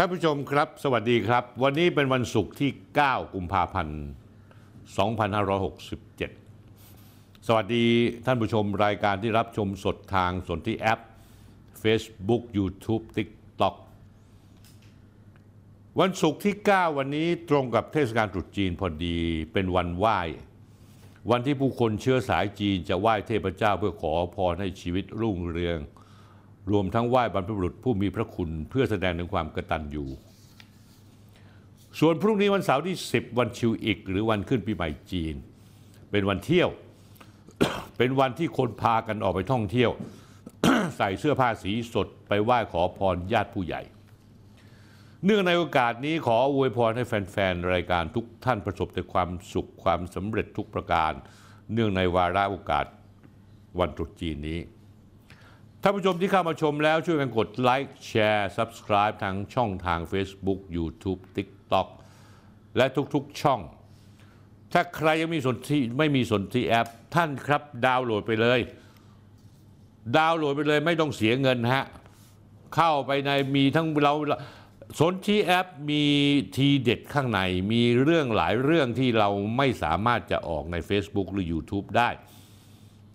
ท่านผู้ชมครับ สวัสดีครับ วันนี้เป็นวันศุกร์ที่ 9 กุมภาพันธ์ 2567 สวัสดีท่านผู้ชมรายการที่รับชมสดทางสนที่แอป Facebook YouTube TikTok วันศุกร์ที่ 9 วันนี้ตรงกับเทศกาลตรุษจีนพอดีเป็นวันไหว้ วันที่ผู้คนเชื้อสายจีนจะไหว้เทพเจ้าเพื่อขอพรให้ชีวิตรุ่งเรือง รวมทั้งไหว้บรรพบุรุษผู้มีพระคุณเพื่อแสดงถึงความกตัญญูส่วนพรุ่งนี้วันเสาร์ที่ 10 วันชิวอีก หรือวันขึ้นปีใหม่จีน เป็นวันเที่ยว เป็นวันที่คนพากันออกไปท่องเที่ยว ใส่เสื้อผ้าสีสดไปไหว้ขอพรญาติผู้ใหญ่ เนื่องในโอกาสนี้ขออวยพรให้แฟนๆ รายการทุกท่านประสบแต่ความสุขความสำเร็จทุกประการ เนื่องในวาระโอกาสวันตรุษจีนนี้านผู้ชมที่เข้ามาชมแล้วช่วยกันกดไลค์แชร์ Subscribe ทั้งช่องทาง Facebook YouTube TikTok และทุกๆช่อง ถ้าใครยังมีสนที่ไม่มีสนที่แอป ท่านครับดาวน์โหลดไปเลย ดาวน์โหลดไปเลยไม่ต้องเสียเงินฮะ เข้าไปในมีทั้งเราสนที่แอปมีทีเด็ดข้างใน มีเรื่องหลายเรื่องที่เราไม่สามารถจะออกใน Facebook หรือ YouTube ได้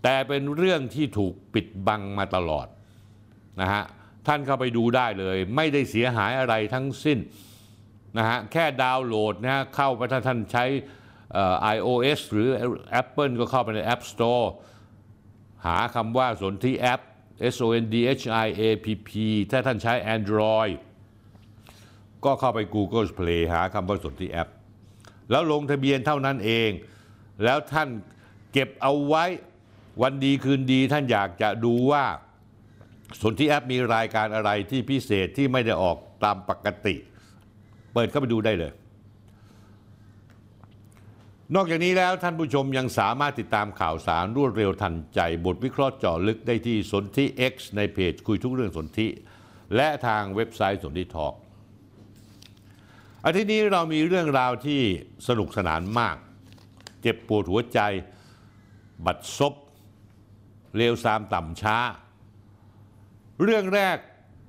แต่เป็นเรื่องที่ถูกปิดบังมาตลอดนะฮะท่านเข้าไปดูได้เลย ไม่ได้เสียหายอะไรทั้งสิ้นนะฮะแค่ดาวน์โหลดนะฮะเข้าไปถ้าท่านใช้เอ่อ iOS หรือ Apple ก็เข้าไปใน App Store หาคำว่าสนที่แอป S O N D H I A P P ถ้าท่านใช้ Android ก็เข้าไป Google Play หาคำว่าสนที่แอป แล้วลงทะเบียนเท่านั้นเอง แล้วท่านเก็บเอาไว้ วันดีคืนดีท่านอยากจะดูว่าสนที่แอปมีรายการอะไรที่พิเศษที่ไม่ได้ออกตามปกติ เปิดเข้าไปดูได้เลย นอกจากนี้แล้วท่านผู้ชมยังสามารถติดตามข่าวสารรวดเร็วทันใจ บทวิเคราะห์เจาะลึกได้ที่สนธิ X ในเพจคุยทุกเรื่องสนธิและทางเว็บไซต์สนธิทอกอาทิตย์นี้เรามีเรื่องราวที่สนุกสนานมาก เจ็บปวดหัวใจ บัดซบ เลวซามต่ำช้า เรื่องแรก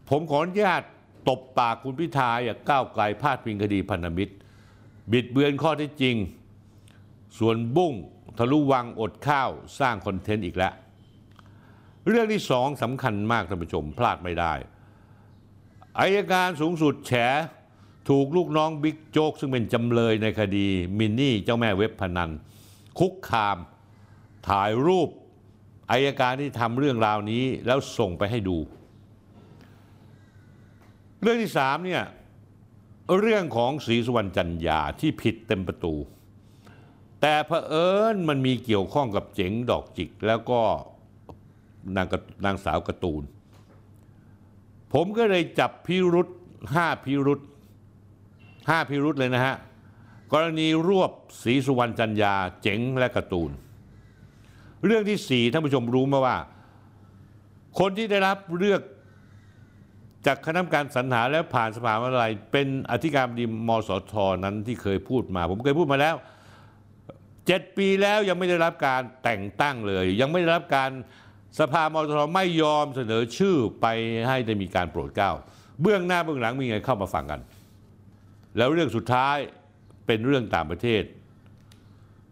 ผมขออนุญาตตบปากคุณพิธาอย่าก้าวไกลพาดพิงคดีพันธมิตร บิดเบือนข้อเที่จริง ส่วนบุ้งทะลุวังอดข้าวสร้างคอนเทนต์อีกแล้ว เรื่องที่สองสำคัญมากท่านผู้ชมพลาดไม่ได้อายการสูงสุดแฉถูกลูกน้องบิ๊กโจ๊กซึ่งเป็นจำเลยในคดีมินนี่เจ้าแม่เว็บพนัน คุกคาม ถ่ายรูป อายการที่ทำเรื่องราวนี้แล้วส่งไปให้ดู เรื่องที่สามเนี่ยเรื่องของศรีสุวรรณจันยาที่ผิดเต็มประตู แต่เผอิญมันมีเกี่ยวข้องกับเจ๋งดอกจิก แล้วก็นางนางสาวกร์ตูน ผมก็เลยจับพิรุษห้าพิรุษห้าพิรุษเลยนะฮะ กรณีรวบศรีสุวรรณจันยาเจ๋งและกร์ตูน เรื่องที่สี่ท่านผู้ชมรู้มาว่า คนที่ได้รับเลือกจากคณะกรรมการสรรหาแล้วผ่านสภาวิทยาลัยเป็นอธิการบดีมสทนั้นที่เคยพูดมา ผมเคยพูดมาแล้วเจ็ดปีแล้วยังไม่ได้รับการแต่งตั้งเลย ยังไม่ได้รับการสภามสทไม่ยอมเสนอชื่อไปให้ได้มีการโปรดเกล้าเบื้องหน้าเบื้องหลังมีไงเข้ามาฟังกัน แล้วเรื่องสุดท้ายเป็นเรื่องต่างประเทศ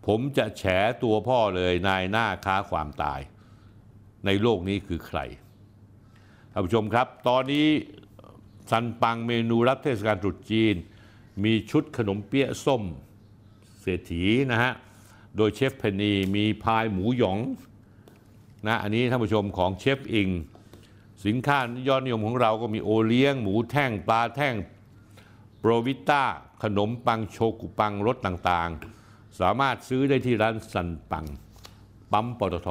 ผมจะแฉตัวพ่อเลยนายหน้าค้าความตาย ในโลกนี้คือใครท่านผู้ชมครับ ตอนนี้ซันปังเมนูรับเทศกาลตรุษจีน มีชุดขนมเปี๊ยะส้มเศรษฐีนะฮะ โดยเชฟเพนนีมีพายหมูหยองนะอันนี้ท่านผู้ชมของเชฟอิง สินค้ายอดนิยมของเราก็มีโอเลี้ยง หมูแท่งปลาแท่งโปรวิต้าขนมปังโชกุปังรสต่างๆ สามารถซื้อได้ที่ร้านซันปัง ปั๊มปตท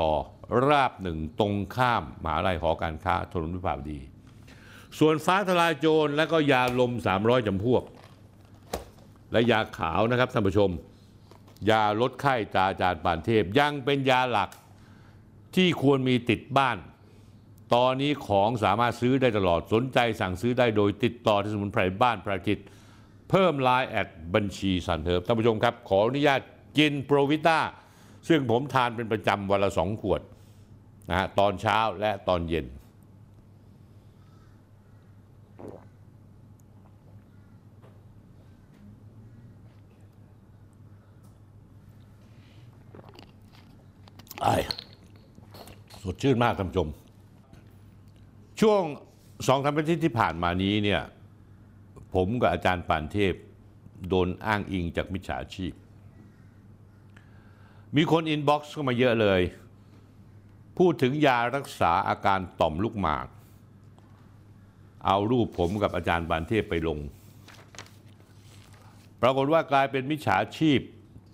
ราบหนึ่งตรงข้ามมหาลัยหอการค้าถนนวิภาวดี ส่วนฟ้าทลายโจรและก็ยาลม 300จำพวก และยาขาวนะครับท่านผู้ชม ยาลดไข้ตาจารย์ปานเทพ ยังเป็นยาหลักที่ควรมีติดบ้าน ตอนนี้ของสามารถซื้อได้ตลอดสนใจสั่งซื้อได้โดยติดต่อที่สมุนไพรบ้านประกิต เพิ่มไลน์แอดบัญชีสันเทิบท่านผู้ชมครับ ขออนุญาต กินโปรวิต้าซึ่งผมทานเป็นประจำวันละสองขวดนะฮะตอนเช้าและตอนเย็น ไอ้สดชื่นมากท่านผู้ชม ช่วงสองสามอาทิตย์ที่ผ่านมานี้เนี่ย ผมกับอาจารย์ปานเทพ โดนอ้างอิงจากมิจฉาชีพ มีคน inbox เข้ามาเยอะเลย พูดถึงยารักษาอาการต่อมลูกหมาก เอารูปผมกับอาจารย์ปานเทพไปลง ปรากฏว่ากลายเป็นมิจฉาชีพ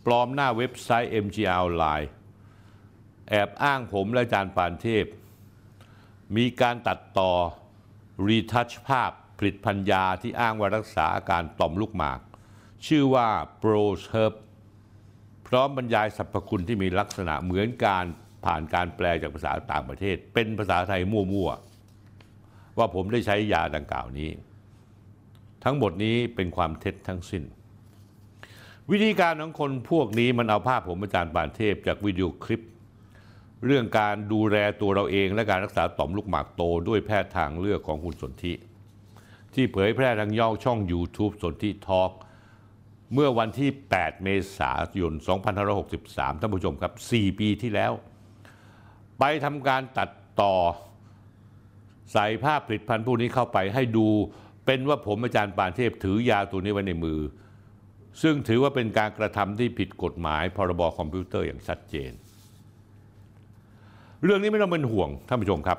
ปลอมหน้าเว็บไซต์ MGR ออนไลน์แอบอ้างผมและอาจารย์ปานเทพ มีการตัดต่อ retouch ภาพผลิตภัณฑ์ยาที่อ้างว่ารักษาอาการต่อมลูกหมาก ชื่อว่า p r o h e r b พร้อมบรรยายสรรพคุณที่มีลักษณะเหมือนการผ่านการแปลจากภาษาต่างประเทศ เป็นภาษาไทยมั่วๆว่าผมได้ใช้ยาดังกล่าวนี้ ทั้งหมดนี้เป็นความเท็จทั้งสิ้น วิธีการของคนพวกนี้มันเอาภาพผมอาจารย์ปานเทพจากวิดีโอคลิป เรื่องการดูแลตัวเราเองและการรักษาต่อมลูกหมากโตด้วยแพทย์ทางเลือกของคุณสนธิที่เผยแพร่ทางย่อช่อง YouTube สนธิทอล์ก เมื่อวันที่ 8 เมษายน 2563 ท่านผู้ชมครับ 4 ปีที่แล้ว ไปทำการตัดต่อใส่ภาพผลิตภัณฑ์พวกนี้เข้าไปให้ดูเป็นว่าผมอาจารย์ปานเทพถือยาตัวนี้ไว้ในมือ ซึ่งถือว่าเป็นการกระทำที่ผิดกฎหมายพรบคอมพิวเตอร์อย่างชัดเจน เรื่องนี้ไม่ต้องเป็นห่วงท่านผู้ชมครับ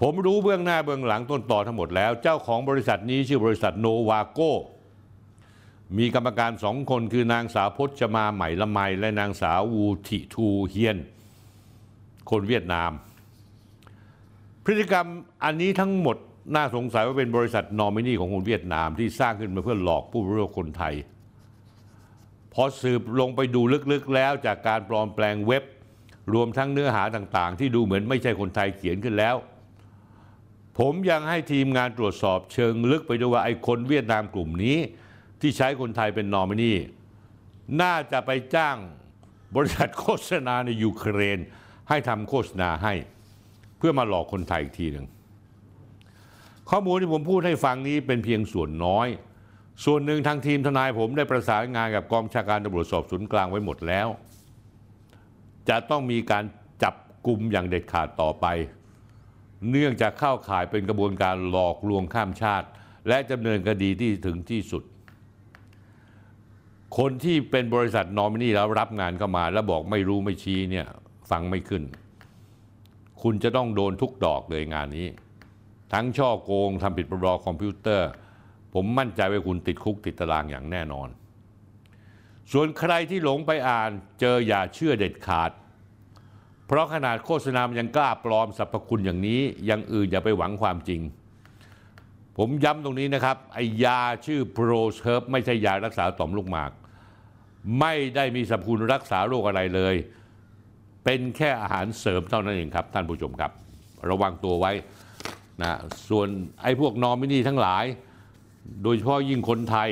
ผมรู้เบื้องหน้าเบื้องหลังต้นต่อทั้งหมดแล้ว เจ้าของบริษัทนี้ชื่อบริษัทโนวาโก มีกรรมการสองคนคือนางสาวพจมาใหม่ละไม และนางสาววูทิทูเฮียน คนเวียดนาม พฤติกรรมอันนี้ทั้งหมดน่าสงสัยว่าเป็นบริษัทนอมินีของคนเวียดนามที่สร้างขึ้นมาเพื่อหลอกผู้บริโภคคนไทย พอสืบลงไปดูลึกๆแล้วจากการปลอมแปลงเว็บ รวมทั้งเนื้อหาต่างๆ ที่ดูเหมือนไม่ใช่คนไทยเขียนขึ้นแล้ว ผมยังให้ทีมงานตรวจสอบเชิงลึกไปดูว่าไอ้คนเวียดนามกลุ่มนี้ ที่ใช้คนไทยเป็นนอมินีน่าจะไปจ้างบริษัทโฆษณาในยูเครน ให้ทำโฆษณาให้ เพื่อมาหลอกคนไทยอีกทีหนึ่งข้อมูลที่ผมพูดให้ฟังนี้เป็นเพียงส่วนน้อย ส่วนหนึ่งทางทีมทนายผมได้ประสานงานกับกองชาการตำรวจสอบสวนกลางไว้หมดแล้ว จะต้องมีการจับกลุ่มอย่างเด็ดขาดต่อไป เนื่องจากเข้าข่ายเป็นกระบวนการหลอกลวงข้ามชาติ และดำเนินคดีที่ถึงที่สุด คนที่เป็นบริษัทนอมินีแล้วรับงานเข้ามา แล้วบอกไม่รู้ไม่ชี้เนี่ยฟังไม่ขึ้น คุณจะต้องโดนทุกดอกเลยงานนี้ ทั้งช่อโกงทำผิดพรบคอมพิวเตอร์ ผมมั่นใจว่าคุณติดคุกติดตารางอย่างแน่นอน ส่วนใครที่หลงไปอ่านเจออย่าเชื่อเด็ดขาด เพราะขนาดโฆษณามันยังกล้าปลอมสรรพคุณอย่างนี้ อยังอื่นอย่าไปหวังความจริง ผมย้ำตรงนี้นะครับไอยาชื่อโปรเชิร์ฟไม่ใช่ยารักษาต่อมลูกหมาก ไม่ได้มีสรรพคุณรักษาโรคอะไรเลย เป็นแค่อาหารเสริมเท่านั้นเองครับ ท่านผู้ชมครับ ระวังตัวไว้นะส่วนไอ้พวกนอมินีทั้งหลาย โดยเฉพาะยิ่งคนไทย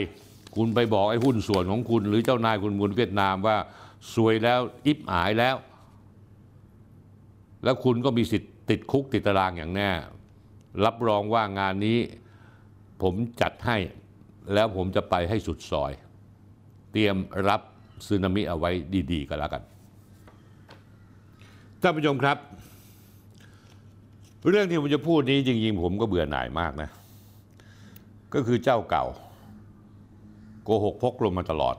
คุณไปบอกไอ้หุ้นส่วนของคุณ หรือเจ้านายคุณคนเวียดนามว่าซวยแล้วอิบหายแล้ว แล้วคุณก็มีสิทธิ์ติดคุกติดตารางอย่างแน่ รับรองว่างานนี้ ผมจัดให้แล้วผมจะไปให้สุดซอย เตรียมรับซึนามิเอาไว้ดีๆกันแล้วกันท่านผู้ชมครับ เรื่องที่ผมจะพูดนี้จริงๆ ผมก็เบื่อหน่ายมากนะ ก็คือเจ้าเก่า โกหกพกลมมาตลอด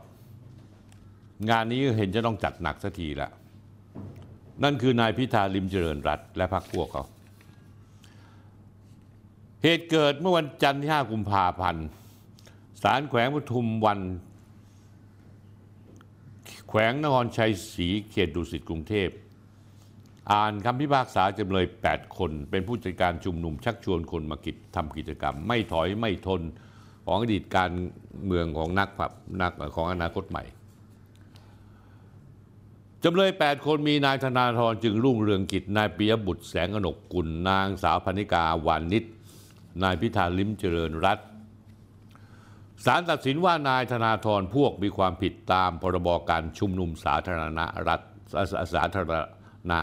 งานนี้เห็นจะต้องจัดหนักสักทีละ นั่นคือนายพิธาลิมเจริญรัตและพรรคพวกเขา เหตุเกิดเมื่อวันจันทร์ที่ 5 กุมภาพันธ์ศาลแขวงปทุมวัน แขวงนครชัยศรีเขตดุสิตกรุงเทพ อ่านคำพิพากษาจำเลย 8 คน เป็นผู้จัดการชุมนุมชักชวนคนมากิจทำกิจกรรม ไม่ถอยไม่ทนของอดีตการเมืองของนักผับนักของอนาคตใหม่จำเลย 8 คนมีนายธนาธรจึงรุ่งเรืองกิจ นายปิยบุตรแสงอนกกุล นางสาวพนิกาวานิช นายพิธาลิ้มเจริญรัตศาลตัดสินว่านายธนาธรพวกมีความผิดตามพรบการชุมนุมสาธารณรัฐสาธารณะ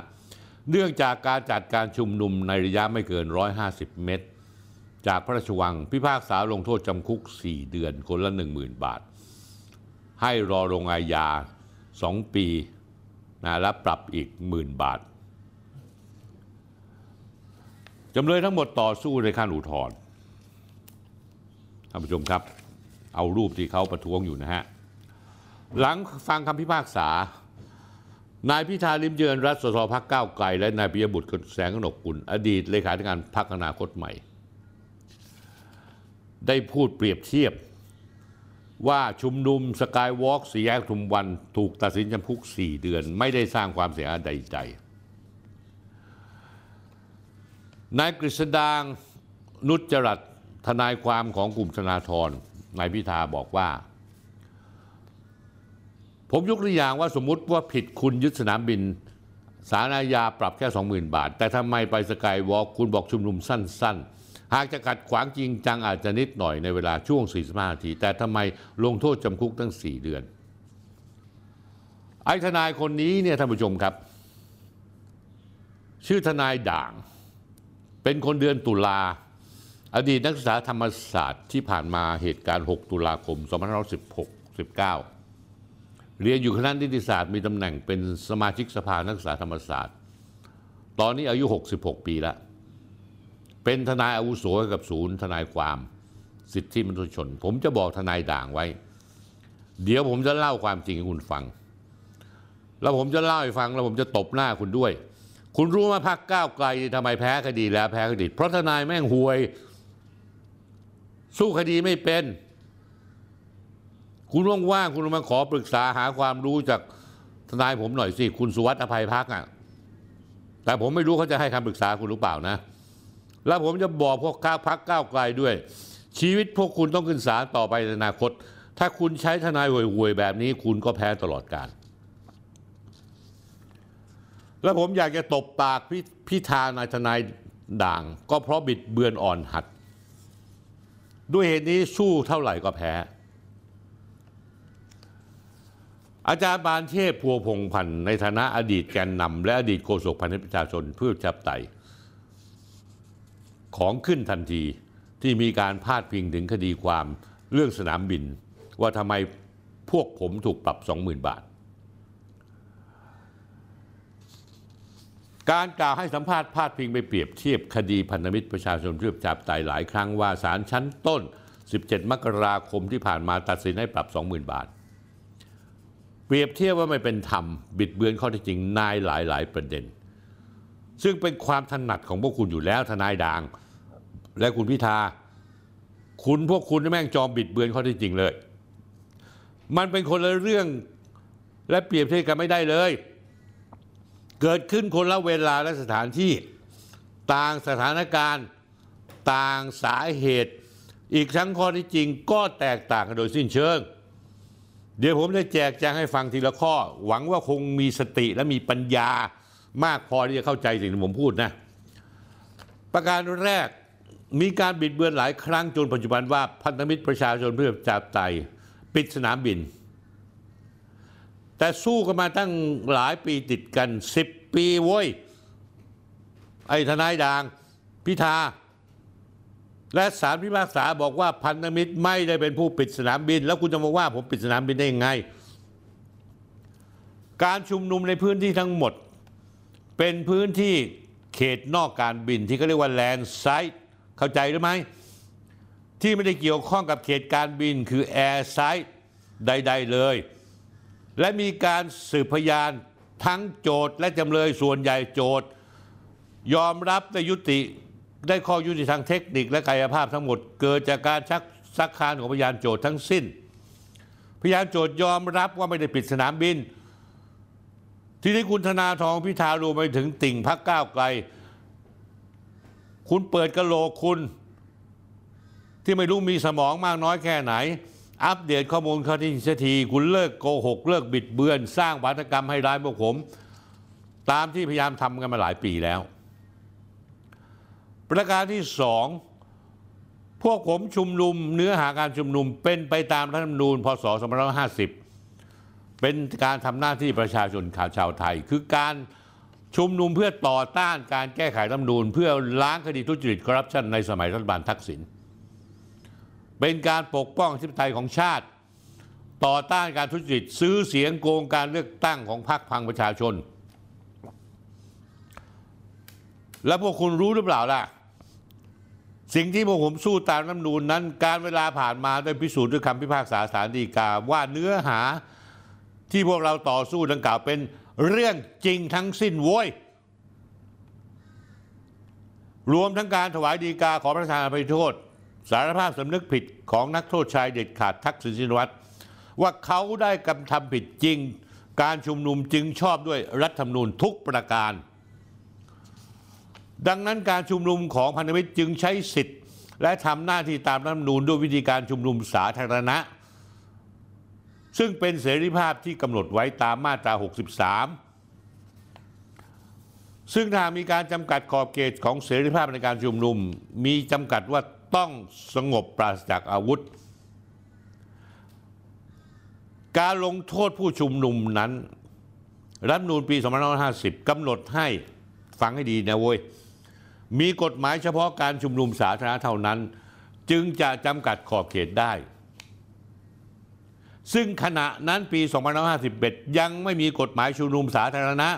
เนื่องจากการจัดการชุมนุมในระยะไม่เกิน 150 เมตร จากพระราชวังพิพากษาลงโทษจำคุก 4 เดือนคนละ 10,000 บาท ให้รอลงอาญา 2 ปีนะและปรับอีกหมื่นบาท จำเลยทั้งหมดต่อสู้ในขั้นอุทธรณ์ท่านผู้ชมครับ เอารูปที่เขาประท้วงอยู่นะฮะ หลังฟังคำพิพากษา นายพิธาลิมเจริญรัฐสสพักก้าวไกล และนายปิยบุตรแสงกนกกุลอดีตเลขาธิการพักอนาคตใหม่ ได้พูดเปรียบเทียบว่าชุมนุมสกายวอล์กสี่แยกทุมวันถูกตัดสินจำคุก 4 เดือน ไม่ได้สร้างความเสียหายใดๆ นายกฤษดางนุจจรัตน์ทนายความของกลุ่มธนาธรนายพิธาบอกว่า ผมยกตัวอย่างว่าสมมุติว่าผิดคุณยึดสนามบิน สารอาญาปรับแค่ 20,000 บาท แต่ทำไมไปสกายวอล์กคุณบอกชุมนุมสั้น ๆ หากจะขัดขวางจริงจังอาจจะนิดหน่อยในเวลาช่วง 45 นาที แต่ทำไมลงโทษจำคุกตั้ง 4 เดือน ไอ้ทนายคนนี้เนี่ยท่านผู้ชมครับ ชื่อทนายด่าง เป็นคนเดือนตุลา อดีตนักศึกษาธรรมศาสตร์ที่ผ่านมาเหตุการณ์ 6 ตุลาคม 2516 19 เรียนอยู่คณะนิติศาสตร์มีตำแหน่งเป็นสมาชิกสภานักศึกษาธรรมศาสตร์ ตอนนี้อายุ 66 ปีแล้วเป็นทนายอาวุโสกับศูนย์ทนายความสิทธิมนุษยชน ผมจะบอกทนายด่างไว้ เดี๋ยวผมจะเล่าความจริงให้คุณฟัง แล้วผมจะเล่าให้ฟังแล้วผมจะตบหน้าคุณด้วย คุณรู้ไหมพักก้าวไกลทำไมแพ้คดีแล้วแพ้คดีเพราะทนายแม่งห่วย สู้คดีไม่เป็น คุณว่างๆคุณมาขอปรึกษาหาความรู้จากทนายผมหน่อยสิ คุณสุวัสดิ์อภัยพักอะแต่ผมไม่รู้เขาจะให้คำปรึกษาคุณหรือเปล่านะ แล้วผมจะบอกพวกข้าพักก้าวไกลด้วย ชีวิตพวกคุณต้องขึ้นศาลต่อไปในอนาคต ถ้าคุณใช้ทนายห่วยๆแบบนี้ คุณก็แพ้ตลอดกาล แล้วผมอยากจะตบปากพพิธานายทนายด่าง ก็เพราะบิดเบือนอ่อนหัด ด้วยเหตุนี้สู้เท่าไหร่ก็แพ้ อาจารย์บานเทพพัวพงพันธ์ในฐานะอดีตแกนนำและอดีตโฆษกพันธประชาชนเพื่อจับไตของขึ้นทันทีที่มีการพาดพิงถึงคดีความเรื่องสนามบิน ว่าทำไมพวกผมถูกปรับ 20,000 บาท การกล่าวให้สัมภาษณ์พาดพิงไปเปรียบเทียบคดีพันธมิตรประชาชนเพื่อจับไตหลายครั้งว่าศาลชั้นต้น 17 มกราคมที่ผ่านมาตัดสินให้ปรับ 20,000 บาท เปรียบเทียบว่าไม่เป็นธรรม บิดเบือนข้อเท็จจริงนายหลายหลายประเด็น ซึ่งเป็นความถนัดของพวกคุณอยู่แล้วทนายด่าง และคุณพิธา คุณพวกคุณแม่งจอมบิดเบือนข้อเท็จจริงเลย มันเป็นคนละเรื่องและเปรียบเทียบกันไม่ได้เลย เกิดขึ้นคนละเวลาและสถานที่ต่างสถานการณ์ต่างสาเหตุ อีกทั้งข้อที่จริงก็แตกต่างกันโดยสิ้นเชิง เดี๋ยวผมจะแจกแจงให้ฟังทีละข้อ หวังว่าคงมีสติและมีปัญญามากพอที่จะเข้าใจสิ่งที่ผมพูดนะ ประการแรกมีการบิดเบือนหลายครั้งจนปัจจุบันว่าพันธมิตรประชาชนเพื่อจับไตปิดสนามบิน แต่สู้กันมาตั้งหลายปีติดกันสิบปีโว้ย ไอ้ทนายด่างพิธา และสารพิพากษาบอกว่าพันธมิตรไม่ได้เป็นผู้ปิดสนามบิน แล้วคุณจะมาว่าผมปิดสนามบินได้ยังไง การชุมนุมในพื้นที่ทั้งหมด เป็นพื้นที่เขตนอกการบินที่เขาเรียกว่าแลนด์ไซต์เข้าใจหรือไม่ที่ไม่ได้เกี่ยวข้องกับเขตการบินคือแอร์ไซต์ใด ๆ เลย และมีการสืบพยานทั้งโจทและจำเลยส่วนใหญ่โจทยอมรับได้ยุติได้ข้อยุติทางเทคนิคและกายภาพทั้งหมด เกิดจากการชักซักค้านของพยานโจททั้งสิ้น พยานโจทยอมรับว่าไม่ได้ปิดสนามบิน ทีนี้คุณธนาทองพิธารวมไปถึงติ่งพักก้าวไกล คุณเปิดกระโหลกคุณ ที่ไม่รู้มีสมองมากน้อยแค่ไหน อัปเดตข้อมูลเขาที่เสียทีคุณเลิกโกหก เลิกบิดเบือน สร้างวาทกรรมให้ร้ายพวกผม ตามที่พยายามทำกันมาหลายปีแล้ว ประการที่สองพวกผมชุมนุมเนื้อหาการชุมนุมเป็นไปตามรัฐธรรมนูญพศ 2550 เป็นการทำหน้าที่ประชาชนข่าวชาวไทย คือการชุมนุมเพื่อต่อต้านการแก้ไขรัฐธรรมนูญ เพื่อล้างคดีทุจริตคอร์รัปชันในสมัยรัฐบาลทักษิณ เป็นการปกป้องทิปไตยของชาติ ต่อต้านการทุจริตซื้อเสียงโกงการเลือกตั้งของพรรคพังประชาชน แล้วพวกคุณรู้หรือเปล่าล่ะ สิ่งที่พวกผมสู้ตามรัฐนูญนั้น การเวลาผ่านมาได้พิสูจน์ด้วยคำพิพากษาศาลฎีกาว่าเนื้อหาที่พวกเราต่อสู้ดังกล่าวเป็นเรื่องจริงทั้งสิ้นโว้ยรวมทั้งการถวายดีกาขอประธานอภัยโทษ สารภาพสำนึกผิดของนักโทษชายเด็ดขาดทักษิณชินวัตรว่าเขาได้กระทำผิดจริง การชุมนุมจึงชอบด้วยรัฐธรรมนูญทุกประการ ดังนั้นการชุมนุมของพันธมิตรจึงใช้สิทธิ์ และทำหน้าที่ตามรัฐธรรมนูญด้วยวิธีการชุมนุมสาธารณะ ซึ่งเป็นเสรีภาพที่กำหนดไว้ตามมาตรา 63ซึ่งถ้ามีการจำกัดขอบเขตของเสรีภาพในการชุมนุม มีจำกัดว่า ต้องสงบปราศจากอาวุธ การลงโทษผู้ชุมนุมนั้น รัฐมนูญปี 2550 กำหนดให้ฟังให้ดีนะเว้ย มีกฎหมายเฉพาะการชุมนุมสาธารณะเท่านั้น จึงจะจำกัดขอบเขตได้ ซึ่งขณะนั้นปี 2551 ยังไม่มีกฎหมายชุมนุมสาธารณะ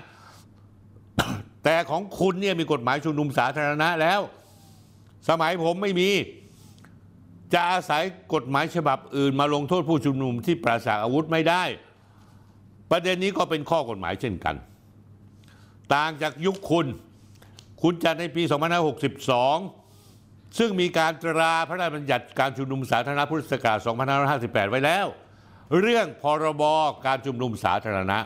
แต่ของคุณเนี่ยมีกฎหมายชุมนุมสาธารณะแล้ว สมัยผมไม่มี จะอาศัยกฎหมายฉบับอื่น มาลงโทษผู้ชุมนุมที่ปราศจากอาวุธไม่ได้ ประเด็นนี้ก็เป็นข้อกฎหมายเช่นกัน ต่างจากยุคคุณ คุณจัดในปี 2562 ซึ่งมีการตราพระราชบัญญัติการชุมนุมสาธารณะพุทธศักราช2558 ไว้แล้ว เรื่องพรบการชุมนุมสาธารณะ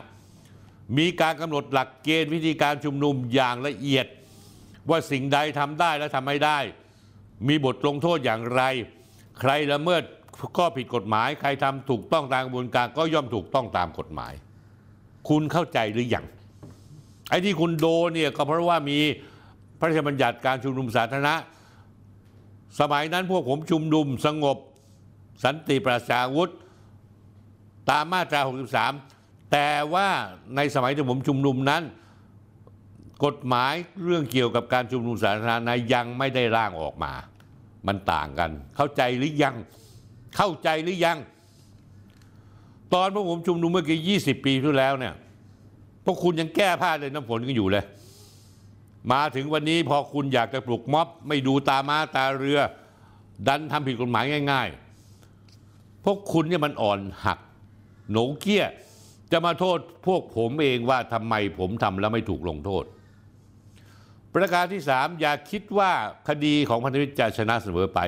มีการกำหนดหลักเกณฑ์วิธีการชุมนุมอย่างละเอียด ว่าสิ่งใดทำได้และทำไม่ได้ มีบทลงโทษอย่างไร ใครละเมิดก็ผิดกฎหมาย ใครทำถูกต้องตามกระบวนการก็ย่อมถูกต้องตามกฎหมาย คุณเข้าใจหรือยังไอ้ที่คุณโดนเนี่ยก็เพราะว่ามีพระราชบัญญัติการชุมนุมสาธารณะ สมัยนั้นพวกผมชุมนุมสงบ สันติปราศจากอาวุธ ตามมาตรา 63 แต่ว่าในสมัยที่ผมชุมนุมนั้น กฎหมายเรื่องเกี่ยวกับการชุมนุมสาธารณะยังไม่ได้ร่างออกมา มันต่างกัน เข้าใจหรือยัง เข้าใจหรือยัง ตอนพวกผมชุมนุมเมื่อกี้20 ปีที่แล้วเนี่ยพวกคุณยังแก้ผ้าเลยน้ำฝนกันอยู่เลย มาถึงวันนี้พอคุณอยากจะปลุกม็อบ ไม่ดูตามาตาเรือ ดันทำผิดกฎหมายง่าย ๆ พวกคุณเนี่ยมันอ่อนหัก โหนเกี้ย จะมาโทษพวกผมเองว่าทำไมผมทำแล้วไม่ถูกลงโทษ ประการที่สามอย่าคิดว่าคดีของพันธมิตรจะชนะเสมอไป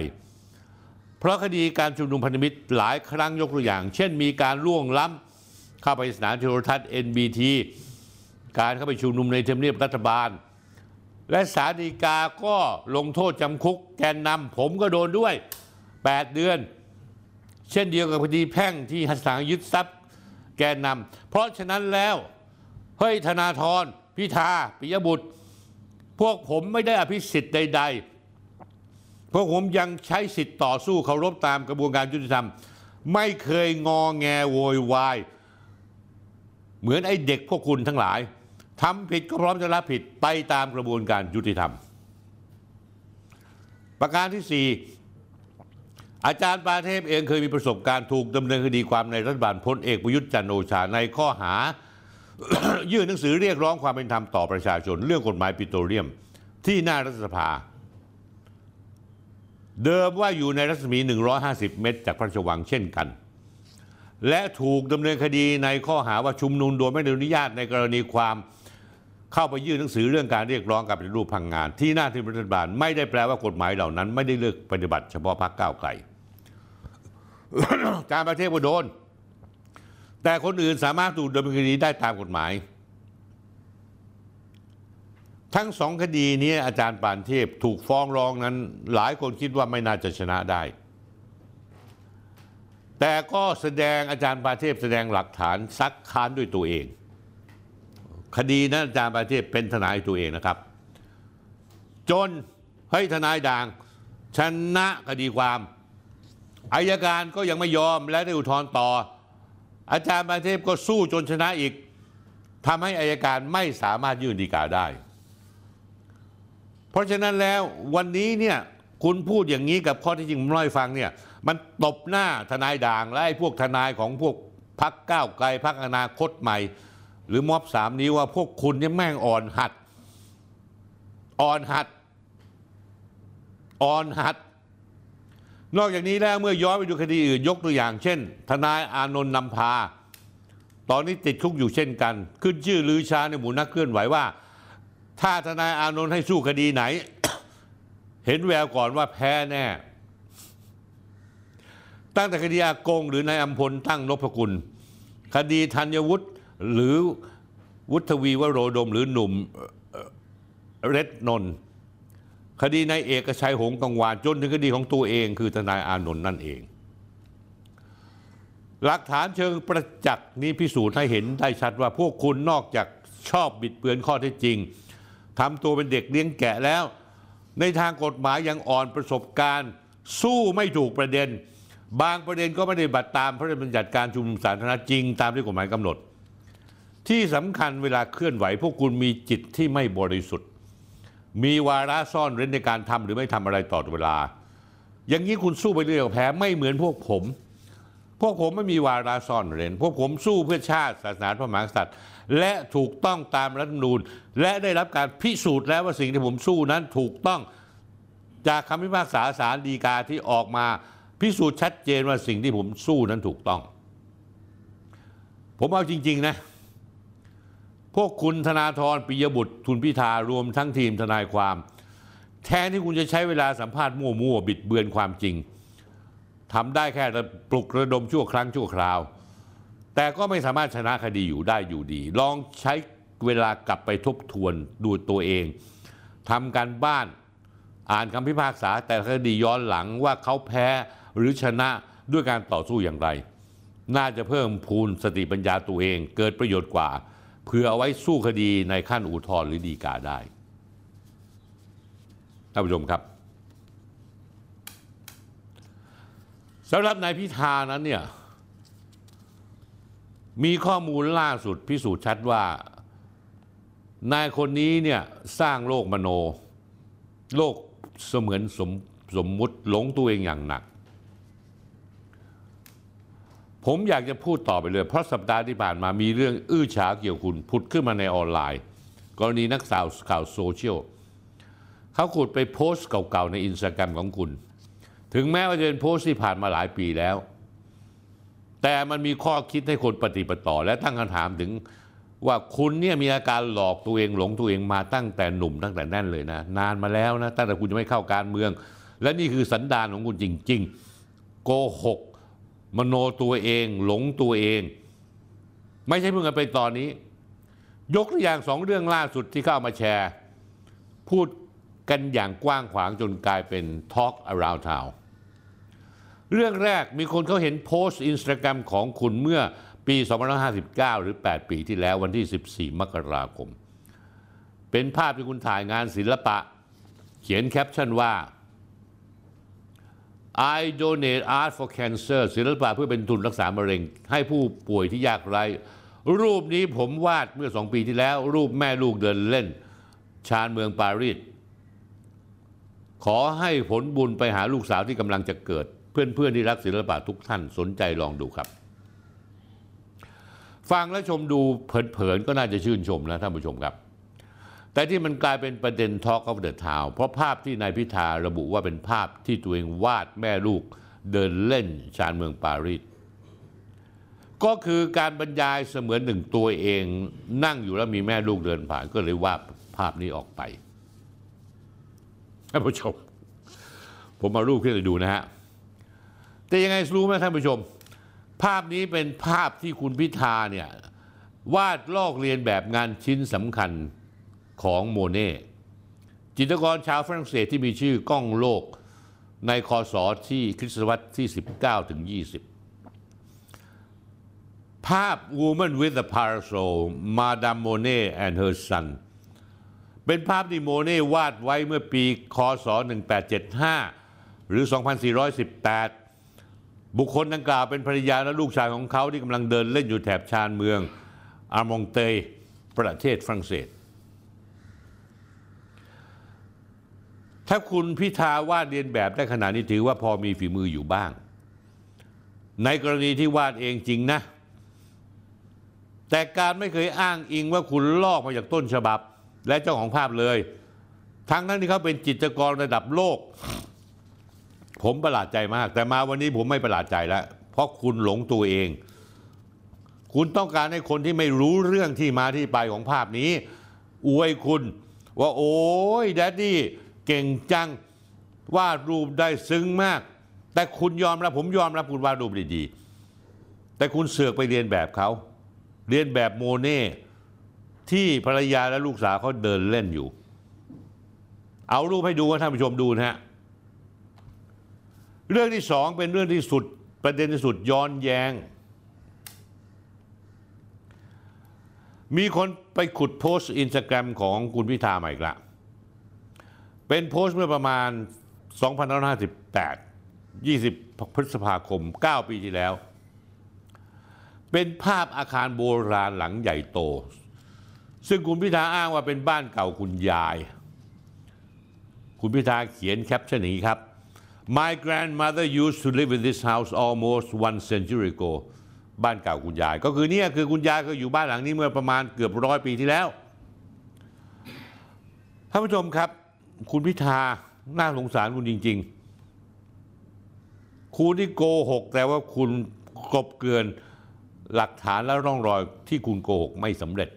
เพราะคดีการชุมนุมพันธมิตรหลายครั้งยกตัวอย่าง เช่นมีการล่วงล้ำเข้าไปสถานโทรทัศน์ NBT การเข้าไปชุมนุมในเทำเนียบรัฐบาล และสาดีกาก็ลงโทษจำคุกแกนนำผมก็โดนด้วย 8 เดือน เช่นเดียวกับคดีแพ่งที่หัสางยึดทรัพย์แกนนำเพราะฉะนั้นแล้วเฮ้ยธนาธรพิธาปิยบุตร พวกผมไม่ได้อภิสิทธิ์ใด ๆ พวกผมยังใช้สิทธิ์ต่อสู้เคารพตามกระบวนการยุติธรรม ไม่เคยงอแงโวยวาย เหมือนไอ้เด็กพวกคุณทั้งหลายทำผิดก็พร้อมจะรับผิดไปตามกระบวนการยุติธรรม ประการที่สี่อาจารย์ปาเทพเองเคยมีประสบการณ์ถูกดำเนินคดีความในรัฐบาลพลเอกประยุทธ์จันโอชาในข้อหา ยื่นหนังสือเรียกร้องความเป็นธรรมต่อประชาชน เรื่องกฎหมายปิโตรเลียม ที่หน้ารัฐสภา เดิมว่าอยู่ในรัศมี 150 เมตร จากพระราชวังเช่นกัน และถูกดำเนินคดีในข้อหาว่าชุมนุมโดยไม่ได้อนุญาตในกรณีความเข้าไปยื่นหนังสือเรื่องการเรียกร้องการปฏิรูปพังงาน ที่หน้าที่รัฐบาลไม่ได้แปลว่ากฎหมายเหล่านั้น ไม่ได้เลือกปฏิบัติเฉพาะพรรคก้าวไกลการประเทศก็โดน แต่คนอื่นสามารถถูกดำเนินคดีได้ตามกฎหมาย ทั้งสองคดีนี้อาจารย์ปานเทพถูกฟ้องร้องนั้น หลายคนคิดว่าไม่น่าจะชนะได้ แต่ก็แสดงอาจารย์ปานเทพแสดงหลักฐานซักค้านด้วยตัวเอง คดีนั้นอาจารย์ปานเทพเป็นทนายตัวเองนะครับ จนให้ทนายด่างชนะคดีความอายการก็ยังไม่ยอมและได้อุทธรณ์ต่อ อาจารย์ปาเทพก็สู้จนชนะอีกทำให้อายการไม่สามารถยื่นฎีกาได้ เพราะฉะนั้นแล้ววันนี้เนี่ยคุณพูดอย่างนี้กับข้อที่จริงผมเล่าให้ฟังเนี่ยมันตบหน้าทนายด่างและไอ้พวกทนายของพวกพักก้าวไกลพักอนาคตใหม่ หรือม็อบสามนี้วว่าพวกคุณเนี่ยแม่งอ่อนหัด อ่อนหัด อ่อนหัด นอกจากนี้แล้วเมื่อย้อนไปดูคดีอื่นยกตัวอย่างเช่น ทนายอานนท์นำพา ตอนนี้ติดคุกอยู่เช่นกัน ขึ้นชื่อลือชาในหมู่นักเคลื่อนไหวว่า ถ้าทนายอานนท์ให้สู้คดีไหน เห็นแววก่อนว่าแพ้แน่ ตั้งแต่คดีอากงหรือนายอัมพลตั้งนพกุล คดีธัญวุฒิหรือวุฒวีวโรดมหรือหนุ่มเรดนนท์ คดีนายเอกชัยหงกังวานจนถึงคดีของตัวเอง คือทนายอานนท์นั่นเอง หลักฐานเชิงประจักษ์นี้พิสูจน์ให้เห็นได้ชัดว่าพวกคุณนอกจากชอบบิดเบือนข้อเท็จจริงทำตัวเป็นเด็กเลี้ยงแกะแล้ว ในทางกฎหมายยังอ่อนประสบการณ์ สู้ไม่ถูกประเด็น บางประเด็นก็ไม่ได้บัตรตามพระราชบัญญัติการชุมนุมสาธารณะจริง ตามที่กฎหมายกำหนด ที่สำคัญเวลาเคลื่อนไหว พวกคุณมีจิตที่ไม่บริสุทธิ์ มีวาระซ่อนเร้นในการทำหรือไม่ทำอะไรต่อเวลา อย่างนี้คุณสู้ไปเรื่อยแพ้ไม่เหมือนพวกผม พวกผมไม่มีวาระซ่อนเร้น พวกผมสู้เพื่อชาติศาสนาพระมหากษัตริย์ และถูกต้องตามรัฐธรรมนูญ และได้รับการพิสูจน์แล้วว่าสิ่งที่ผมสู้นั้นถูกต้องจากคำพิพากษาศาลฎีกาที่ออกมาพิสูจน์ชัดเจนว่าสิ่งที่ผมสู้นั้นถูกต้อง ผมเอาจริง ๆ นะ พวกคุณธนาธรปิยบุตรทุนพิธารวมทั้งทีมทนายความ แทนที่คุณจะใช้เวลาสัมภาษณ์มั่วๆบิดเบือนความจริงทำได้แค่ปลุกระดมชั่วครั้งชั่วคราว แต่ก็ไม่สามารถชนะคดีอยู่ได้อยู่ดี ลองใช้เวลากลับไปทบทวนดูตัวเองทำการบ้านอ่านคำพิพากษา แต่คดีย้อนหลังว่าเขาแพ้หรือชนะด้วยการต่อสู้อย่างไร น่าจะเพิ่มพูนสติปัญญาตัวเอง เกิดประโยชน์กว่า เพื่อเอาไว้สู้คดีในขั้นอุทธรณ์หรือฎีกาได้ท่านผู้ชมครับสำหรับนายพิธานั้นเนี่ยมีข้อมูลล่าสุดพิสูจน์ชัดว่า นายคนนี้เนี่ยสร้างโลกมโน โลกเสมือนสมสมมุติหลงตัวเองอย่างหนัก ผมอยากจะพูดต่อไปเลย เพราะสัปดาห์ที่ผ่านมามีเรื่องอื้อฉาวเกี่ยวคุณผุดขึ้นมาในออนไลน์ กรณีนักสาวข่าวโซเชียลเขาขุดไปโพสต์เก่าๆในอินสตาแกรมของคุณ ถึงแม้ว่าจะเป็นโพสต์ที่ผ่านมาหลายปีแล้ว แต่มันมีข้อคิดให้คนปะติดปะต่อ และตั้งคำถามถึงว่าคุณเนี่ยมีอาการหลอกตัวเองหลงตัวเองมาตั้งแต่หนุ่มตั้งแต่เนิ่นเลยนะ นานมาแล้วนะตั้งแต่คุณยังไม่เข้าการเมือง และนี่คือสันดานของคุณจริง ๆ โกหก มโนตัวเอง หลงตัวเอง ไม่ใช่เพิ่งมาเป็นตอนนี้ ยกตัวอย่างสองเรื่องล่าสุดที่เข้ามาแชร์ พูดกันอย่างกว้างขวางจนกลายเป็น Talk Around Town เรื่องแรกมีคนเขาเห็นโพสต์อินสตาแกรมของคุณเมื่อปี 2559 หรือ 8 ปีที่แล้ววันที่ 14 มกราคม เป็นภาพที่คุณถ่ายงานศิลปะ เขียนแคปชั่นว่า I donate art for cancer ศิลปะเพื่อเป็นทุนรักษามะเร็ง ให้ผู้ป่วยที่ยากไร้ รูปนี้ผมวาดเมื่อสองปีที่แล้ว รูปแม่ลูกเดินเล่น ชานเมืองปารีสขอให้ผลบุญไปหาลูกสาวที่กำลังจะเกิด เพื่อนๆที่รักศิลปะทุกท่านสนใจลองดูครับ ฟังและชมดูเผินๆก็น่าจะชื่นชมนะท่านผู้ชมครับ แต่ที่มันกลายเป็นประเด็น Talk of the Town เพราะภาพที่นายพิธาระบุว่าเป็นภาพที่ตัวเองวาดแม่ลูกเดินเล่นชานเมืองปารีสก็คือการบรรยายเสมือนหนึ่งตัวเองนั่งอยู่แล้วมีแม่ลูกเดินผ่านก็เลยวาดภาพนี้ออกไปท่านผู้ชม ผมมารูปขึ้นให้ดูนะฮะ แต่ยังไงรู้ไหมท่านผู้ชม ภาพนี้เป็นภาพที่คุณพิธาเนี่ยวาดลอกเรียนแบบงานชิ้นสำคัญ ของโมเน่จิตรกรชาวฝรั่งเศสที่มีชื่อก้องโลกในคศที่คริสตศตวรรษที่ 19 ถึง 20 ภาพ Woman with the Parasol Madame Monet and Her Son เป็นภาพที่โมเน่วาดไว้เมื่อปีคศ 1875 หรือ 2418 บุคคลดังกล่าวเป็นภรรยาและลูกชายของเขาที่กำลังเดินเล่นอยู่แถบชานเมืองอารมองเตยประเทศฝรั่งเศส ถ้าคุณพิธาวาดเรียนแบบได้ขนาดนี้ถือว่าพอมีฝีมืออยู่บ้าง ในกรณีที่วาดเองจริงนะ แต่การไม่เคยอ้างอิงว่าคุณลอกมาจากต้นฉบับ และเจ้าของภาพเลย ทั้งนั้นที่เขาเป็นจิตรกรระดับโลก ผมประหลาดใจมาก แต่มาวันนี้ผมไม่ประหลาดใจแล้วเพราะคุณหลงตัวเอง คุณต้องการให้คนที่ไม่รู้เรื่องที่มาที่ไปของภาพนี้ อวยคุณว่าโอ้ยแดดดี้ เก่งจังวาดรูปได้ซึ้งมาก แต่คุณยอมรับผมยอมรับคุณวาดรูปด้ดีแต่คุณเสือกไปเรียนแบบเขาเรียนแบบโมเน่ที่ภรรยาและลูกสาวเขาเดินเล่นอยู่ เอารูปให้ดูว่าท่านผู้ชมดูนะฮะเรื่องที่สองเป็นเรื่องที่สุดประเด็นที่สุดย้อนแย้ง มีคนไปขุดโพสต์อินสตาแกรมของคุณพิธาใหม่อีกละ เป็นโพสต์เมื่อประมาณ 2558 20 พฤษภาคม 9 ปีที่แล้ว เป็นภาพอาคารโบราณหลังใหญ่โต ซึ่งคุณพิธาอ้างว่าเป็นบ้านเก่าคุณยาย คุณพิธาเขียนแคปชั่นอย่างนี้ครับ My grandmother used to live in this house almost one century ago บ้านเก่าคุณยาย ก็คือเนี่ยคือคุณยายก็อยู่บ้านหลังนี้เมื่อประมาณเกือบร้อยปีที่แล้วท่านผู้ชมครับ คุณพิธาน่าสงสารคุณจริง ๆ คุณที่โกหก แต่ว่าคุณกลบเกลื่อนหลักฐานและร่องรอยที่คุณโกหกไม่สำเร็จ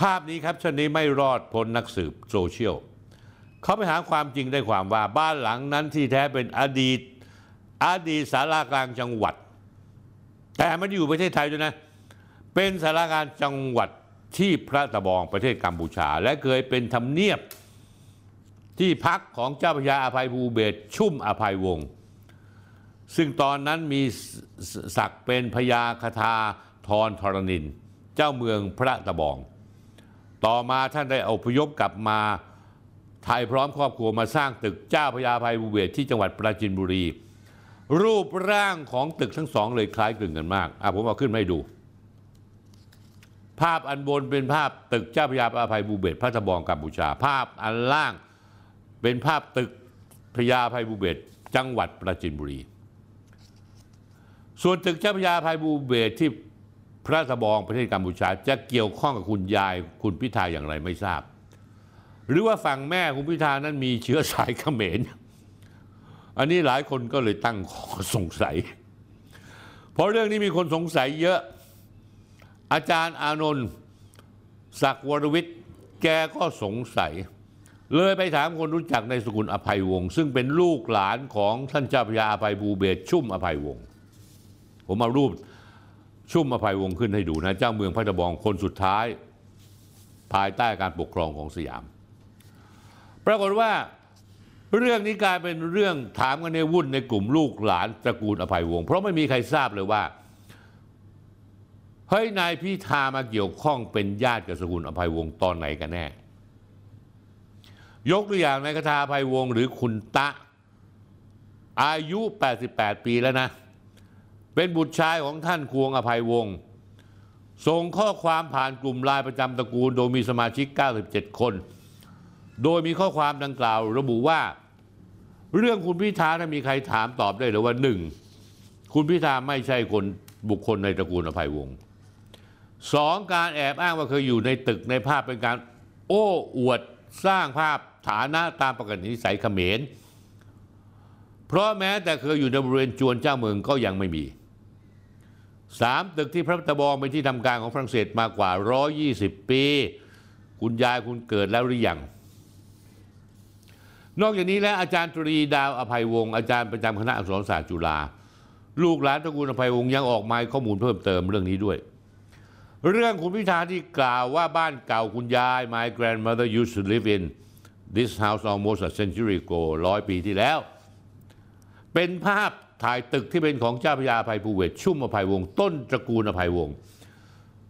ภาพนี้ครับชนนี้ไม่รอดพ้นนักสืบโซเชียลเขาไปหาความจริงได้ความว่าบ้านหลังนั้นที่แท้เป็นอดีต อดีตสารากลางจังหวัด แต่ไมันอยู่ประเทศไทยด้วยนะ เป็นสารากลางจังหวัดที่พระตะบองประเทศกัมพูชา และเคยเป็นทำเนียบ ที่พักของเจ้าพระยาอภัยภูเบศชุ่มอภัยวงศ์ซึ่งตอนนั้นมีศักดิ์เป็นพญาคทาทรธรณิน เจ้าเมืองพระตะบอง ต่อมาท่านได้อพยพกลับมาไทยพร้อมครอบครัวมาสร้างตึกเจ้าพระยาภัยภูเบศที่จังหวัดปราจีนบุรี รูปร่างของตึกทั้งสองเลยคล้ายคลึงกันมากอะผมเอาขึ้นมาให้ดู ภาพอันบนเป็นภาพตึกเจ้าพระยาภัยภูเบศพระตะบองกัมพูชา ภาพอันล่าง เป็นภาพตึกพระยาภัยภูเบศจังหวัดปราจีนบุรี ส่วนตึกเจ้าพระยาภัยภูเบศที่พระตะบองประเทศกัมพูชาจะเกี่ยวข้องกับคุณยายคุณพิธาอย่างไรไม่ทราบ หรือว่าฝั่งแม่คุณพิธานั้นมีเชื้อสายเขมร อันนี้หลายคนก็เลยตั้งข้อสงสัย เพราะเรื่องนี้มีคนสงสัยเยอะอาจารย์อานนท์ศักวรวิทย์แกก็สงสัย เลยไปถามคนรู้จักในสกุลอภัยวงศ์ซึ่งเป็นลูกหลานของท่านเจ้าพระยาอภัยบูเบศชุ่มอภัยวงศ์ผมเอารูปชุ่มอภัยวงศ์ขึ้นให้ดูนะเจ้าเมืองพระตะบองคนสุดท้าย ภายใต้การปกครองของสยาม ปรากฏว่าเรื่องนี้กลายเป็นเรื่องถามกันในวุ่นในกลุ่มลูกหลานตระกูลอภัยวงศ์เพราะไม่มีใครทราบเลยว่าเฮ้ยนายพิธามาเกี่ยวข้องเป็นญาติกับสกุลอภัยวงศ์ตอนไหนกันแน่ ยกตัวอย่างนายคทาภัยวงศ์หรือคุณตะ อายุ 88 ปีแล้วนะ เป็นบุตรชายของท่านควงอภัยวงศ์ส่งข้อความผ่านกลุ่มไลน์ประจำตระกูลโดยมีสมาชิก 97 คน โดยมีข้อความดังกล่าว ระบุว่า เรื่องคุณพิธาถ้ามีใครถามตอบได้เลยว่าหนึ่งคุณพิธาไม่ใช่คนบุคคลในตระกูลอภัยวงศ์สองการแอบอ้างว่าเคยอยู่ในตึกในภาพเป็นการโอ้อวด สร้างภาพฐานะตามปกตินิสัยเขมร เพราะแม้แต่เคยอยู่ในบริเวณจวนเจ้าเมืองก็ยังไม่มีสามตึกที่พระตะบองเป็นที่ทำการของฝรั่งเศสมากกว่า 120 ปี คุณยายคุณเกิดแล้วหรือยังนอกจากนี้แล้วอาจารย์ตรีดาวอภัยวงศ์อาจารย์ประจำคณะอักษรศาสตร์จุฬาลูกหลานตระกูลอภัยวงศ์ยังออกมาข้อมูลเพิ่มเติมเรื่องนี้ด้วย เรื่องคุณพิธาที่กล่าวว่าบ้านเก่าคุณยาย my grandmother used to live in this house almost a century ago ร้อยปีที่แล้ว เป็นภาพถ่ายตึกที่เป็นของเจ้าพระยาอภัยภูเวศชุ่มอภัยวงศ์ต้นตระกูลอภัยวงศ์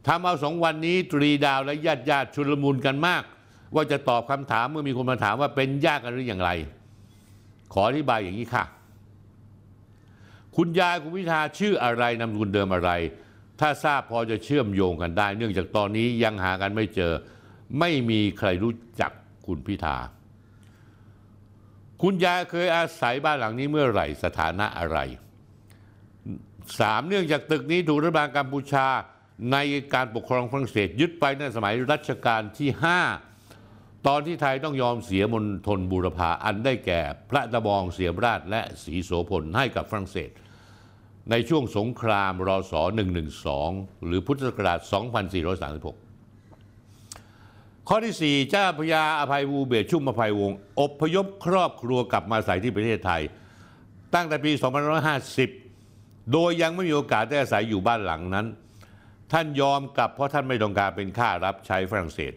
ทำเอาสองวันนี้ตรีดาวและญาติญาติชุลมุนกันมาก ว่าจะตอบคำถามเมื่อมีคนมาถามว่าเป็นญาติกันหรืออย่างไร ขออธิบายอย่างนี้ค่ะ คุณยายคุณพิธาชื่ออะไรนามสกุลเดิมอะไร ถ้าทราบพอจะเชื่อมโยงกันได้ เนื่องจากตอนนี้ยังหากันไม่เจอ ไม่มีใครรู้จักคุณพิธา คุณยายเคยอาศัยบ้านหลังนี้เมื่อไหร่สถานะอะไรสามเนื่องจากตึกนี้ถูกรัฐบาลกัมพูชาในการปกครองฝรั่งเศสยึดไปในสมัยรัชกาลที่ 5 ตอนที่ไทยต้องยอมเสียมณฑลบูรพาอันได้แก่ พระตะบองเสียมราชและศรีโสพลให้กับฝรั่งเศส ในช่วงสงครามรศ112 หรือพุทธศักราช 2436 ข้อที่ 4 เจ้าพระยาอภัยวูเบศชุ่มอภัยวงศ์อพยพครอบครัวกลับมาอาศัยที่ประเทศไทย ตั้งแต่ปี 2550 โดยยังไม่มีโอกาสได้อาศัยอยู่บ้านหลังนั้น ท่านยอมกลับเพราะท่านไม่ต้องการเป็นข้ารับใช้ฝรั่งเศส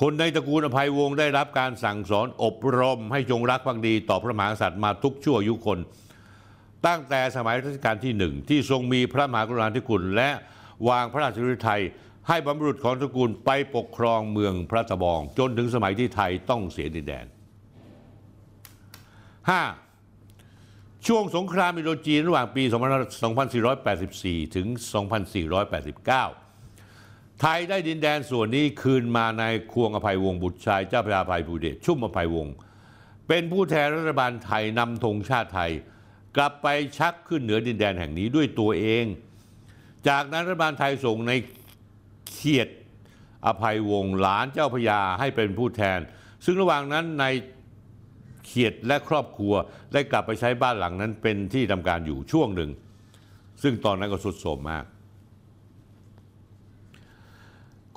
คนในตระกูลอภัยวงศ์ได้รับการสั่งสอนอบรมให้จงรักภักดีต่อพระมหากษัตริย์มาทุกชั่วอายุคน ตั้งแต่สมัยรัชกาลที่หนึ่งที่ทรงมีพระมหากรุณาธิคุณและวางพระราชฤทัยให้บรรพบุรุษของตระกูลไปปกครองเมืองพระตะบอง จนถึงสมัยที่ไทยต้องเสียดินแดน 5. ช่วงสงครามอินโดจีนระหว่างปี 2484 ถึง 2489 ไทยได้ดินแดนส่วนนี้คืนมาในควงอภัยวงศ์บุตรชายเจ้าพระยาภัยภูเดชชุ่มอภัยวงศ์เป็นผู้แทนรัฐบาลไทยนำธงชาติไทย กลับไปชักขึ้นเหนือดินแดนแห่งนี้ด้วยตัวเอง จากนั้นรัฐบาลไทยส่งในเขียดอภัยวงศ์หลานเจ้าพยาให้เป็นผู้แทน ซึ่งระหว่างนั้นในเขียดและครอบครัวได้กลับไปใช้บ้านหลังนั้นเป็นที่ทำการอยู่ช่วงหนึ่ง ซึ่งตอนนั้นก็สุดโทมมาก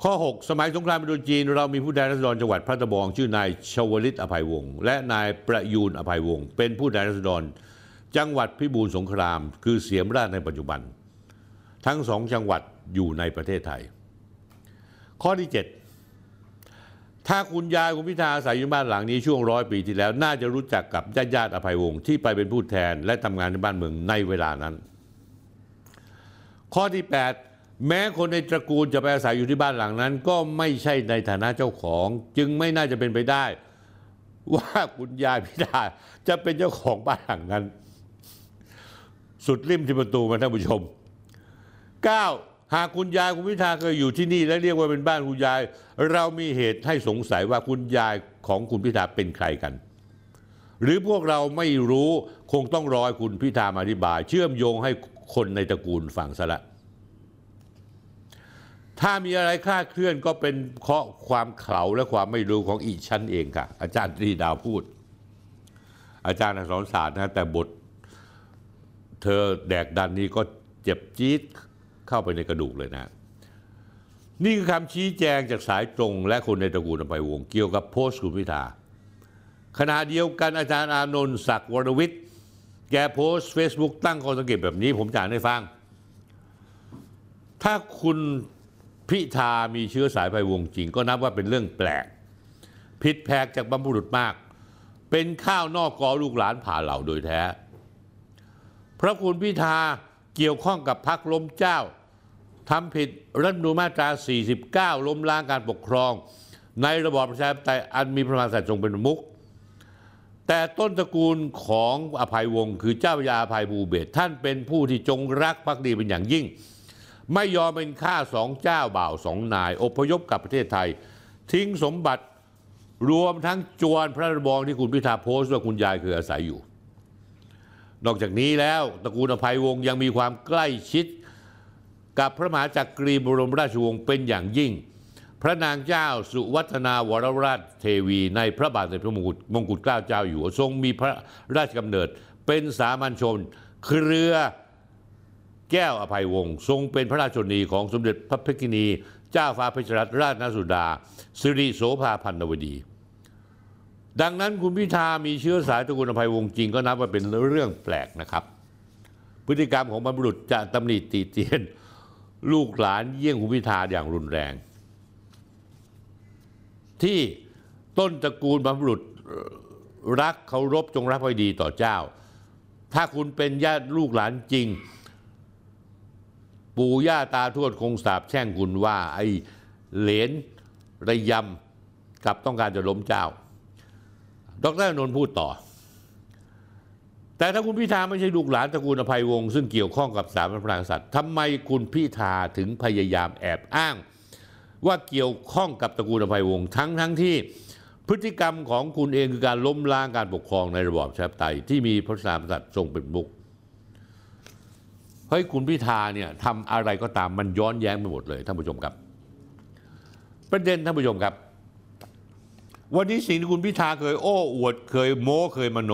ข้อ 6 สมัยสงครามอินโดจีน เรามีผู้แทนราษฎรจังหวัดพระตะบอง ชื่อนายชวลิตอภัยวงศ์และนายประยูนอภัยวงศ์เป็นผู้แทนราษฎร จังหวัดพิบูลสงคราม คือเสียมราชในปัจจุบัน ทั้งสองจังหวัดอยู่ในประเทศไทย ข้อที่ 7 ถ้าคุณยายคุณพิธาอาศัยอยู่บ้านหลังนี้ช่วงร้อยปีที่แล้ว น่าจะรู้จักกับญาติญาติอภัยวงศ์ที่ไปเป็นผู้แทนและทำงานในบ้านเมืองในเวลานั้น ข้อที่ 8 แม้คนในตระกูลจะไปอาศัยอยู่ที่บ้านหลังนั้น ก็ไม่ใช่ในฐานะเจ้าของ จึงไม่น่าจะเป็นไปได้ ว่าคุณยายพิธาจะเป็นเจ้าของบ้านหลังนั้น สุดริมที่ประตูมาท่านผู้ชม 9. หากคุณยายคุณพิธาเคยอยู่ที่นี่ และเรียกว่าเป็นบ้านคุณยาย เรามีเหตุให้สงสัยว่าคุณยายของคุณพิธาเป็นใครกัน หรือพวกเราไม่รู้คงต้องรอคุณพิธามาอธิบาย เชื่อมโยงให้คนในตระกูลฟังซะละ ถ้ามีอะไรคลาดเคลื่อนก็เป็นเพราะความเขลาและความไม่รู้ของอีชั้นเองค่ะ อาจารย์ตรีดาวพูด อาจารย์อักษรศาสตร์นะแต่บท เธอแดกดันนี้ก็เจ็บจี๊ดเข้าไปในกระดูกเลยนะ นี่คือคำชี้แจงจากสายตรง และคนในตระกูลอภัยวงเกี่ยวกับโพสต์คุณพิธาขณะเดียวกันอาจารย์อานนท์ศักดิ์วรวิทย์แกโพสต์เฟซบุ๊กตั้งข้อสังเกตแบบนี้ผมจะอ่านให้ฟัง ถ้าคุณพิธามีเชื้อสายไพวงจริง ก็นับว่าเป็นเรื่องแปลก ผิดแผกจากบรรพบุรุษมาก เป็นข้าวนอกกอลูกหลานผ่าเหล่าโดยแท้ เพราะคุณพิธาเกี่ยวข้องกับพรรคล้มเจ้าทำผิดรัฐธรรมนูญมาตรา 49 ล้มล้างการปกครอง ในระบอบประชาธิปไตยอันมีพระมหากษัตริย์ทรงเป็นมุขแต่ต้นตระกูลของอภัยวงศ์คือเจ้าพระยาอภัยภูเบศท่านเป็นผู้ที่จงรักภักดีเป็นอย่างยิ่ง ไม่ยอมเป็นข้าสองเจ้าบ่าวสองนาย อพยพกลับประเทศไทย ทิ้งสมบัติรวมทั้งจวนพระระบองที่คุณพิธาโพสต์ว่าคุณยายเคยอาศัยอยู่ นอกจากนี้แล้วตระกูลอภัยวงศ์ยังมีความใกล้ชิด กับพระมหาจักรีบรมราชวงศ์เป็นอย่างยิ่ง พระนางเจ้าสุวัฒนาวรราชเทวีในพระบาทสมเด็จพระมงกุฎมงกุฎเกล้าเจ้าอยู่หัวทรงมีพระราชกำเนิดเป็นสามัญชน เครือแก้วอภัยวงศ์ทรงเป็นพระราชชนีของสมเด็จพระเพกินี เจ้าฟ้าเพชรรัตนราชนสุดา สิริโสภาพันนวดี ดังนั้นคุณพิธามีเชื้อสายตระกูลอภัยวงศ์จริงก็นับว่าเป็นเรื่องแปลกนะครับ พฤติกรรมของบรรพบุรุษจะตำหนิติเตียน ลูกหลานเยี่ยงคุณพิธาอย่างรุนแรง ที่ต้นตระกูลบรรพบุรุษรักเคารพจงรักภักดีต่อเจ้า ถ้าคุณเป็นญาติลูกหลานจริง ปู่ย่าตาทวดคงสาบแช่งคุณว่าไอ้เหลนระยำกับต้องการจะล้มเจ้า ดรนนท์พูดต่อ แต่ถ้าคุณพิธาไม่ใช่ลูกหลานตระกูลอภัยวงศ์ซึ่งเกี่ยวข้องกับสถาบันพระมหากษัตริย์ทำไมคุณพิธาถึงพยายามแอบอ้าง ว่าเกี่ยวข้องกับตระกูลอภัยวงศ์ทั้งทั้งที่พฤติกรรมของคุณเองคือการล้มล้างการปกครองในระบอบประชาธิปไตยที่มีพระมหากษัตริย์ทรงเป็นมุกเฮ้ยคุณพิธาเนี่ยทำอะไรก็ตามมันย้อนแย้งไปหมดเลยท่านผู้ชมครับ ประเด็นท่านผู้ชมครับ วันนี้สิ่งที่คุณพิธาเคยโอ้อวด เคยโม้เคยมโน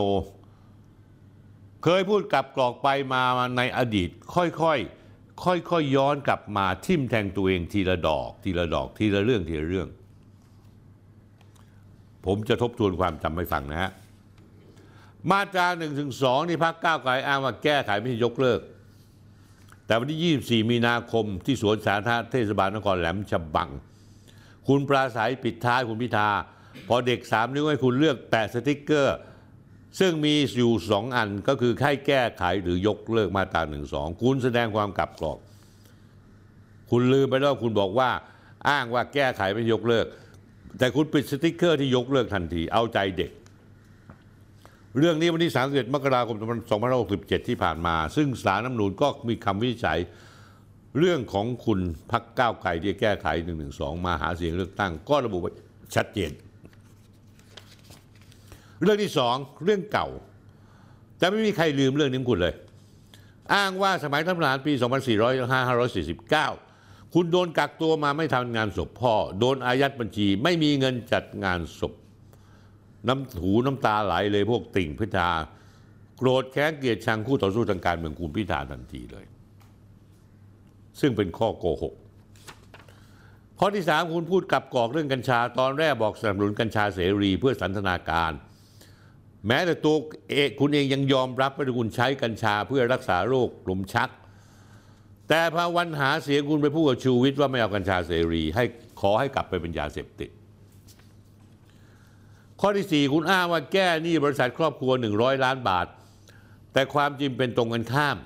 เคยพูดกลับกรอกไปมาในอดีต ค่อยๆค่อยๆย้อนกลับมาทิ่มแทงตัวเองทีละดอก ทีละดอกทีละเรื่องทีละเรื่อง ผมจะทบทวนความจำให้ฟังนะฮะมาตราหนึ่งถึงสองนี่พักก้าวไกลอ้างว่าแก้ไขไม่ใช่ยกเลิก แต่วันที่ 24 มีนาคมที่สวนสาธารณะเทศบาลนครแหลมฉบัง คุณปราศัยปิดท้ายคุณพิธา พอเด็กสามนิ้วให้คุณเลือกแปะสติกเกอร์ ซึ่งมีอยู่สองอันก็คือให้แก้ไขหรือยกเลิกมาตราหนึ่งหนึ่งสองคุณแสดงความกลับกลอก คุณลืมไปแล้วคุณบอกว่า อ้างว่าแก้ไขไม่ยกเลิก แต่คุณปิดสติกเกอร์ที่ยกเลิกทันทีเอาใจเด็ก เรื่องนี้วันที่31มกราคม2567 ที่ผ่านมา ซึ่งสารน้ำนูนก็มีคำวิจัยเรื่องของคุณพักก้าวไกลที่แก้ไข112มาหาเสียงเลือกตั้ง ก็ระบุไว้ชัดเจน เรื่องที่สองเรื่องเก่า แต่ไม่มีใครลืมเรื่องนี้คุณเลย อ้างว่าสมัยรัฐประหารปี 2449 คุณโดนกักตัวมาไม่ทำงานศพพ่อ โดนอายัดบัญชี ไม่มีเงินจัดงานศพ น้ำหูน้ำตาไหลเลยพวกติ่งพิธาโกรธแค้นเกลียดชังคู่ต่อสู้ทางการเมืองคุณพิธาทันทีเลย ซึ่งเป็นข้อโกหกข้อที่สามคุณพูดกับกอกเรื่องกัญชา ตอนแรกบอกสนับสนุนกัญชาเสรีเพื่อสันทนาการ แม้แต่ตัวเอกคุณเองยังยอมรับว่าคุณใช้กัญชาเพื่อรักษาโรคลมชัก แต่พอวันหาเสียงคุณไปพูดกับชูวิทย์ว่าไม่เอากัญชาเสรี ให้ขอให้กลับไปเป็นยาเสพติด ข้อที่ 4 คุณอ้างว่าแก้หนี้บริษัทครอบครัว 100 ล้านบาท แต่ความจริงเป็นตรงกันข้าม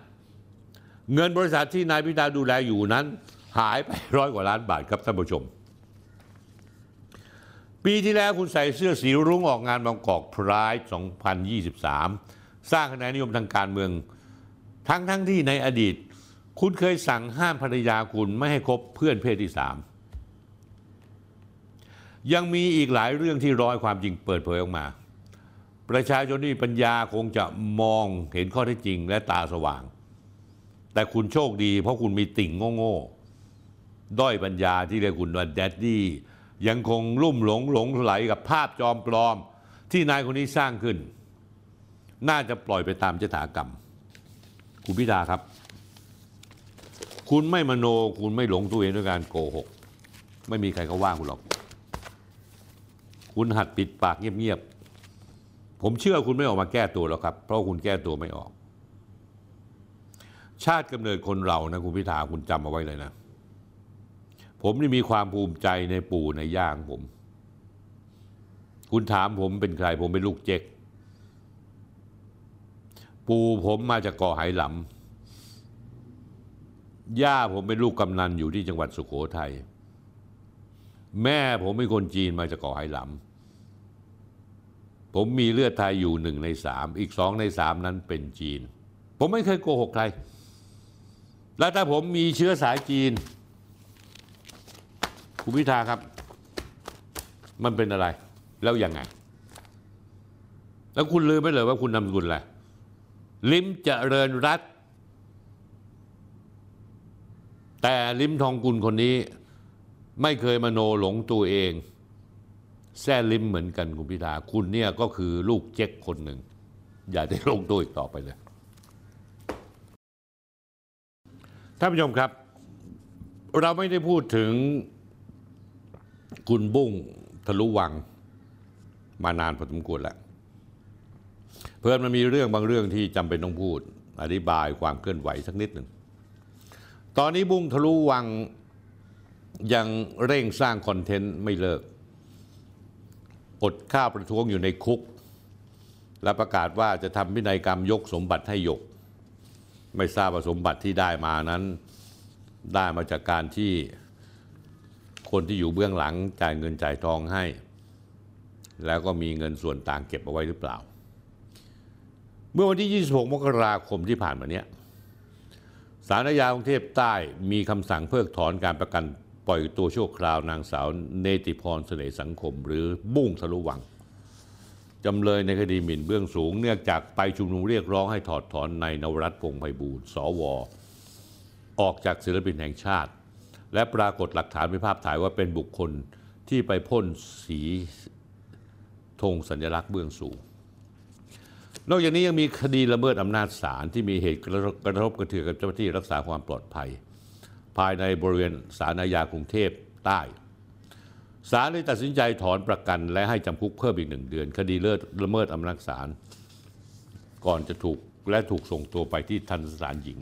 เงินบริษัทที่นายพิธาดูแลอยู่นั้น หายไปร้อยกว่าล้านบาทครับท่านผู้ชม ปีที่แล้วคุณใส่เสื้อสีรุ้งออกงานบางกอกพราย2023 สร้างคะแนนนิยมทางการเมือง ทั้งทั้งที่ในอดีต คุณเคยสั่งห้ามภรรยาคุณไม่ให้คบเพื่อนเพศที่สามยังมีอีกหลายเรื่องที่ร้อยความจริงเปิดเผยออกมา ประชาชนที่ปัญญาคงจะมองเห็นข้อเท็จจริงและตาสว่าง แต่คุณโชคดีเพราะคุณมีติ่งโง่ๆด้อยปัญญาที่เรียกคุณว่าแดดดี้ ยังคงลุ่มหลงหลงไหลกับภาพจอมปลอม ที่นายคนนี้สร้างขึ้น น่าจะปล่อยไปตามยถากรรม คุณพิธาครับ คุณไม่มโนคุณไม่หลงตัวเองด้วยการโกหก ไม่มีใครเขาว่าคุณหรอก คุณหัดปิดปากเงียบๆผมเชื่อคุณไม่ออกมาแก้ตัวแล้วครับ เพราะคุณแก้ตัวไม่ออก ชาติกำเนิดคนเรานะคุณพิธาคุณจำเอาไว้เลยนะ ผมนี่มีความภูมิใจในปู่ในย่างผม คุณถามผมเป็นใคร ผมเป็นลูกเจ๊กปู่ผมมาจากเกาะไหหลำย่าผมเป็นลูกกำนันอยู่ที่จังหวัดสุโขทัยแม่ผมเป็นคนจีนมาจากเกาะไหหลำผมมีเลือดไทยอยู่หนึ่งในสามอีกสองในสามนั้นเป็นจีน ผมไม่เคยโกหกใคร แล้วถ้าผมมีเชื้อสายจีน คุณพิธาครับ มันเป็นอะไร แล้วยังไง แล้วคุณลืมไปเลยว่าคุณนามสกุลอะไรลิมเจริญรัตแต่ลิมทองกุลคนนี้ ไม่เคยมโนหลงตัวเองแซ่ลิมเหมือนกันคุณพิธาคุณเนี่ยก็คือลูกเจ๊กคนหนึ่ง อย่าได้ลงตัวอีกต่อไปเลยท่านผู้ชมครับ เราไม่ได้พูดถึง คุณบุ้งทะลุวังมานานพอสมควรแล้ว เพื่อนมันมีเรื่องบางเรื่องที่จำเป็นต้องพูด อธิบายความเคลื่อนไหวสักนิดหนึ่ง ตอนนี้บุ้งทะลุวังยังเร่งสร้างคอนเทนต์ไม่เลิก อดข้าวประท้วงอยู่ในคุก และประกาศว่าจะทำพินัยกรรมยกสมบัติให้หยก ไม่ทราบว่าสมบัติที่ได้มานั้น ได้มาจากการที่ คนที่อยู่เบื้องหลังจ่ายเงินจ่ายทองให้ แล้วก็มีเงินส่วนต่างเก็บเอาไว้หรือเปล่า เมื่อวันที่ 26 มกราคมที่ผ่านมาเนี้ยศาลอาญากรุงเทพใต้มีคำสั่งเพิกถอนการประกันปล่อยตัวชั่วคราวนางสาวเนติพรเสน่ห์สังคม หรือบุ้งทะลุวังจำเลยในคดีหมิ่นเบื้องสูง เนื่องจากไปชุมนุมเรียกร้องให้ถอดถอนในนวรัตน์พงไพบูลย์สว ออกจากศิลปินแห่งชาติ และปรากฏหลักฐานเป็นภาพถ่ายว่าเป็นบุคคลที่ไปพ่นสีธงสัญลักษณ์เบื้องสูง นอกจากนี้ยังมีคดีละเมิดอำนาจศาลที่มีเหตุกระทบกระเทือนกับเจ้าหน้าที่รักษาความปลอดภัย ภายในบริเวณศาลอาญากรุงเทพใต้ศาลได้ตัดสินใจถอนประกันและให้จำคุกเพิ่มอีกหนึ่งเดือน คดีเลิศละเมิดอำนาจศาลก่อนจะถูกและถูกส่งตัวไปที่ทันสถานหญิง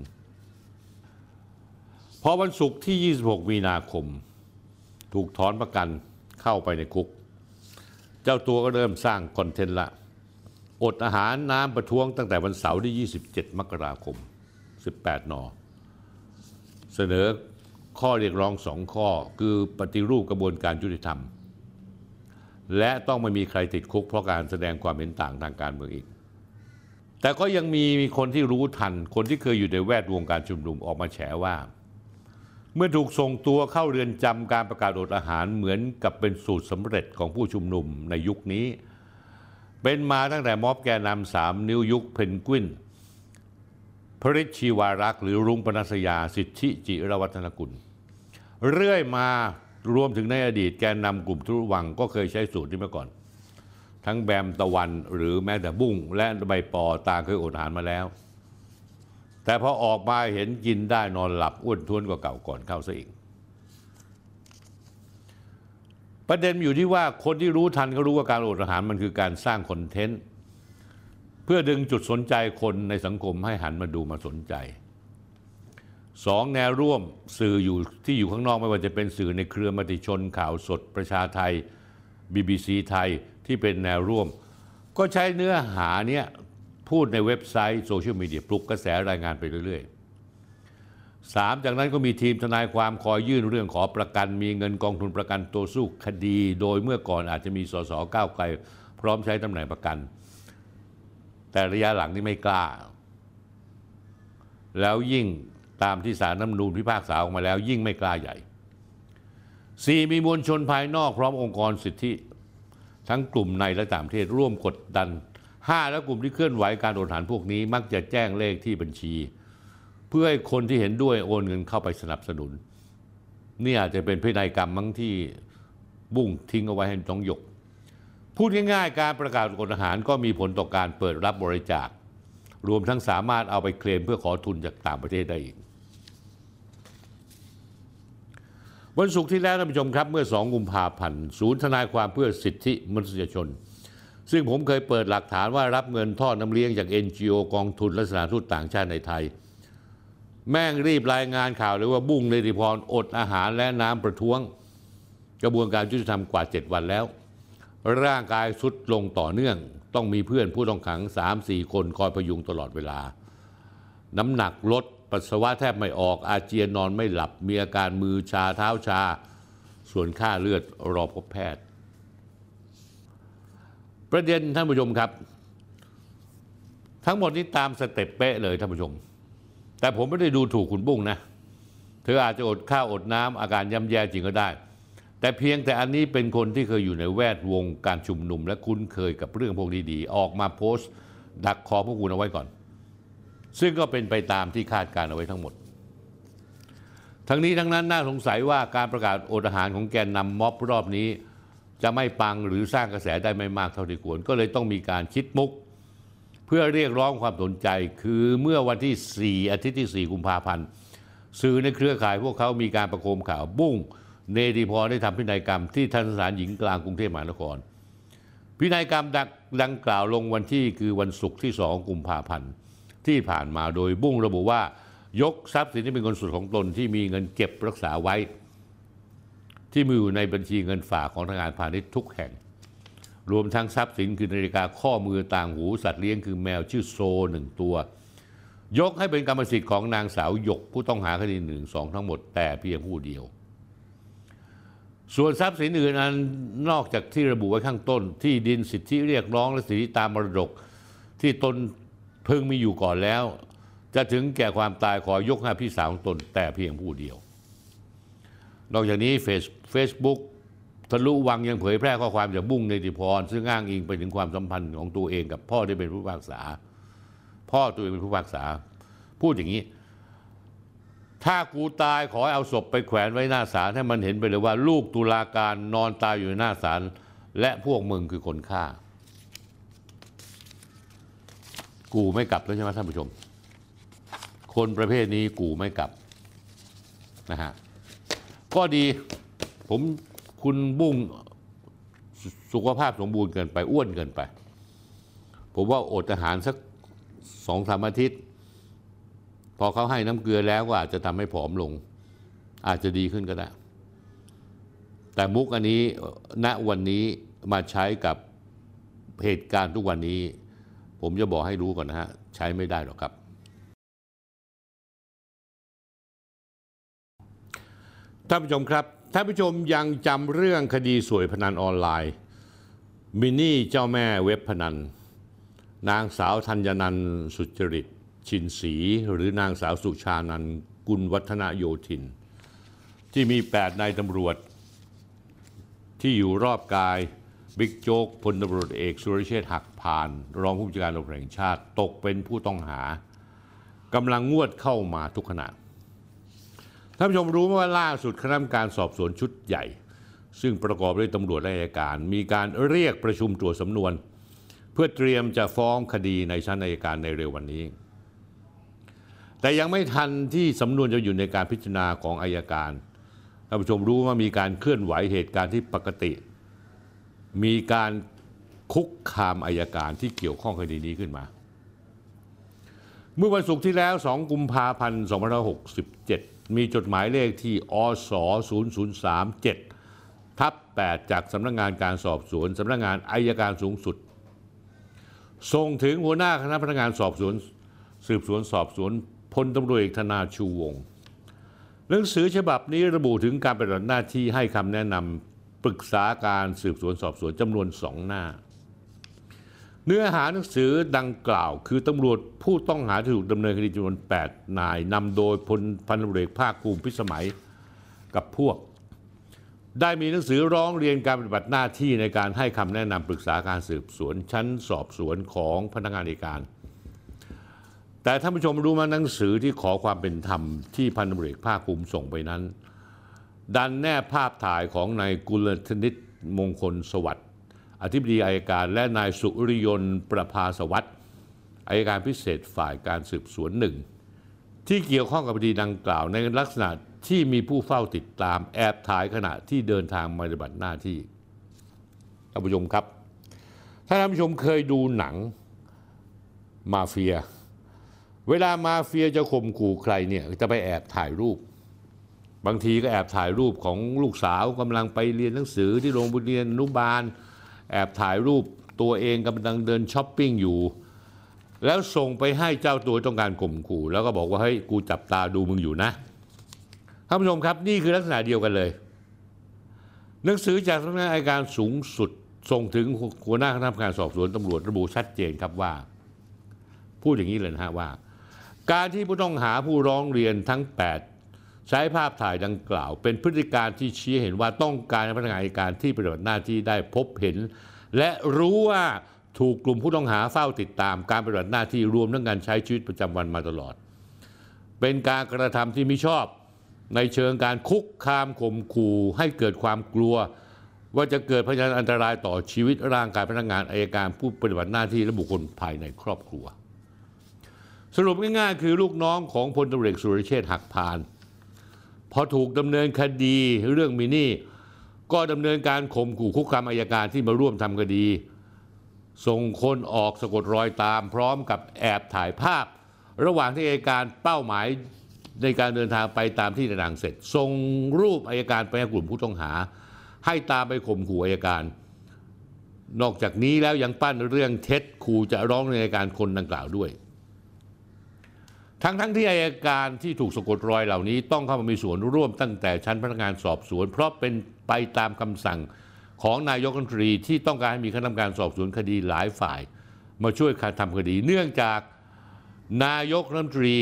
อวันศุกร์ที่ 26 มีนาคม ถูกถอนประกันเข้าไปในคุก เจ้าตัวก็เริ่มสร้างคอนเทนต์ละ อดอาหารน้ำประท้วงตั้งแต่วันเสาร์ที่ 27 มกราคม 18 น เสนอข้อเรียกร้องสองข้อคือปฏิรูปกระบวนการยุติธรรม และต้องไม่มีใครติดคุกเพราะการแสดงความเห็นต่างทางการเมืองอีก แต่ก็ยังมีคนที่รู้ทันคนที่เคยอยู่ในแวดวงการชุมนุมออกมาแฉว่า เมื่อถูกส่งตัวเข้าเรือนจำการประกาศอดอาหารเหมือนกับเป็นสูตรสำเร็จของผู้ชุมนุมในยุคนี้ เป็นมาตั้งแต่ม็อบแกนนำสามนิ้วยุคเพนกวินพริชชีวารักษ์หรือรุ้งปนัสยาสิทธิจิรวัฒนกุล เรื่อยมารวมถึงในอดีตแกนนำกลุ่มทุรวังก็เคยใช้สูตรนี้มาก่อน ทั้งแบมตะวันหรือแม้แต่บุ้งและใบปอต่างเคยอดอาหารมาแล้ว แต่พอออกมาเห็นกินได้นอนหลับอ้วนท้วนกว่าเก่าก่อนเข้าซะอีกประเด็นอยู่ที่ว่าคนที่รู้ทันก็รู้ว่าการอดอาหารมันคือการสร้างคอนเทนต์เพื่อดึงจุดสนใจคนในสังคมให้หันมาดูมาสนใจสองแนวร่วมสื่ออยู่ที่อยู่ข้างนอกไม่ว่าจะเป็นสื่อในเครือมติชนข่าวสดประชาไทย BBC ไทยที่เป็นแนวร่วม ก็ใช้เนื้อหาเนี้ย พูดในเว็บไซต์โซเชียลมีเดียปลุกกระแสรายงานไปเรื่อยๆสามจากนั้นก็มีทีมทนายความคอยยื่นเรื่องขอประกัน มีเงินกองทุนประกันตัวสู้คดี โดยเมื่อก่อนอาจจะมีสสก้าวไกล พร้อมใช้ตำแหน่งประกัน แต่ระยะหลังนี่ไม่กล้า แล้วยิ่งตามที่สารน้ำนูนพิพากษาออกมาแล้ว ยิ่งไม่กล้าใหญ่ 4. มีมวลชนภายนอกพร้อมองค์กรสิทธิ ทั้งกลุ่มในและต่างประเทศร่วมกดดัน 5. แล้วกลุ่มที่เคลื่อนไหวการโอนหารพวกนี้ มักจะแจ้งเลขที่บัญชี เพื่อให้คนที่เห็นด้วยโอนเงินเข้าไปสนับสนุน นี่อาจจะเป็นพินัยกรรมมั้งที่บุ้งทิ้งเอาไว้ให้น้องหยก พูดง่ายๆ การประกาศกฎอาหารก็มีผลต่อการเปิดรับบริจาค รวมทั้งสามารถเอาไปเคลมเพื่อขอทุนจากต่างประเทศได้อีกวันศุกร์ที่แล้วท่านผู้ชมครับ เมื่อ 2 กุมภาพันธ์ศูนย์ทนายความเพื่อสิทธิมนุษยชน ซึ่งผมเคยเปิดหลักฐานว่ารับเงินทอดน้ำเลี้ยงจาก NGO กองทุนและสถานทูตต่างชาติในไทย แม่งรีบรายงานข่าวเลยว่าบุ้งในติพรอดอาหารและน้ำประท้วง กระบวนการยุติธรรมกว่า 7 วันแล้ว ร่างกายสุดลงต่อเนื่อง ต้องมีเพื่อนผู้ต้องขัง 3-4 คนคอยพยุงตลอดเวลา น้ำหนักลดปัสสาวะแทบไม่ออกอาเจียนนอนไม่หลับมีอาการมือชาเท้าชา ส่วนค่าเลือดรอพบแพทย์ ประเด็นท่านผู้ชมครับ ทั้งหมดนี้ตามสเต็ปเป๊ะเลยท่านผู้ชม แต่ผมไม่ได้ดูถูกคุณบุ้งนะ เธออาจจะอดข้าวอดน้ำอาการย่ำแย่จริงก็ได้ แต่เพียงแต่อันนี้เป็นคนที่เคยอยู่ในแวดวงการชุมนุม และคุ้นเคยกับเรื่องพวกนี้ดีออกมาโพสต์ ดักคอพวกคุณเอาไว้ก่อน ซึ่งก็เป็นไปตามที่คาดการเอาไว้ทั้งหมดทั้งนี้ทั้งนั้นน่าสงสัยว่าการประกาศอดอาหารของแกนนำม็อบรอบนี้ จะไม่ปังหรือสร้างกระแสได้ไม่มากเท่าที่ควร ก็เลยต้องมีการคิดมุก เพื่อเรียกร้องความสนใจ คือเมื่อวันที่ 4 อาทิตย์ที่ 4 กุมภาพันธ์สื่อในเครือข่ายพวกเขามีการประโคมข่าวบุ้งเนติพรได้ทำพินัยกรรมที่ทันสถานหญิงกลางกรุงเทพมหานคร พินัยกรรมดังดังกล่าวลงวันที่คือวันศุกร์ที่ 2 กุมภาพันธ์ที่ผ่านมาโดยบุ้งระบุว่ายกทรัพย์สินที่เป็นเงินสดของตนที่มีเงินเก็บรักษาไว้ ที่มีอยู่ในบัญชีเงินฝากของธนาคารพาณิชย์ทุกแห่ง รวมทั้งทรัพย์สินคือนาฬิกาข้อมือต่างหูสัตว์เลี้ยงคือแมวชื่อโซหนึ่งตัว ยกให้เป็นกรรมสิทธิ์ของนางสาวหยกผู้ต้องหาคดีหนึ่งสองทั้งหมดแต่เพียงผู้เดียว ส่วนทรัพย์สินอื่นอันนอกจากที่ระบุไว้ข้างต้น ที่ดินสิทธิเรียกร้องและสิทธิตามมรดกที่ตนเพิ่งมีอยู่ก่อนแล้ว จะถึงแก่ความตายขอยกให้พี่สาวของตนแต่เพียงผู้เดียวนอกจากนี้เฟซ เฟซบุ๊กทะลุวังยังเผยแพร่ข้อความจากบุ้งเนติพร ซึ่งอ้างอิงไปถึงความสัมพันธ์ของตัวเองกับพ่อที่เป็นผู้พิพากษา พ่อตัวเองเป็นผู้พิพากษา พูดอย่างนี้ ถ้ากูตายขอเอาศพไปแขวนไว้หน้าศาลให้มันเห็นไปเลยว่า ลูกตุลาการนอนตายอยู่หน้าศาลและพวกมึงคือคนฆ่า กูไม่กลับแล้วใช่ไหมท่านผู้ชม คนประเภทนี้กูไม่กลับนะฮะก็ดี ผมคุณบุ้งสสุขภาพสมบูรณ์เกินไปอ้วนเกินไป ผมว่าอดอาหารสักสองสามอาทิตย์ พอเขาให้น้ำเกลือแล้วก็อาจจะทำให้ผอมลง อาจจะดีขึ้นก็ได้ แต่มุกอันนี้ณวันนี้มาใช้กับเหตุการณ์ทุกวันนี้ ผมจะบอกให้รู้ก่อนนะฮะ ใช้ไม่ได้หรอกครับ ท่านผู้ชมครับ ท่านผู้ชมยังจำเรื่องคดีสวยพนันออนไลน์ มินี่เจ้าแม่เว็บพนัน นางสาวธัญนันสุจริต ชินศรีหรือนางสาวสุชานันกุลวัฒนโยธิน ที่มีแปดนายตำรวจ ที่อยู่รอบกายบิ๊กโจ๊กพลตำรวจเอกสุรเชษฐ์หักพาน รองผู้บัญชาการตำรวจแห่งชาติตกเป็นผู้ต้องหากำลังงวดเข้ามาทุกขณะ ท่านผู้ชมรู้ไหมว่าล่าสุดคณะกรรมการสอบสวนชุดใหญ่ ซึ่งประกอบด้วยตำรวจและอัยการ มีการเรียกประชุมตรวจสำนวน เพื่อเตรียมจะฟ้องคดีในชั้นอัยการในเร็ววันนี้ แต่ยังไม่ทันที่สำนวนจะอยู่ในการพิจารณาของอายการท่านผู้ชมรู้ว่ามีการเคลื่อนไหวเหตุการณ์ที่ปกติ มีการคุกคามอายการที่เกี่ยวข้องคดีนี้ขึ้นมา เมื่อวันศุกร์ที่แล้ว 2 กุมภาพันธ์2567 มีจดหมายเลขที่อส0037ทับ8จากสำนักงานการสอบสวนสำนักงานอายการสูงสุด ส่งถึงหัวหน้าคณะพนักงานสอบสวน สืบสวนสอบสวนพลตำรวจเอกธนาชูวงศ์หนังสือฉบับนี้ระบุถึงการปฏิบัติหน้าที่ให้คำแนะนำปรึกษาการสืบสวนสอบสวนจำนวนสองหน้า เนื้อหาหนังสือดังกล่าว คือตำรวจผู้ต้องหาที่ถูกดำเนินคดีจำนวน 8 นายนำโดยพลพันเอกภาคภูมิพิสมัยกับพวก ได้มีหนังสือร้องเรียนการปฏิบัติหน้าที่ในการให้คำแนะนำปรึกษาการสืบสวน ชั้นสอบสวนของพนักงานอัยการ แต่ท่านผู้ชมรู้มาหนังสือที่ขอความเป็นธรรมที่พันเอกภาคภูมิส่งไปนั้น ดันแนบภาพถ่ายของนายกุลธนิตมงคลสวัสดิ อธิบดีอายการและนายสุริยนต์ประภาสวัสดิ์อายการพิเศษฝ่ายการสืบสวนหนึ่งที่เกี่ยวข้องกับคดีดังกล่าวในลักษณะที่มีผู้เฝ้าติดตามแอบถ่ายขณะที่เดินทางมาปฏิบัติหน้าที่ท่านผู้ชมครับ ถ้าท่านผู้ชมเคยดูหนังมาเฟีย เวลามาเฟียจะข่มขู่ใครเนี่ยจะไปแอบถ่ายรูป บางทีก็แอบถ่ายรูปของลูกสาวกำลังไปเรียนหนังสือที่โรงเรียนอนุบาล แอบถ่ายรูปตัวเองกำลังเดินช้อปปิ้งอยู่ แล้วส่งไปให้เจ้าตัวต้องการข่มขู่ แล้วก็บอกว่าเฮ้ยกูจับตาดูมึงอยู่นะท่านผู้ชมครับนี่คือลักษณะเดียวกันเลย หนังสือจากสำนักงานอัยการสูงสุดส่งถึงหัวหน้าคณะกรรมการสอบสวนตำรวจระบุชัดเจนครับว่า พูดอย่างนี้เลยนะฮะว่า การที่ผู้ต้องหาผู้ร้องเรียนทั้ง 8 ใช้ภาพถ่ายดังกล่าว เป็นพฤติการที่ชี้เห็นว่าต้องการให้พนักงานอัยการที่ปฏิบัติหน้าที่ได้พบเห็น และรู้ว่าถูกกลุ่มผู้ต้องหาเฝ้าติดตามการปฏิบัติหน้าที่รวมทั้งการใช้ชีวิตประจำวันมาตลอด เป็นการกระทำที่ม่ชอบ ในเชิงการคุกคามข่มขู่ให้เกิดความกลัว ว่าจะเกิดพยานอันตรายต่อชีวิตร่างกายพนักงานอายการผู้ปฏิบัติหน้าที่และบุคคลภายในครอบครัว สรุปง่ายๆคือลูกน้องของพลตำรวจเอกสุรเชษฐ์หักพาน พอถูกดำเนินคดีเรื่องมินี่ ก็ดำเนินการข่มขู่คุกคามอายการที่มาร่วมทำคดี ส่งคนออกสะกดรอยตาม พร้อมกับแอบถ่ายภาพ ระหว่างที่อัยการเป้าหมายในการเดินทางไปตามที่ต่างๆเสร็จ ส่งรูปอายการไปให้กลุ่มผู้ต้องหา ให้ตามไปข่มขู่อายการ นอกจากนี้แล้วยังปั้นเรื่องเท็จขู่จะร้องในอายการคนดังกล่าวด้วย ทั้งทั้งที่อายการที่ถูกสะกดรอยเหล่านี้ต้องเข้ามามีส่วนร่วมตั้งแต่ชั้นพนักงานสอบสวน เพราะเป็นไปตามคำสั่งของนายกรัฐมนตรีที่ต้องการให้มีคณะกรรมการสอบสวนคดีหลายฝ่าย มาช่วยการทำคดี เนื่องจากนายกรัฐมนตรี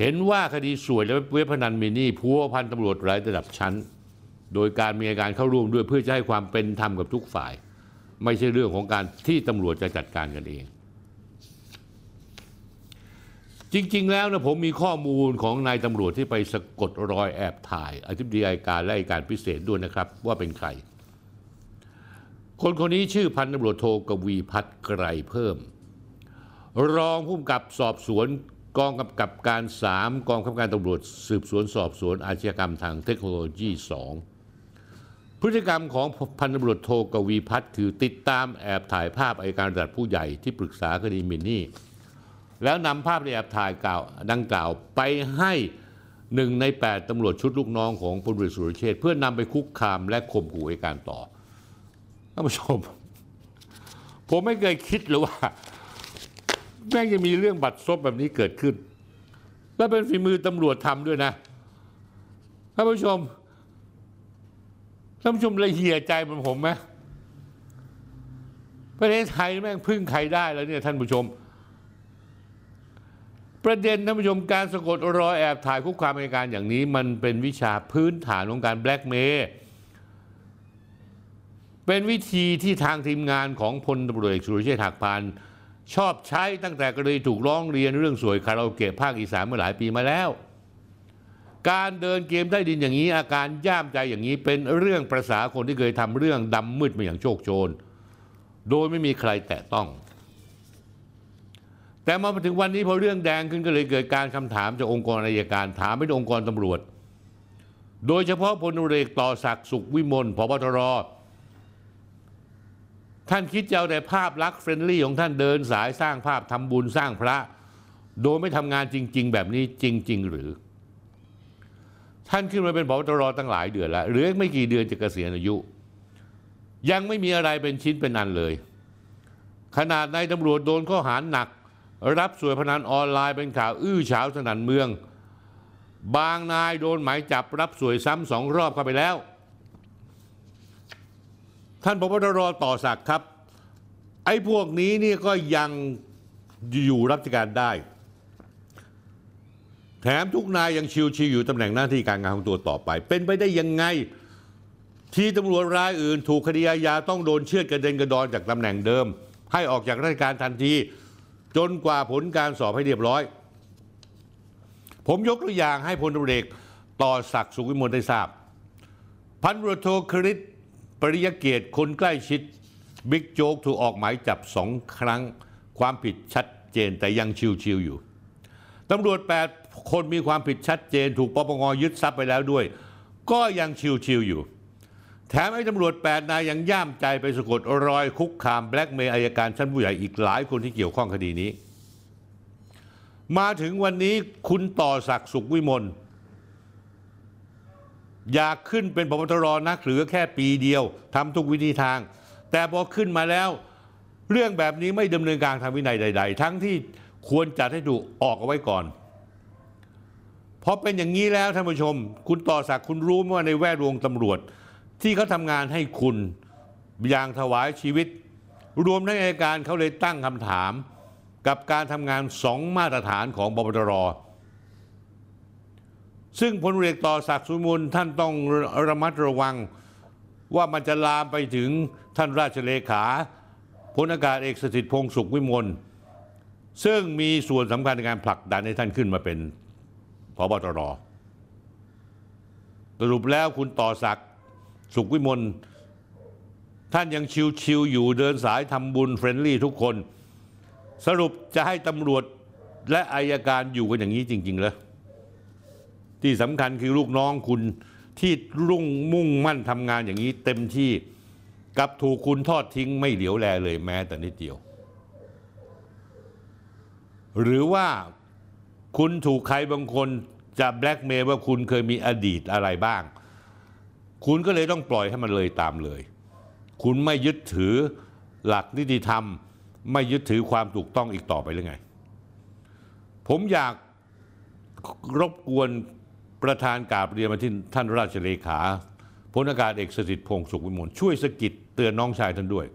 เห็นว่าคดีสวยและเว็บพนันมินี่พัวพันตำรวจหลายระดับชั้น โดยการมีการเข้าร่วมด้วยเพื่อจะให้ความเป็นธรรมกับทุกฝ่าย ไม่ใช่เรื่องของการที่ตำรวจจะจัดการกันเอง จริง ๆ แล้วนะผมมีข้อมูลของนายตำรวจที่ไปสะกดรอยแอบถ่ายอธิบดีอายการและอายการพิเศษด้วยนะครับ ว่าเป็นใคร คนคนนี้ชื่อพันตำรวจโทกวีพัฒน์ไกรเพิ่ม รองผู้กำกับสอบสวนกองกำกับการ3กองกำกับการตำรวจสืบสวนสอบสวนอาชญากรรมทางเทคโนโลยี2พฤติกรรมของพันตำรวจโทกวีพัฒน์คือติดตามแอบถ่ายภาพอายการระดับผู้ใหญ่ที่ปรึกษาคดีมินนี่ แล้วนำภาพในแอบถ่ายกล่าวดังกล่าวไปให้หนึ่งใน 8ตำรวจชุดลูกน้องของพลเรือสุรเชษเพื่อนำไปคุกคามและข่มขู่อัยการต่อท่านผู้ชม ผมไม่เคยคิดเลยว่า แม่งจะมีเรื่องบัตรซบแบบนี้เกิดขึ้น และเป็นฝีมือตำรวจทำด้วยนะท่านผู้ชมท่านผู้ชมละเหี่ยใจเหมือนผมไหมประเทศไทยแม่งพึ่งใครได้แล้วเนี่ยท่านผู้ชม ประเด็นท่านผู้ชมการสะกดรอยแอบถ่ายคุกความอัยการอย่างนี้ มันเป็นวิชาพื้นฐานของการแบล็กเมย์เป็นวิธีที่ทางทีมงานของพลตำรวจเอกสุรเชษฐ์หักพานชอบใช้ตั้งแต่กรณีถูกร้องเรียนเรื่องสวยคาราโอเกะภาคอีสานเมื่อหลายปีมาแล้ว การเดินเกมใต้ดินอย่างนี้ อาการย่ามใจอย่างนี้เป็นเรื่องประษาคนที่เคยทำเรื่องดำมืดมาอย่างโชคโชน โดยไม่มีใครแตะต้อง แต่มาถึงวันนี้พอเรื่องแดงขึ้นก็เลยเกิดการคำถามจากองค์กรอายการถามไปที่องค์กรตำรวจ โดยเฉพาะพลเอกต่อศักดิ์สุขวิมลผบตรท่านคิดจะเอาแต่ภาพลักษณ์ friendly ของท่านเดินสายสร้างภาพทำบุญสร้างพระ โดยไม่ทำงานจริง ๆ แบบนี้จริง ๆ หรือ ท่านขึ้นมาเป็นผบตรตั้งหลายเดือนแล้วหรือไม่กี่เดือนจะเกษียณอายุ ยังไม่มีอะไรเป็นชิ้นเป็นอันเลย ขนาดนายตำรวจโดนข้อหาหนัก รับส่วยพนันออนไลน์เป็นข่าวอื้อฉาวสนั่นเมือง บางนายโดนหมายจับรับสวยซ้ำสองรอบเข้าไปแล้ว ท่านพบตรต่อศักครับ ไอ้พวกนี้นี่ก็ยังอยู่รับราชการได้ แถมทุกนายยังชิวๆอยู่ตำแหน่งหน้าที่การงานของตัวต่อไป เป็นไปได้ยังไงที่ตำรวจรายอื่นถูกคดีอาญาต้องโดนเชือดกระเด็นกระดอนจากตำแหน่งเดิม ให้ออกจากราชการทันที จนกว่าผลการสอบให้เรียบร้อย ผมยกตัวอย่างให้พลตำรวจเอกต่อศักดิ์สุขวิมลได้ทราบ พันรโทคริสปริยเกียรติคนใกล้ชิดบิ๊กโจ๊กถูกออกหมายจับสองครั้งความผิดชัดเจนแต่ยังชิวๆอยู่ตำรวจ 8 คนมีความผิดชัดเจน ถูกปปงยึดทรัพย์ไปแล้วด้วย ก็ยังชิวๆอยู่ แถมไอ้ตำรวจ8นายยังย่ามใจไปสะกดรอยคุกคามแบล็กเมย์อายการชั้นผู้ใหญ่อีกหลายคนที่เกี่ยวข้องคดีนี้ มาถึงวันนี้คุณต่อศักดิ์สุขวิมลอยากขึ้นเป็นพบตรนักเหลือแค่ปีเดียวทำทุกวิธีทาง แต่พอขึ้นมาแล้ว เรื่องแบบนี้ไม่ดำเนินการทางวินัยใด ๆ ทั้งที่ควรจัดให้ถูกออกเอาไว้ก่อนเพราะเป็นอย่างนี้แล้วท่านผู้ชม คุณต่อศักดิ์คุณรู้ว่าในแวดวงตำรวจ ที่เขาทำงานให้คุณอย่างถวายชีวิต รวมทั้งอัยการเขาเลยตั้งคำถาม กับการทำงานสองมาตรฐานของบปตรซึ่งพลเรือต่อศักดิ์สุมูลท่านต้องระมัดระวังว่ามันจะลามไปถึงท่านราชเลขาพลอากาศเอกสถิตพงษ์สุขวิมลซึ่งมีส่วนสำคัญในการผลักดันให้ท่านขึ้นมาเป็นพบตรสรุปแล้วคุณต่อศักดิ์ สุขวิมลท่านยังชิวๆอยู่เดินสายทำบุญเฟรนลี่ทุกคน สรุปจะให้ตำรวจและอายการอยู่กันอย่างนี้จริง ๆ เลยที่สำคัญคือลูกน้องคุณที่รุ่งมุ่งมั่นทำงานอย่างนี้เต็มที่กับถูกคุณทอดทิ้งไม่เหลียวแลเลยแม้แต่นิดเดียว หรือว่าคุณถูกใครบางคนจะแบล็กเมย์ว่าคุณเคยมีอดีตอะไรบ้าง คุณก็เลยต้องปล่อยให้มันเลยตามเลย คุณไม่ยึดถือหลักนิติธรรม ไม่ยึดถือความถูกต้องอีกต่อไปหรือไง ผมอยากรบกวนประธานกาบเรียนมาที่ท่านราชเลขาพลอากาศเอกสถิตพงษ์สุขวิมลช่วยสะกิดเตือนน้องชายท่านด้วย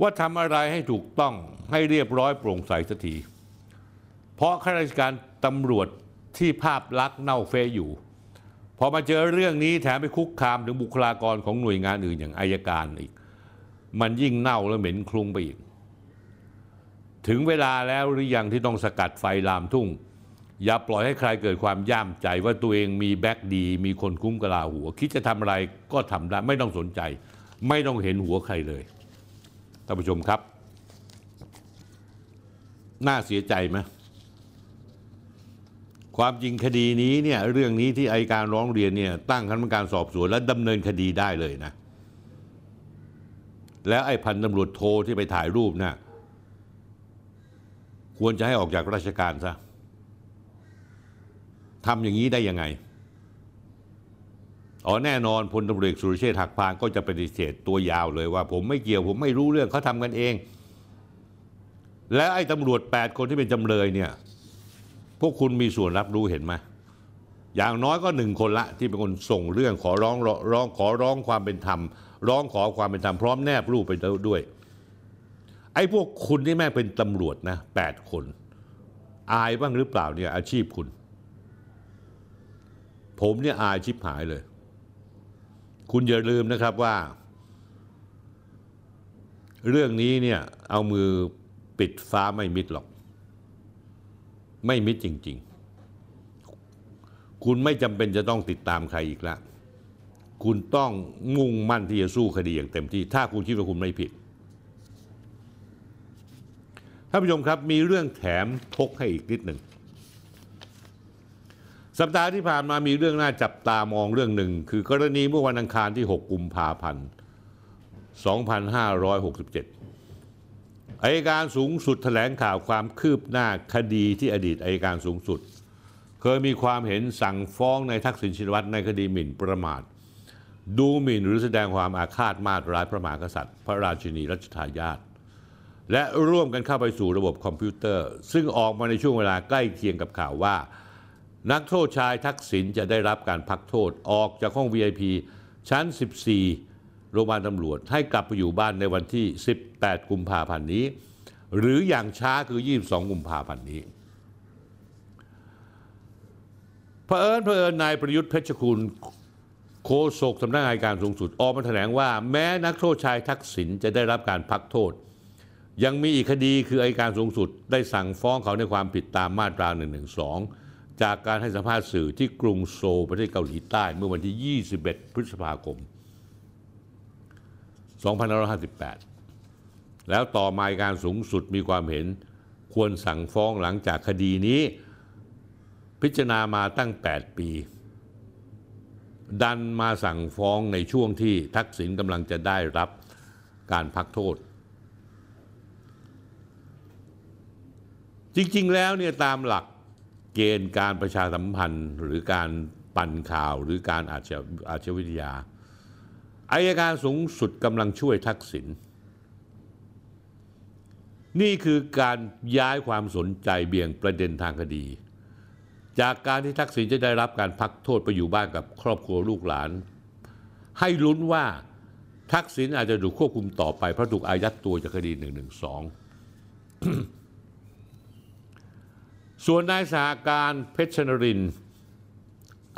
ว่าทำอะไรให้ถูกต้องให้เรียบร้อยโปร่งใสสักทีเพราะข้าราชการตำรวจที่ภาพลักษณ์เน่าเฟยอยู่ อมาเจอเรื่องนี้แถมไปคุกคามถึงบุคลากรของหน่วยงานอื่นอย่างอายการอีก มันยิ่งเน่าและเหม็นคลุ้งไปอีก ถึงเวลาแล้วหรือยังที่ต้องสกัดไฟลามทุ่ง อย่าปล่อยให้ใครเกิดความย่ามใจว่าตัวเองมีแบ็กดี มีคนคุ้มกลาหัว คิดจะทำอะไรก็ทำได้ไม่ต้องสนใจ ไม่ต้องเห็นหัวใครเลยท่านผู้ชมครับ น่าเสียใจไหม ความจริงคดีนี้เนี่ยเรื่องนี้ที่ไอการร้องเรียนเนี่ยตั้งคณะกรรมการสอบสวนและดำเนินคดีได้เลยนะ แล้วไอ้พันตำรวจโทที่ไปถ่ายรูปน่ะควรจะให้ออกจากราชการซะทำอย่างนี้ได้ยังไง อ๋อแน่นอนพลตำรวจสุรเชษฐ์หักพานก็จะปฏิเสธตัวยาวเลยว่า ผมไม่เกี่ยวผมไม่รู้เรื่องเขาทำกันเอง แล้วไอ้ตำรวจ 8 คนที่เป็นจำเลยเนี่ย พวกคุณมีส่วนรับรู้เห็นไหมอย่างน้อยก็หนึ่งคนละที่เป็นคนส่งเรื่องขอร้องร้องขอร้องความเป็นธรรม ร้องขอความเป็นธรรมพร้อมแนบรูปไปด้วย ไอ้พวกคุณที่แม่เป็นตำรวจนะแปดคน อายบ้างหรือเปล่าเนี่ยอาชีพคุณ ผมเนี่ยอายชิบหายเลย คุณอย่าลืมนะครับว่า เรื่องนี้เนี่ยเอามือปิดฟ้าไม่มิดหรอก ไม่มิดจริง ๆ คุณไม่จำเป็นจะต้องติดตามใครอีกแล้วคุณต้องมุ่งมั่นที่จะสู้คดีอย่างเต็มที่ ถ้าคุณคิดว่าคุณไม่ผิดท่านผู้ชมครับมีเรื่องแถมพกให้อีกนิดหนึ่งสัปดาห์ที่ผ่านมามีเรื่องน่าจับตามองเรื่องหนึ่ง คือกรณีเมื่อวันอังคารที่ 6 กุมภาพันธ์ 2567 อายการสูงสุดแถลงข่าวความคืบหน้าคดีที่อดีตอายการสูงสุด เคยมีความเห็นสั่งฟ้องในทักษิณชินวัตรในคดีหมิ่นประมาท ดูหมิ่นหรือแสดงความอาฆาตมาตร้ายพระมหากษัตริย์ พระราชินีรัชทายาทและร่วมกันเข้าไปสู่ระบบคอมพิวเตอร์ ซึ่งออกมาในช่วงเวลาใกล้เคียงกับข่าวว่า นักโทษชายทักษิณจะได้รับการพักโทษออกจากห้อง VIP ชั้น 14 โรงพยาบาลตำรวจ ให้กลับไปอยู่บ้านในวันที่ 18 กุมภาพันธ์นี้ หรืออย่างช้าคือ 22 กุมภาพันธ์นี้เผอิญเผอิญนายประยุทธ์เพชรคุณโฆษกสำนักงานการสูงสุดออกมาแถลงว่า แม้นักโทษชายทักษิณจะได้รับการพักโทษ ยังมีอีกคดีคืออัยการสูงสุด ได้สั่งฟ้องเขาในความผิดตามมาตรา 112 จากการให้สัมภาษณ์สื่อที่กรุงโซลประเทศเกาหลีใต้เมื่อวันที่ 21 พฤษภาคม 2558 แล้วต่อมาการสูงสุดมีความเห็น ควรสั่งฟ้องหลังจากคดีนี้ พิจารณามาตั้ง 8 ปี ดันมาสั่งฟ้องในช่วงที่ทักษิณกำลังจะได้รับการพักโทษ จริงๆแล้วเนี่ยตามหลักเกณฑ์การประชาสัมพันธ์หรือการปั่นข่าวหรือการอาชญาอาชวิทยา อายการสูงสุดกำลังช่วยทักษิณนี่คือการย้ายความสนใจเบี่ยงประเด็นทางคดี จากการที่ทักษิณจะได้รับการพักโทษไปอยู่บ้านกับครอบครัวลูกหลาน ให้ลุ้นว่าทักษิณอาจจะถูกควบคุมต่อไปเพราะถูกอายัดตัวจากคดี 112 ส่วนนายสหการเพชรนรินทร์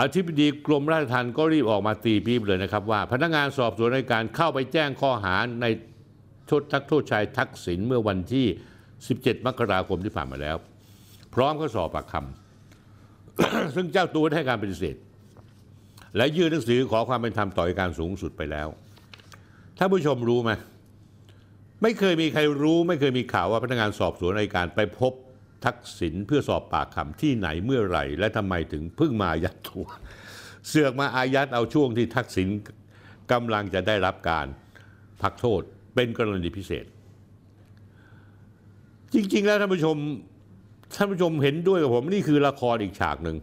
อธิบดีกรมราชทัณฑ์ก็รีบออกมาตีปีบเลยนะครับว่า พนักงานสอบสวนในการเข้าไปแจ้งข้อหาในโทษทักโทษชายทักษิณเมื่อวันที่ 17 มกราคมที่ผ่านมาแล้ว พร้อมก็สอบปากคำซึ่งเจ้าตัวได้ให้การปฏิเสธ และยื่นหนังสือขอความเป็นธรรมต่ออัยการสูงสุดไปแล้วท่านผู้ชมรู้ไหมไม่เคยมีใครรู้ ไม่เคยมีข่าวว่าพนักงานสอบสวนอัยการไปพบ ทักษิณเพื่อสอบปากคำที่ไหนเมื่อไหร่ และทำไมถึงเพิ่งมาอายัดตัว เสือกมาอายัดเอาช่วงที่ทักษิณกำลังจะได้รับการพักโทษเป็นกรณีพิเศษ จริง ๆ แล้วท่านผู้ชมท่านผู้ชมเห็นด้วยกับผม นี่คือละครอีกฉากหนึ่ง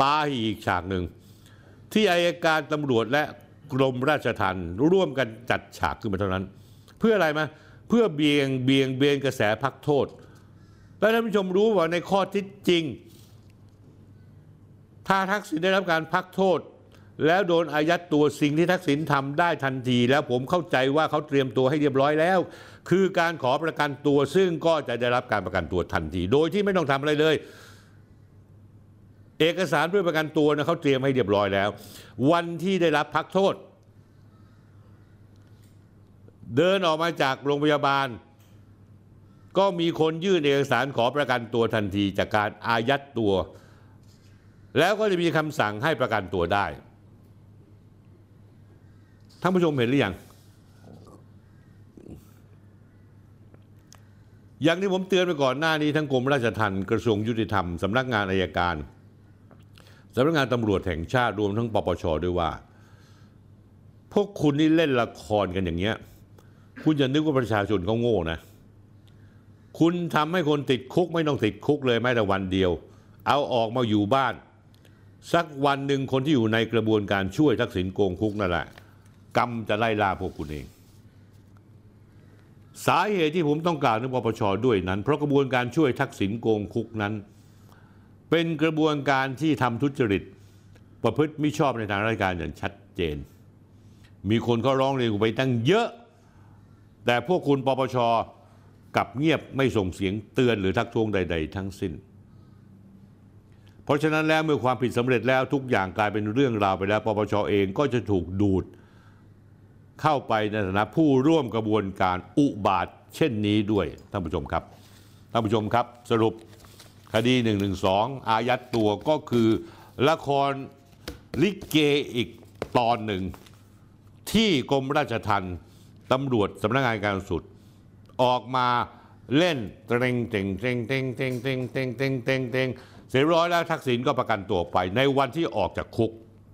ปาหีอีกฉากหนึ่ง ที่อายการตำรวจและกรมราชทัณฑ์ร่วมกันจัดฉากขึ้นมาเท่านั้น เพื่ออะไรมาเพื่อเบียงเบียงเบียงกระแสพักโทษ แล้วท่านผู้ชมรู้ว่าในข้อที่จริง ถ้าทักษิณได้รับการพักโทษ แล้วโดนอายัดตัวสิ่งที่ทักษิณทำได้ทันที แล้วผมเข้าใจว่าเขาเตรียมตัวให้เรียบร้อยแล้ว คือการขอประกันตัวซึ่งก็จะได้รับการประกันตัวทันที โดยที่ไม่ต้องทำอะไรเลยเอกสารเพื่อประกันตัวนะเขาเตรียมให้เรียบร้อยแล้ว วันที่ได้รับพักโทษ เดินออกมาจากโรงพยาบาล ก็มีคนยื่นเอกสารขอประกันตัวทันทีจากการอายัดตัว แล้วก็จะมีคำสั่งให้ประกันตัวได้ท่านผู้ชมเห็นหรือยังอย่างที่ผมเตือนไปก่อนหน้านี้ทั้งกรมราชทัณฑ์กระทรวงยุติธรรมสำนักงานอายการสำนักงานตำรวจแห่งชาติรวมทั้งปปชด้วยว่า พวกคุณนี่เล่นละครกันอย่างเงี้ย คุณอย่านึกว่าประชาชนเขาโง่นะ คุณทำให้คนติดคุกไม่ต้องติดคุกเลยแม้แต่วันเดียว เอาออกมาอยู่บ้าน สักวันหนึ่งคนที่อยู่ในกระบวนการช่วยทักษิณโกงคุกนั่นแหละกรรมจะไล่ล่าพวกคุณเอง สาเหตุที่ผมต้องกล่าวถึงปปชด้วยนั้น เพราะกระบวนการช่วยทักษิณโกงคุกนั้น เป็นกระบวนการที่ทำทุจริต ประพฤติมิชอบในทางราชการอย่างชัดเจน มีคนเขาร้องเรียนไปตั้งเยอะ แต่พวกคุณปปช กับเงียบไม่ส่งเสียงเตือนหรือทักท้วงใด ๆ ทั้งสิ้น เพราะฉะนั้นแล้วเมื่อความผิดสำเร็จแล้วทุกอย่างกลายเป็นเรื่องราวไปแล้วปปชเองก็จะถูกดูด เข้าไปในฐานะผู้ร่วมกระบวนการอุบาทเช่นนี้ด้วยท่านผู้ชมครับท่านผู้ชมครับ สรุปคดี 112 อายัดตัวก็คือละครลิเกอีกตอนหนึ่ง ที่กรมราชทัณฑ์ตำรวจสำนักงานการสุด ออกมาเล่นเตรงเต็งเต็งเต็งเต็งเต็งเต็งเต็งเต็งเต็งเสร็จร้อยแล้วทักษิณก็ประกันตัวไป ในวันที่ออกจากคุก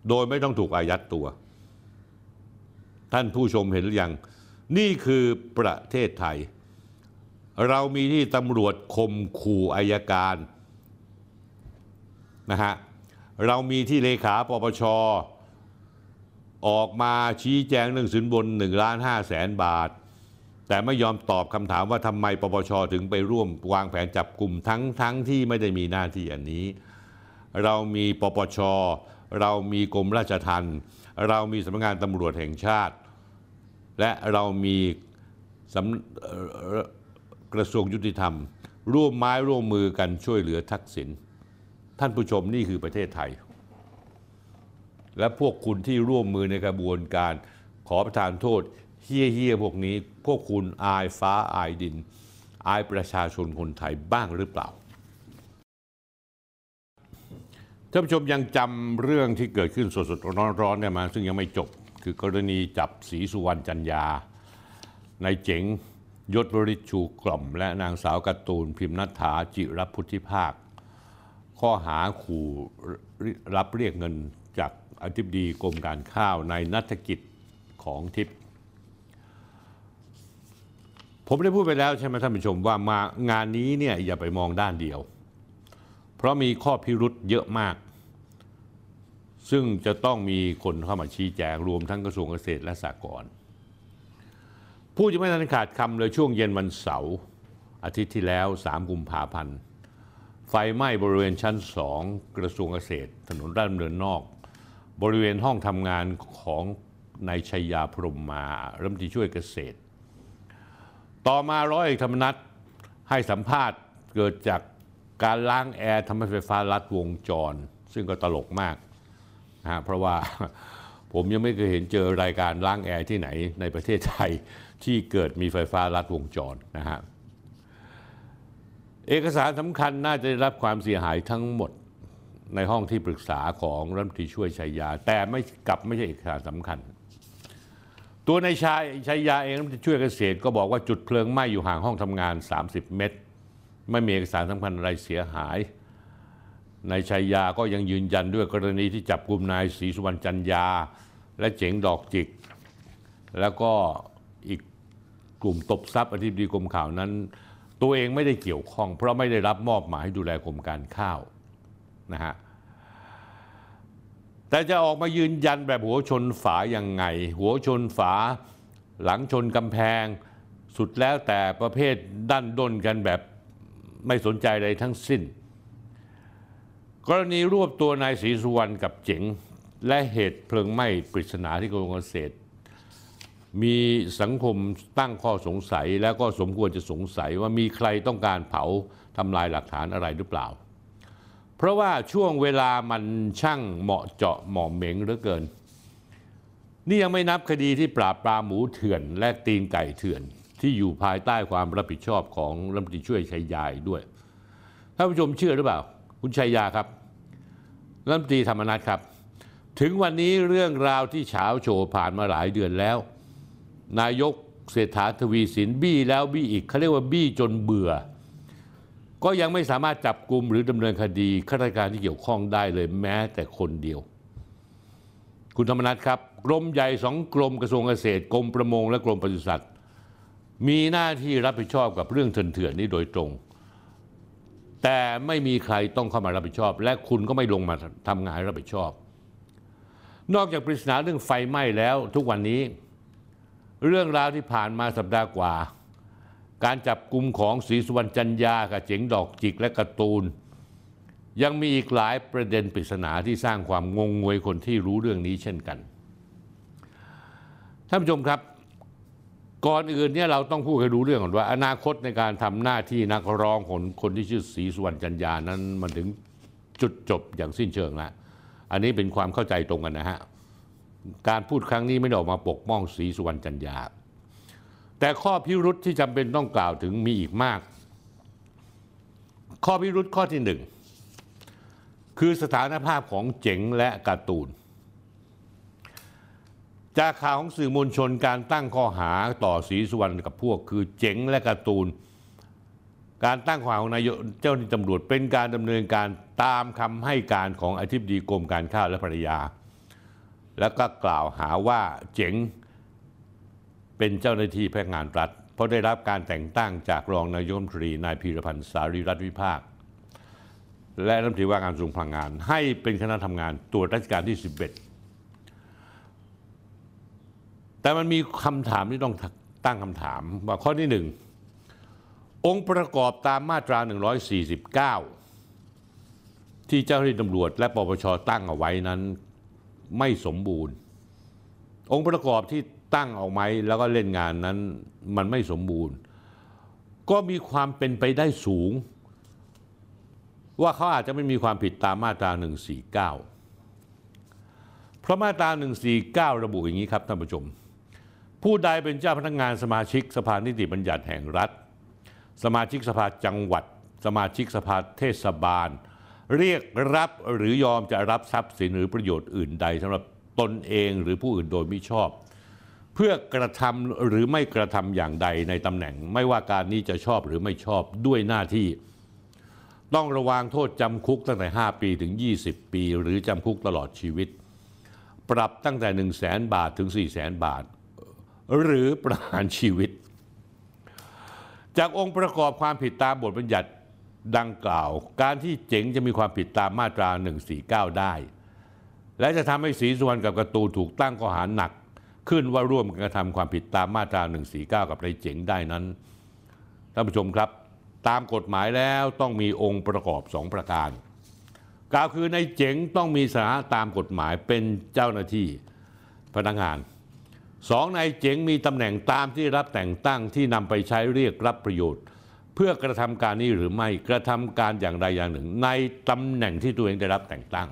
โดยไม่ต้องถูกอายัดตัว ท่านผู้ชมเห็นหรือยัง นี่คือประเทศไทย เรามีที่ตำรวจคมขู่อายการนะฮะเรามีที่เลขาปปชออกมาชี้แจงเรื่องสินบน1ล้าน5แสนบาท แต่ไม่ยอมตอบคำถามว่าทำไมปปชถึงไปร่วมวางแผนจับกลุ่มทั้งทั้งที่ไม่ได้มีหน้าที่อันนี้ เรามีปปช เรามีกรมราชทัณฑ์เรามีสำนักงานตำรวจแห่งชาติ และเรามีกระทรวงยุติธรรม ร่วมไม้ร่วมมือกันช่วยเหลือทักษิณท่านผู้ชมนี่คือประเทศไทย และพวกคุณที่ร่วมมือในกระบวนการขอประทานโทษ เฮี้ยเฮี้ยๆพวกนี้พวกคุณอายฟ้าอายดิน อายประชาชนคนไทยบ้างหรือเปล่าท่านผู้ชมยังจำเรื่องที่เกิดขึ้นสดๆร้อนๆเนี่ยมา ซึ่งยังไม่จบคือกรณีจับศรีสุวรรณจันยาในเจ๋งยศบริชูกล่อม และนางสาวการ์ตูนพิมพ์นัฐฐาจิรพุทธิภาค ข้อหาขู่รับเรียกเงินจากอธิบดีกรมการข้าวในนัฐกิจของทิพย์ ผมได้พูดไปแล้วใช่ไหมท่านผู้ชมว่ามางานนี้เนี่ยอย่าไปมองด้านเดียว เพราะมีข้อพิรุษเยอะมาก ซึ่งจะต้องมีคนเข้ามาชี้แจงรวมทั้งกระทรวงเกษตรและสหกรณ์พูดจะไม่ทันขาดคำเลยช่วงเย็นวันเสาร์อาทิตย์ที่แล้ว 3 กุมภาพันธ์ไฟไหม้บริเวณชั้น2กระทรวงเกษตร ถนนด้านเนินนอก บริเวณห้องทำงานของนายชัยยาพรมมารัฐมนตรีช่วยเกษตร ต่อมาร้อยเอกธรรมนัฐให้สัมภาษณ์เกิดจากการล้างแอร์ทำให้ไฟฟ้าลัดวงจร ซึ่งก็ตลกมากนะฮะเพราะว่าผมยังไม่เคยเห็นเจอรายการล้างแอร์ที่ไหนในประเทศไทยที่เกิดมีไฟฟ้าลัดวงจรนะฮะเอกสารสำคัญน่าจะได้รับความเสียหายทั้งหมดในห้องที่ปรึกษาของรัฐมนตรีช่วยชัยยา แต่ไม่กลับไม่ใช่เอกสารสำคัญ ตัวในชายชัยยาเองรัฐมนตรีช่วยเกษตรก็บอกว่าจุดเพลิงไหม้อยู่ห่างห้องทำงาน 30 เมตร ไม่มีเอกสารสำคัญอะไรเสียหายนายชัยยาก็ยังยืนยันด้วยกรณีที่จับกลุ่มนายศรีสุวรรณจันยา และเจ๋งดอกจิก แล้วก็อีกกลุ่มตบทรัพย์อธิบดีกรมข่าวนั้น ตัวเองไม่ได้เกี่ยวข้อง เพราะไม่ได้รับมอบหมายให้ดูแลกรมการข้าวนะฮะ แต่จะออกมายืนยันแบบหัวชนฝายังไง หัวชนฝาหลังชนกำแพง สุดแล้วแต่ประเภทดันด้นกันแบบไม่สนใจอะไรทั้งสิ้น กรณีรวบตัวนายศรีสุวรรณกับเจ๋ง และเหตุเพลิงไหม้ปริศนาที่กรมเกษตร มีสังคมตั้งข้อสงสัยแล้วก็สมควรจะสงสัยว่ามีใครต้องการเผาทำลายหลักฐานอะไรหรือเปล่า เพราะว่าช่วงเวลามันช่างเหมาะเจาะเหมาะเหม็งเหลือเกิน นี่ยังไม่นับคดีที่ปราบปรามหมูเถื่อน และตีนไก่เถื่อน ที่อยู่ภายใต้ความรับผิดชอบของรัฐมนตรีช่วยชัยยายด้วยท่านผู้ชมเชื่อหรือเปล่า คุณชัยยาครับรัฐมนตรีธรรมนัฐครับ ถึงวันนี้เรื่องราวที่เฉาโชว์ผ่านมาหลายเดือนแล้ว นายกเศรษฐาทวีสินบี้แล้วบี้อีกเขาเรียกว่าบี้จนเบื่อ ก็ยังไม่สามารถจับกลุ่มหรือดำเนินคดีข้าราชการที่เกี่ยวข้องได้เลยแม้แต่คนเดียว คุณธรรมนัฐครับ กรมใหญ่สองกรมกระทรวงเกษตร กรมประมงและกรมปศุสัตว์ มีหน้าที่รับผิดชอบกับเรื่องเถื่อนๆนี้โดยตรง แต่ไม่มีใครต้องเข้ามารับผิดชอบ และคุณก็ไม่ลงมาทำงานรับผิดชอบ นอกจากปริศนาเรื่องไฟไหม้แล้วทุกวันนี้ เรื่องราวที่ผ่านมาสัปดาห์กว่า การจับกลุ่มของศรีสุวรรณจันยากับเจ๋งดอกจิกและการ์ตูน ยังมีอีกหลายประเด็นปริศนาที่สร้างความงงงวยคนที่รู้เรื่องนี้เช่นกันท่านผู้ชมครับก่อนอื่นเนี่ยเราต้องพูดให้รู้เรื่องก่อนว่า อนาคตในการทำหน้าที่นักร้องของคนที่ชื่อศรีสุวรรณจันยานั้นมันถึงจุดจบอย่างสิ้นเชิงแล้วอันนี้เป็นความเข้าใจตรงกันนะฮะการพูดครั้งนี้ไม่ได้ออกมาปกป้องศรีสุวรรณจันยา แต่ข้อพิรุษที่จำเป็นต้องกล่าวถึงมีอีกมาก ข้อพิรุษข้อที่หนึ่งคือสถานภาพของเจ๋งและการ์ตูน จากข่าวของสื่อมวลชนการตั้งข้อหาต่อศรีสุวรรณกับพวก คือเจ๋งและการ์ตูน การตั้งข้อหาของนายเจ้าหน้าที่ตำรวจเป็นการดำเนินการตามคำให้การของอธิบดีกรมการข้าวและภรรยา แล้วก็กล่าวหาว่าเจ๋ง เป็นเจ้าหน้าที่พนักงานรัฐ เพราะได้รับการแต่งตั้งจากรองนายกรัฐมนตรีนายพีรพันธ์สารีรัฐวิภาค และรัฐมนตรีว่าการกระทรวงพลังงาน ให้เป็นคณะทำงานตรวจราชการที่ 11 แต่มันมีคำถามที่ต้องตั้งคำถามว่าข้อที่หนึ่งองค์ประกอบตามมาตรา 149 ที่เจ้าหน้าที่ตำรวจ และปปชตั้งเอาไว้นั้นไม่สมบูรณ์ องค์ประกอบที่ ตั้งเอาไว้แล้วก็เล่นงานนั้นมันไม่สมบูรณ์ ก็มีความเป็นไปได้สูง ว่าเขาอาจจะไม่มีความผิดตามมาตรา 149 เพราะมาตรา 149 ระบุอย่างนี้ครับท่านผู้ชม ผู้ใดเป็นเจ้าพนักงานสมาชิกสภานิติบัญญัติแห่งรัฐ สมาชิกสภาจังหวัด สมาชิกสภาเทศบาล เรียกรับหรือยอมจะรับทรัพย์สินหรือประโยชน์อื่นใดสำหรับตนเองหรือผู้อื่นโดยมิชอบ เพื่อกระทำหรือไม่กระทำอย่างใดในตำแหน่ง ไม่ว่าการนี้จะชอบหรือไม่ชอบด้วยหน้าที่ ต้องระวางโทษจำคุกตั้งแต่ 5 ปีถึง 20 ปี หรือจำคุกตลอดชีวิต ปรับตั้งแต่ 1 0 0 0 0แบาทถึง 4 0 0 0 0 0บาท หรือประหารชีวิต จากองค์ประกอบความผิดตามบทบัญญัติดังกล่าว การที่เจ๋งจะมีความผิดตามมาตรา 149 ได้ และจะทำให้ศรีสุวรรณกับกร์ตูถูกตั้งข้อหาหนัก ขึ้นว่าร่วมกันกระทำความผิดตามมาตรา 149 กับนายเจ๋งได้นั้นท่านผู้ชมครับ ตามกฎหมายแล้วต้องมีองค์ประกอบสองประการกล่าวคือในเจ๋งต้องมีสถานะตามกฎหมายเป็นเจ้าหน้าที่พนักงานสองนายเจ๋งมีตำแหน่งตามที่รับแต่งตั้งที่นำไปใช้เรียกรับประโยชน์ เพื่อกระทำการนี้หรือไม่กระทำการอย่างใดอย่างหนึ่ง ในตำแหน่งที่ตัวเองได้รับแต่งตั้ง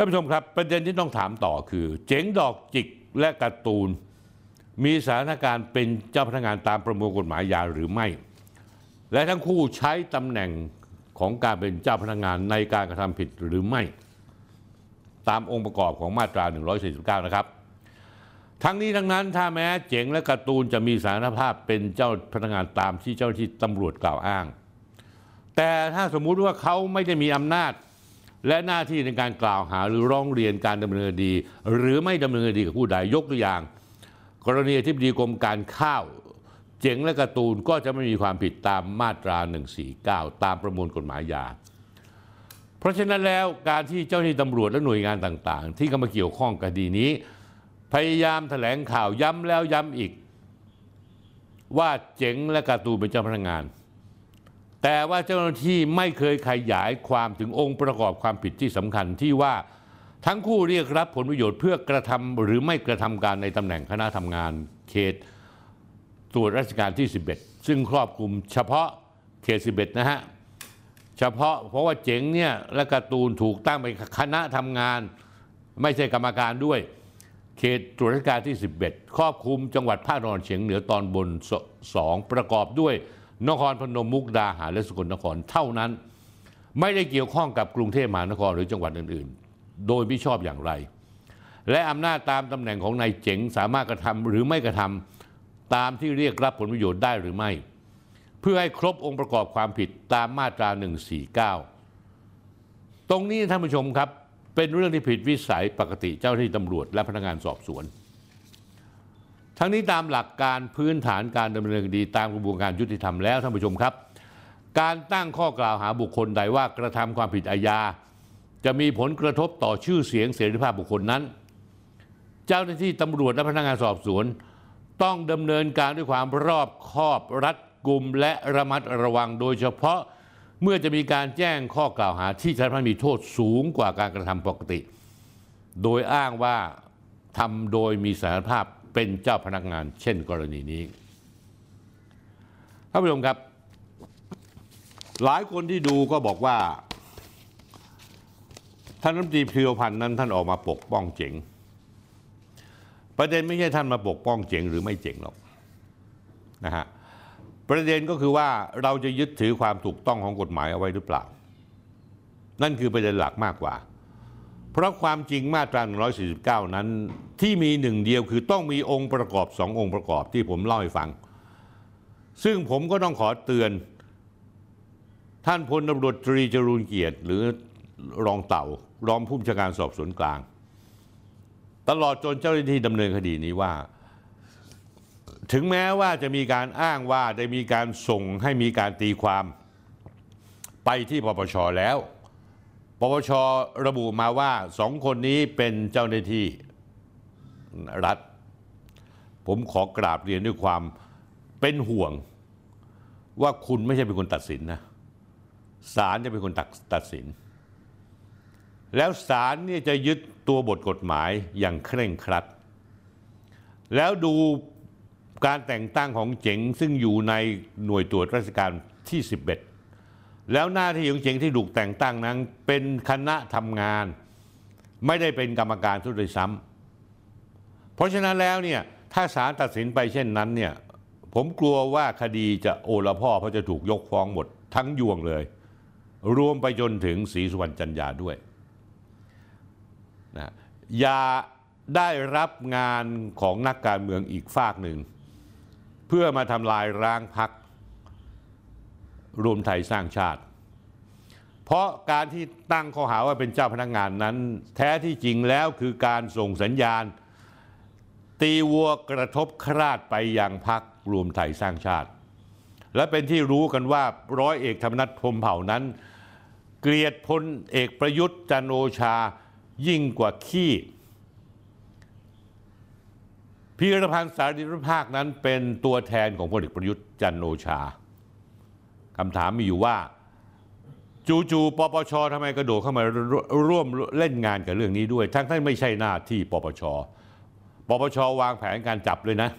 ท่านผู้ชมครับ ประเด็นที่ต้องถามต่อคือ เจ๋งดอกจิกและการ์ตูน มีสถานการณ์เป็นเจ้าพนักงานตามประมวลกฎหมายยาหรือไม่ และทั้งคู่ใช้ตำแหน่งของการเป็นเจ้าพนักงานในการกระทำผิดหรือไม่ ตามองค์ประกอบของมาตรา 149 นะครับ ทั้งนี้ทั้งนั้นถ้าแม้เจ๋งและการ์ตูนจะมีสารภาพเป็นเจ้าพนักงานตามที่เจ้าหน้าที่ตำรวจกล่าวอ้าง แต่ถ้าสมมุติว่าเขาไม่ได้มีอำนาจ และหน้าที่ในการกล่าวหาหรือร้องเรียนการดำเนินคดี หรือไม่ดำเนินคดีกับผู้ใดยกตัวอย่าง กรณีที่ดีกรมการข้าว เจ๋งและการ์ตูนก็จะไม่มีความผิดตามมาตรา 149 ตามประมวลกฎหมายยา เพราะฉะนั้นแล้วการที่เจ้าหน้าที่ตำรวจและหน่วยงานต่าง ๆ ที่เข้ามาเกี่ยวข้องกับคดีนี้ พยายามแถลงข่าวย้ำแล้วย้ำอีก ว่าเจ๋งและการ์ตูนเป็นเจ้าพนักงาน แต่ว่าเจ้าหน้าที่ไม่เคยขยายความถึงองค์ประกอบความผิดที่สำคัญที่ว่าทั้งคู่เรียกรับผลประโยชน์เพื่อกระทำหรือไม่กระทำการในตำแหน่งคณะทำงานเขตตรวจราชการที่ 11 ซึ่งครอบคลุมเฉพาะเขต 11 นะฮะ เฉพาะเพราะว่าเจ๋งเนี่ยและการ์ตูนถูกตั้งเป็นคณะทำงาน ไม่ใช่กรรมการด้วย เขตตรวจราชการที่ 11 ครอบคลุมจังหวัดภาคตะวันออกเฉียงเหนือตอนบนสสองประกอบด้วย นครพนมมุกดาหารและสกลนครเท่านั้น ไม่ได้เกี่ยวข้องกับกรุงเทพมหานครหรือจังหวัดอื่นๆ โดยไม่ชอบอย่างไร และอำนาจตามตำแหน่งของนายเจ๋งสามารถกระทำหรือไม่กระทำตามที่เรียกรับผลประโยชน์ได้หรือไม่ เพื่อให้ครบองค์ประกอบความผิดตามมาตรา 149 ตรงนี้ท่านผู้ชมครับเป็นเรื่องที่ผิดวิสัยปกติเจ้าหน้าที่ตำรวจและพนักงานสอบสวน ทั้งนี้ตามหลักการพื้นฐานการดำเนินคดีตามกระบวนการยุติธรรมแล้วท่านผู้ชมครับ การตั้งข้อกล่าวหาบุคคลใดว่ากระทำความผิดอาญา จะมีผลกระทบต่อชื่อเสียงเสรีภาพบุคคลนั้น เจ้าหน้าที่ตำรวจและพนักงานสอบสวน ต้องดำเนินการด้วยความรอบคอบรัดกุมและระมัดระวังโดยเฉพาะเมื่อจะมีการแจ้งข้อกล่าวหาที่จะทำให้มีโทษสูงกว่าการกระทำปกติ โดยอ้างว่าทำโดยมีสารภาพ เป็นเจ้าพนักงานเช่นกรณีนี้ท่านผู้ชมครับ หลายคนที่ดูก็บอกว่า ท่านรัฐมนตรีพิวพันธ์นั้นท่านออกมาปกป้องเจ๋ง ประเด็นไม่ใช่ท่านมาปกป้องเจ๋งหรือไม่เจ๋งหรอกนะฮะประเด็นก็คือว่าเราจะยึดถือความถูกต้องของกฎหมายเอาไว้หรือเปล่า นั่นคือประเด็นหลักมากกว่า เพราะความจริงมาตรา 149 นั้น ที่มีหนึ่งเดียวคือต้องมีองค์ประกอบสององค์ประกอบที่ผมเล่าให้ฟัง ซึ่งผมก็ต้องขอเตือน ท่านพลตำรวจตรีจรูนเกียรติ หรือรองเต่ารองผู้บัญชาการสอบสวนกลาง ตลอดจนเจ้าหน้าที่ดำเนินคดีนี้ว่า ถึงแม้ว่าจะมีการอ้างว่าได้มีการส่งให้มีการตีความไปที่ปปชแล้ว ปปชระบุมาว่าสองคนนี้เป็นเจ้าหน้าที่รัฐ ผมขอกราบเรียนด้วยความเป็นห่วง ว่าคุณไม่ใช่เป็นคนตัดสินนะศาลจะเป็นคนตัดตัดสิน แล้วศาลเนี่ยจะยึดตัวบทกฎหมายอย่างเคร่งครัด แล้วดูการแต่งตั้งของเจ๋งซึ่งอยู่ในหน่วยตรวจราชการที่ 11 แล้วหน้าที่ของเจ๋งที่ถูกแต่งตั้งนั้น เป็นคณะทำงาน ไม่ได้เป็นกรรมการทุกโดยซ้ำเพราะฉะนั้นแล้วเนี่ยถ้าศาลตัดสินไปเช่นนั้นเนี่ยผมกลัวว่าคดีจะโอละพ่อเพราะจะถูกยกฟ้องหมดทั้งยวงเลย รวมไปจนถึงศรีสุวรรณจันยาด้วยนะอย่าได้รับงานของนักการเมืองอีกฝากหนึ่ง เพื่อมาทำลายร้างพัก รวมไทยสร้างชาติ เพราะการที่ตั้งข้อหาว่าเป็นเจ้าพนักงานนั้น แท้ที่จริงแล้วคือการส่งสัญญาณ ตีวัวกระทบคราดไปยังพักรวมไทยสร้างชาติ และเป็นที่รู้กันว่าร้อยเอกธรรมนัฐพรมเผ่านั้น เกลียดพลเอกประยุทธ์จันโอชายิ่งกว่าขี้พีรพันธ์สารีรภาคนั้นเป็นตัวแทนของพลเอกประยุทธ์จันโอชา คำถามมีอยู่ว่า จู่ๆปปชทำไมกระโดดเข้ามาร่วมเล่นงานกับเรื่องนี้ด้วย ทั้งที่ไม่ใช่หน้าที่ปปชปปชวางแผนการจับเลยนะ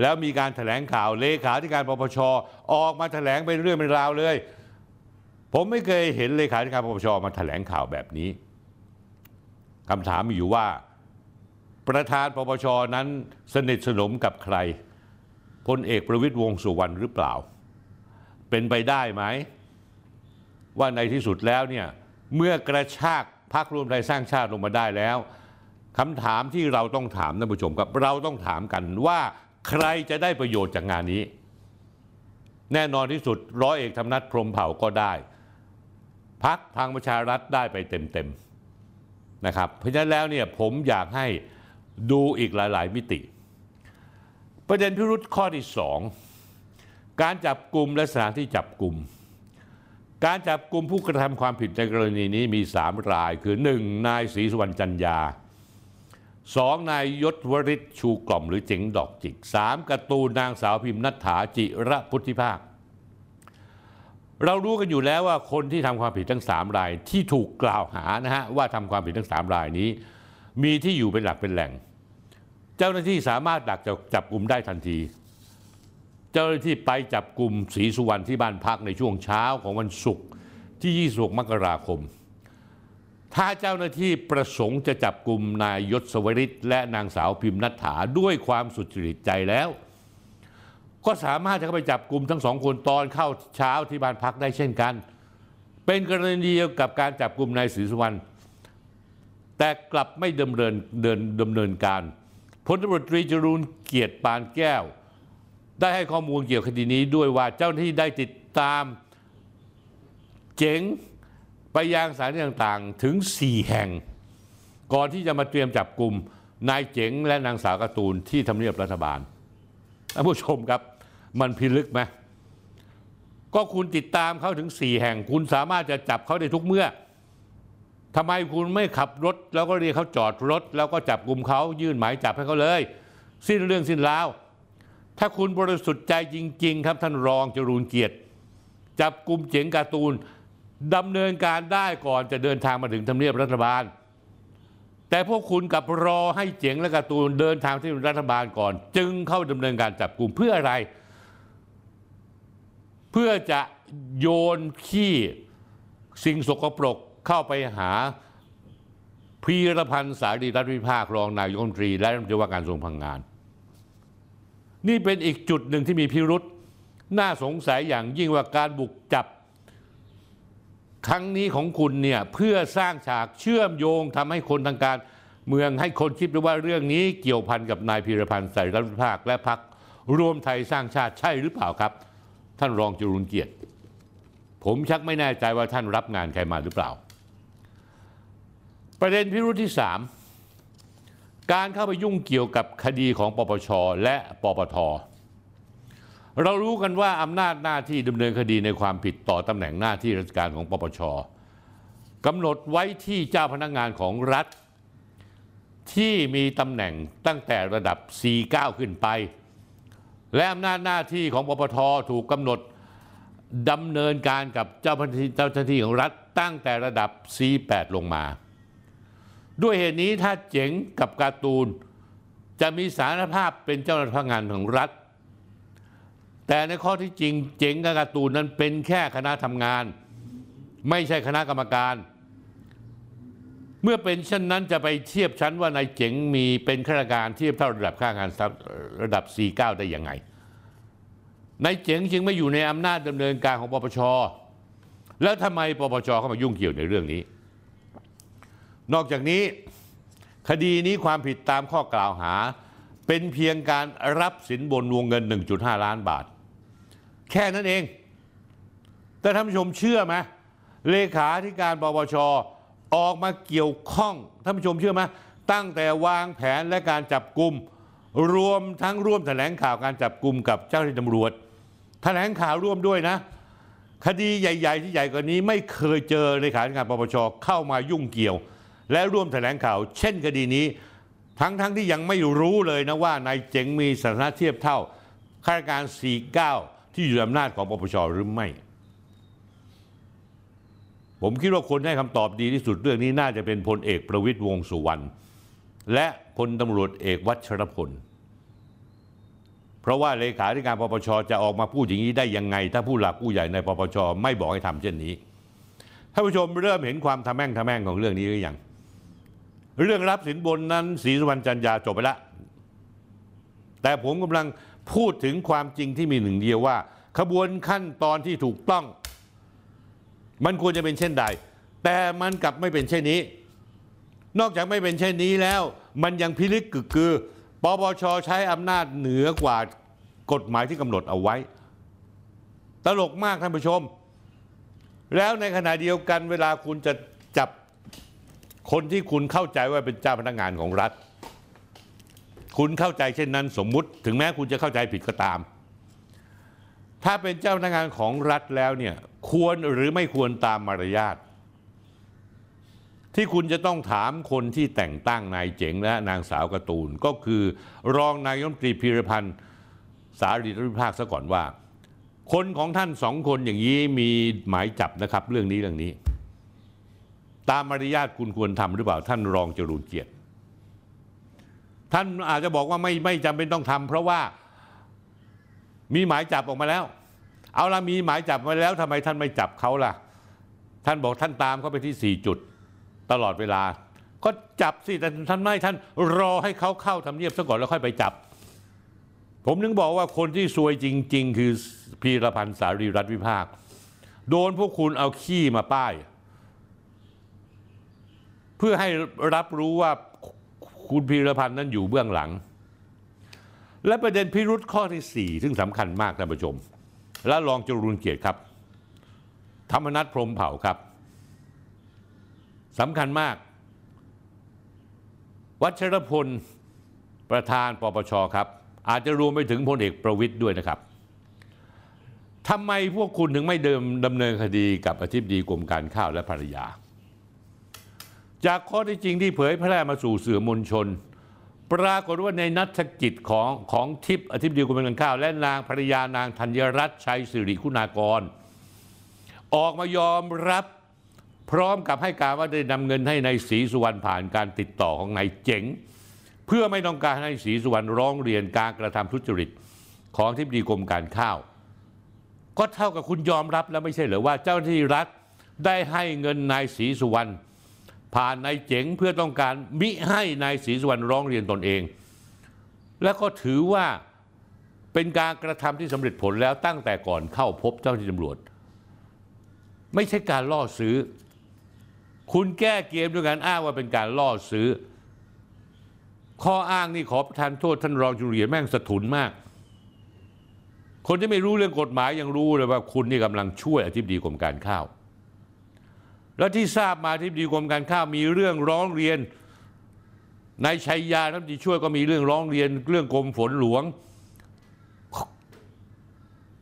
แล้วมีการถแถลงข่าวเลขาธิการปปชออกมาถแถลงเป็นเรื่องเป็นราวเลย ผมไม่เคยเห็นเลขาธิการปปชมาถแถลงข่าวแบบนี้คำถามมีอยู่ว่า ประธานปปชนั้นสนิทสนมกับใครพลเอกประวิตยวงสุวรรณหรือเปล่า เป็นไปได้ไหม ว่าในที่สุดแล้วเนี่ยเมื่อกระชากพักรวมไทยสร้างชาติลงมาได้แล้วคำถามที่เราต้องถามท่านผู้ชมครับเราต้องถามกันว่าใครจะได้ประโยชน์จากงานนี้ แน่นอนที่สุดร้อยเอกธรรมนัฐพรมเผ่าก็ได้พักทางประชารัฐได้ไปเต็มๆนะครับเพราะฉะนั้นแล้วเนี่ยผมอยากให้ดูอีกหลาย ๆ มิติ ประเด็นพิรุษข้อที่สอง การจับกลุ่มและสถานที่จับกลุ่ม การจับกลุ่มผู้กระทำความผิดในกรณีนี้มีสามรายคือหนึ่งนายศรีสุวรรณจันยาสองนายยศวริศชูกล่อมหรือเจ๋งดอกจิกสามกร์ตูนนางสาวพิมพ์นัฐถาจิระพุทธิภาค เรารู้กันอยู่แล้วว่าคนที่ทำความผิดทั้งสามรายที่ถูกกล่าวหานะฮะว่าทำความผิดทั้งสามรายนี้ มีที่อยู่เป็นหลักเป็นแหล่ง เจ้าหน้าที่สามารถดักจับจับกลุ่มได้ทันที เจ้าหน้าที่ไปจับกลุ่มศรีสุวรรณที่บ้านพักในช่วงเช้าของวันศุกร์ที่ 26 มกราคม ถ้าเจ้าหน้าที่ประสงค์จะจับกลุ่มนายยศสวริตและนางสาวพิมพ์นัฐถาด้วยความสุจริตใจแล้ว ก็สามารถจะเข้าไปจับกลุ่มทั้งสองคนตอนเข้าเช้าที่บ้านพักได้เช่นกัน เป็นกรณีเดียวกับการจับกลุ่มนายศรีสุวรรณแต่กลับไม่ดำเนินเดินดำเนินการพลตำรวจตรีจรูนเกียรติปานแก้ว ได้ให้ข้อมูลเกี่ยวกับคดีนี้ด้วยว่าเจ้าหน้าที่ได้ติดตามเจ๋งไปยังสถานที่ต่างๆ ถึง 4 แห่ง ก่อนที่จะมาเตรียมจับกลุ่มนายเจ๋งและนางสาวการ์ตูนที่ทำเนียบรัฐบาลท่านผู้ชมครับมันพิลึกไหมก็คุณติดตามเขาถึง 4 แห่ง คุณสามารถจะจับเขาได้ทุกเมื่อทำไมคุณไม่ขับรถ แล้วก็เรียกเขาจอดรถ แล้วก็จับกลุ่มเขายื่นหมายจับให้เขาเลย สิ้นเรื่องสิ้นราว ถ้าคุณบริสุทธิ์ใจจริง ๆ ครับท่านรองจรูนเกียรติ จับกลุ่มเจ๋งการ์ตูนดำเนินการได้ก่อนจะเดินทางมาถึงทำเนียบรัฐบาล แต่พวกคุณกลับรอให้เจ๋งและการ์ตูนเดินทางที่รัฐบาลก่อน จึงเข้าดำเนินการจับกลุ่มเพื่ออะไร เพื่อจะโยนขี้สิ่งสกปรกเข้าไปหาพีรพันธ์สารีรัฐวิภาครองนายกรัฐมนตรีและรัฐมนตรีว่าการกระทรวงพลังงาน นี่เป็นอีกจุดหนึ่งที่มีพิรุษน่าสงสัยอย่างยิ่งว่าการบุกจับ ครั้งนี้ของคุณเนี่ยเพื่อสร้างฉากเชื่อมโยงทำให้คนทางการเมืองให้คนคิดว่าเรื่องนี้เกี่ยวพันกับนายพีรพันธ์ใสารีรัฐภาคและพรรครวมไทยสร้างชาติใช่หรือเปล่าครับ ท่านรองจรุนเกียรติ ผมชักไม่แน่ใจว่าท่านรับงานใครมาหรือเปล่า ประเด็นพิรุธที่สาม การเข้าไปยุ่งเกี่ยวกับคดีของปปชและปปท เรารู้กันว่าอำนาจหน้าที่ดำเนินคดีในความผิดต่อตำแหน่งหน้าที่ราชการของปปชกำหนดไว้ที่เจ้าพนักงานของรัฐ ที่มีตำแหน่งตั้งแต่ระดับ 49 ขึ้นไป และอำนาจหน้าที่ของปปทถูกกำหนดดำเนินการกับเจ้าหน้าที่ของรัฐตั้งแต่ระดับ C8 ลงมา ด้วยเหตุนี้ถ้าเจ๋งกับการ์ตูน จะมีสารภาพเป็นเจ้าหน้าที่งานของรัฐ แต่ในข้อที่จริงเจ๋งกับการ์ตูนนั้นเป็นแค่คณะทำงาน ไม่ใช่คณะกรรมการ เมื่อเป็นเช่นนั้นจะไปเทียบชั้นว่านายเจ๋งมีเป็นข้าราชการเทียบเท่าระดับข้างานระดับ C9 ได้ยังไงนายเจ๋งจึงไม่อยู่ในอำนาจดำเนินการของปปช แล้วทำไมปปชเข้ามายุ่งเกี่ยวในเรื่องนี้ นอกจากนี้คดีนี้ความผิดตามข้อกล่าวหา เป็นเพียงการรับสินบนวงเงิน 1.5 ล้านบาท แค่นั้นเอง แต่ท่านผู้ชมเชื่อไหมเลขาธิการปปชออกมาเกี่ยวข้องท่านผู้ชมเชื่อไหมตั้งแต่วางแผนและการจับกลุ่มรวมทั้งร่วมแถลงข่าวการจับกลุ่มกับเจ้าหน้าที่ตำรวจ แถลงข่าวร่วมด้วยนะ คดีใหญ่ ๆ ที่ใหญ่กว่านี้ไม่เคยเจอเลขาธิการปปชเข้ามายุ่งเกี่ยว และร่วมแถลงข่าว เช่นคดีนี้ ทั้งๆทที่ยังไม่รู้เลยนะว่านายเจ๋งมีสถานะเทียบเท่าข้าราชการ 49 ที่อยู่ในอำนาจของปปชหรือไม่ ผมคิดว่าคนให้คำตอบดีที่สุดเรื่องนี้น่าจะเป็นพลเอกประวิตยวงสุวรรณและพลตำรวจเอกวัชรพลเพราะว่าเลขาธิการปปชจะออกมาพูดอย่างนี้ได้ยังไง ถ้าผู้หลักผู้ใหญ่ในปปชไม่บอกให้ทำเช่นนี้ท่านผู้ชมเริ่มเห็นความทะแม่งทะแม่งของเรื่องนี้หรือยัง เรื่องรับสินบนนั้นศรีสุวรรณจันยาจบไปแล้วแต่ผมกำลังพูดถึงความจริงที่มีหนึ่งเดียวว่า ขบวนขั้นตอนที่ถูกต้อง มันควรจะเป็นเช่นใด แต่มันกลับไม่เป็นเช่นนี้ นอกจากไม่เป็นเช่นนี้แล้ว มันยังพิลึกกึกคือปปชใช้อำนาจเหนือกว่ากฎหมายที่กำหนดเอาไว้ ตลกมากท่านผู้ชม แล้วในขณะเดียวกันเวลาคุณจะจับ คนที่คุณเข้าใจว่าเป็นเจ้าพนักงานของรัฐ คุณเข้าใจเช่นนั้นสมมุติ ถึงแม้คุณจะเข้าใจผิดก็ตาม ถ้าเป็นเจ้าพนักงานของรัฐแล้วเนี่ยควรหรือไม่ควรตามมารยาทที่คุณจะต้องถามคนที่แต่งตั้งนายเจ๋งและนางสาวกร์ตูน ก็คือรองนายมนตรีพีรพันธ์สารีรัฐวิภาคซะก่อนว่า คนของท่านสองคนอย่างนี้มีหมายจับนะครับ เรื่องนี้เรื่องนี้ ตามมารยาทคุณควรทำหรือเปล่า ท่านรองจรูญเกียรติ ท่านอาจจะบอกว่าไม่ไม่จำเป็นต้องทำเพราะว่ามีหมายจับออกมาแล้ว เอาละมีหมายจับมาแล้วทำไมท่านไม่จับเขาล่ะ ท่านบอกท่านตามเขาไปที่สี่จุดตลอดเวลา ก็จับสิแต่ท่านไม่ท่านรอให้เขาเข้าทำเนียบซะก่อนแล้วค่อยไปจับ ผมนึงบอกว่าคนที่ซวยจริง ๆ คือพีรพันธ์สารีรัฐวิภาค โดนพวกคุณเอาขี้มาป้าย เพื่อให้รับรู้ว่าคุณพีรพันธ์นั้นอยู่เบื้องหลัง และประเด็นพิรุษข้อที่สี่ซึ่งสำคัญมากท่านผู้ชม และรองจรูนเกียรติครับ ธรรมนัฐพรมเผ่าครับสำคัญมาก วัชรพลประธานปปชครับ อาจจะรวมไปถึงพลเอกประวิตยด้วยนะครับทำไมพวกคุณถึงไม่เดิมดำเนินคดีกับอธิบดีกรมการข้าวและภรรยา จากข้อที่จริงที่เผยแพร่มาสู่สื่อมวลชน ปรากฏว่าในนัฐกิจของของทิพย์อธิบดีกรมการข้าว และนางภรรยานางธัญรัตน์ชัยสิริคุณากร ออกมายอมรับพร้อมกับให้การว่าได้นำเงินให้ในายศรีสุวรรณผ่านการติดต่อของนายเจ๋ง เพื่อไม่ต้องการให้ศรีสุวรรณร้องเรียนการกระทำทุจริตของทิบดีกรมการข้าว ก็เท่ากับคุณยอมรับแล้วไม่ใช่เหรือว่าเจ้าหน้าที่รัฐได้ให้เงินนายศรีสุวรรณ ผ่านนายเจ๋งเพื่อต้องการมิให้นายศรีสุวรรณร้องเรียนตนเอง และก็ถือว่าเป็นการกระทำที่สำเร็จผลแล้วตั้งแต่ก่อนเข้าพบเจ้าหน้าที่ตำรวจ ไม่ใช่การล่อซื้อ คุณแก้เกมด้วยการอ้างว่าเป็นการล่อซื้อ ข้ออ้างนี่ขอประทานโทษท่านรองจุเรียนแม่งสะทุนมาก คนที่ไม่รู้เรื่องกฎหมายยังรู้เลยว่าคุณนี่กำลังช่วยอธิบดีกรมการข้าว แล้วที่ทราบมาอธิบดีกรมการข้าวมีเรื่องร้องเรียนนายชัยยาท่านที่ช่วยก็มีเรื่องร้องเรียนเรื่องกรมฝนหลวง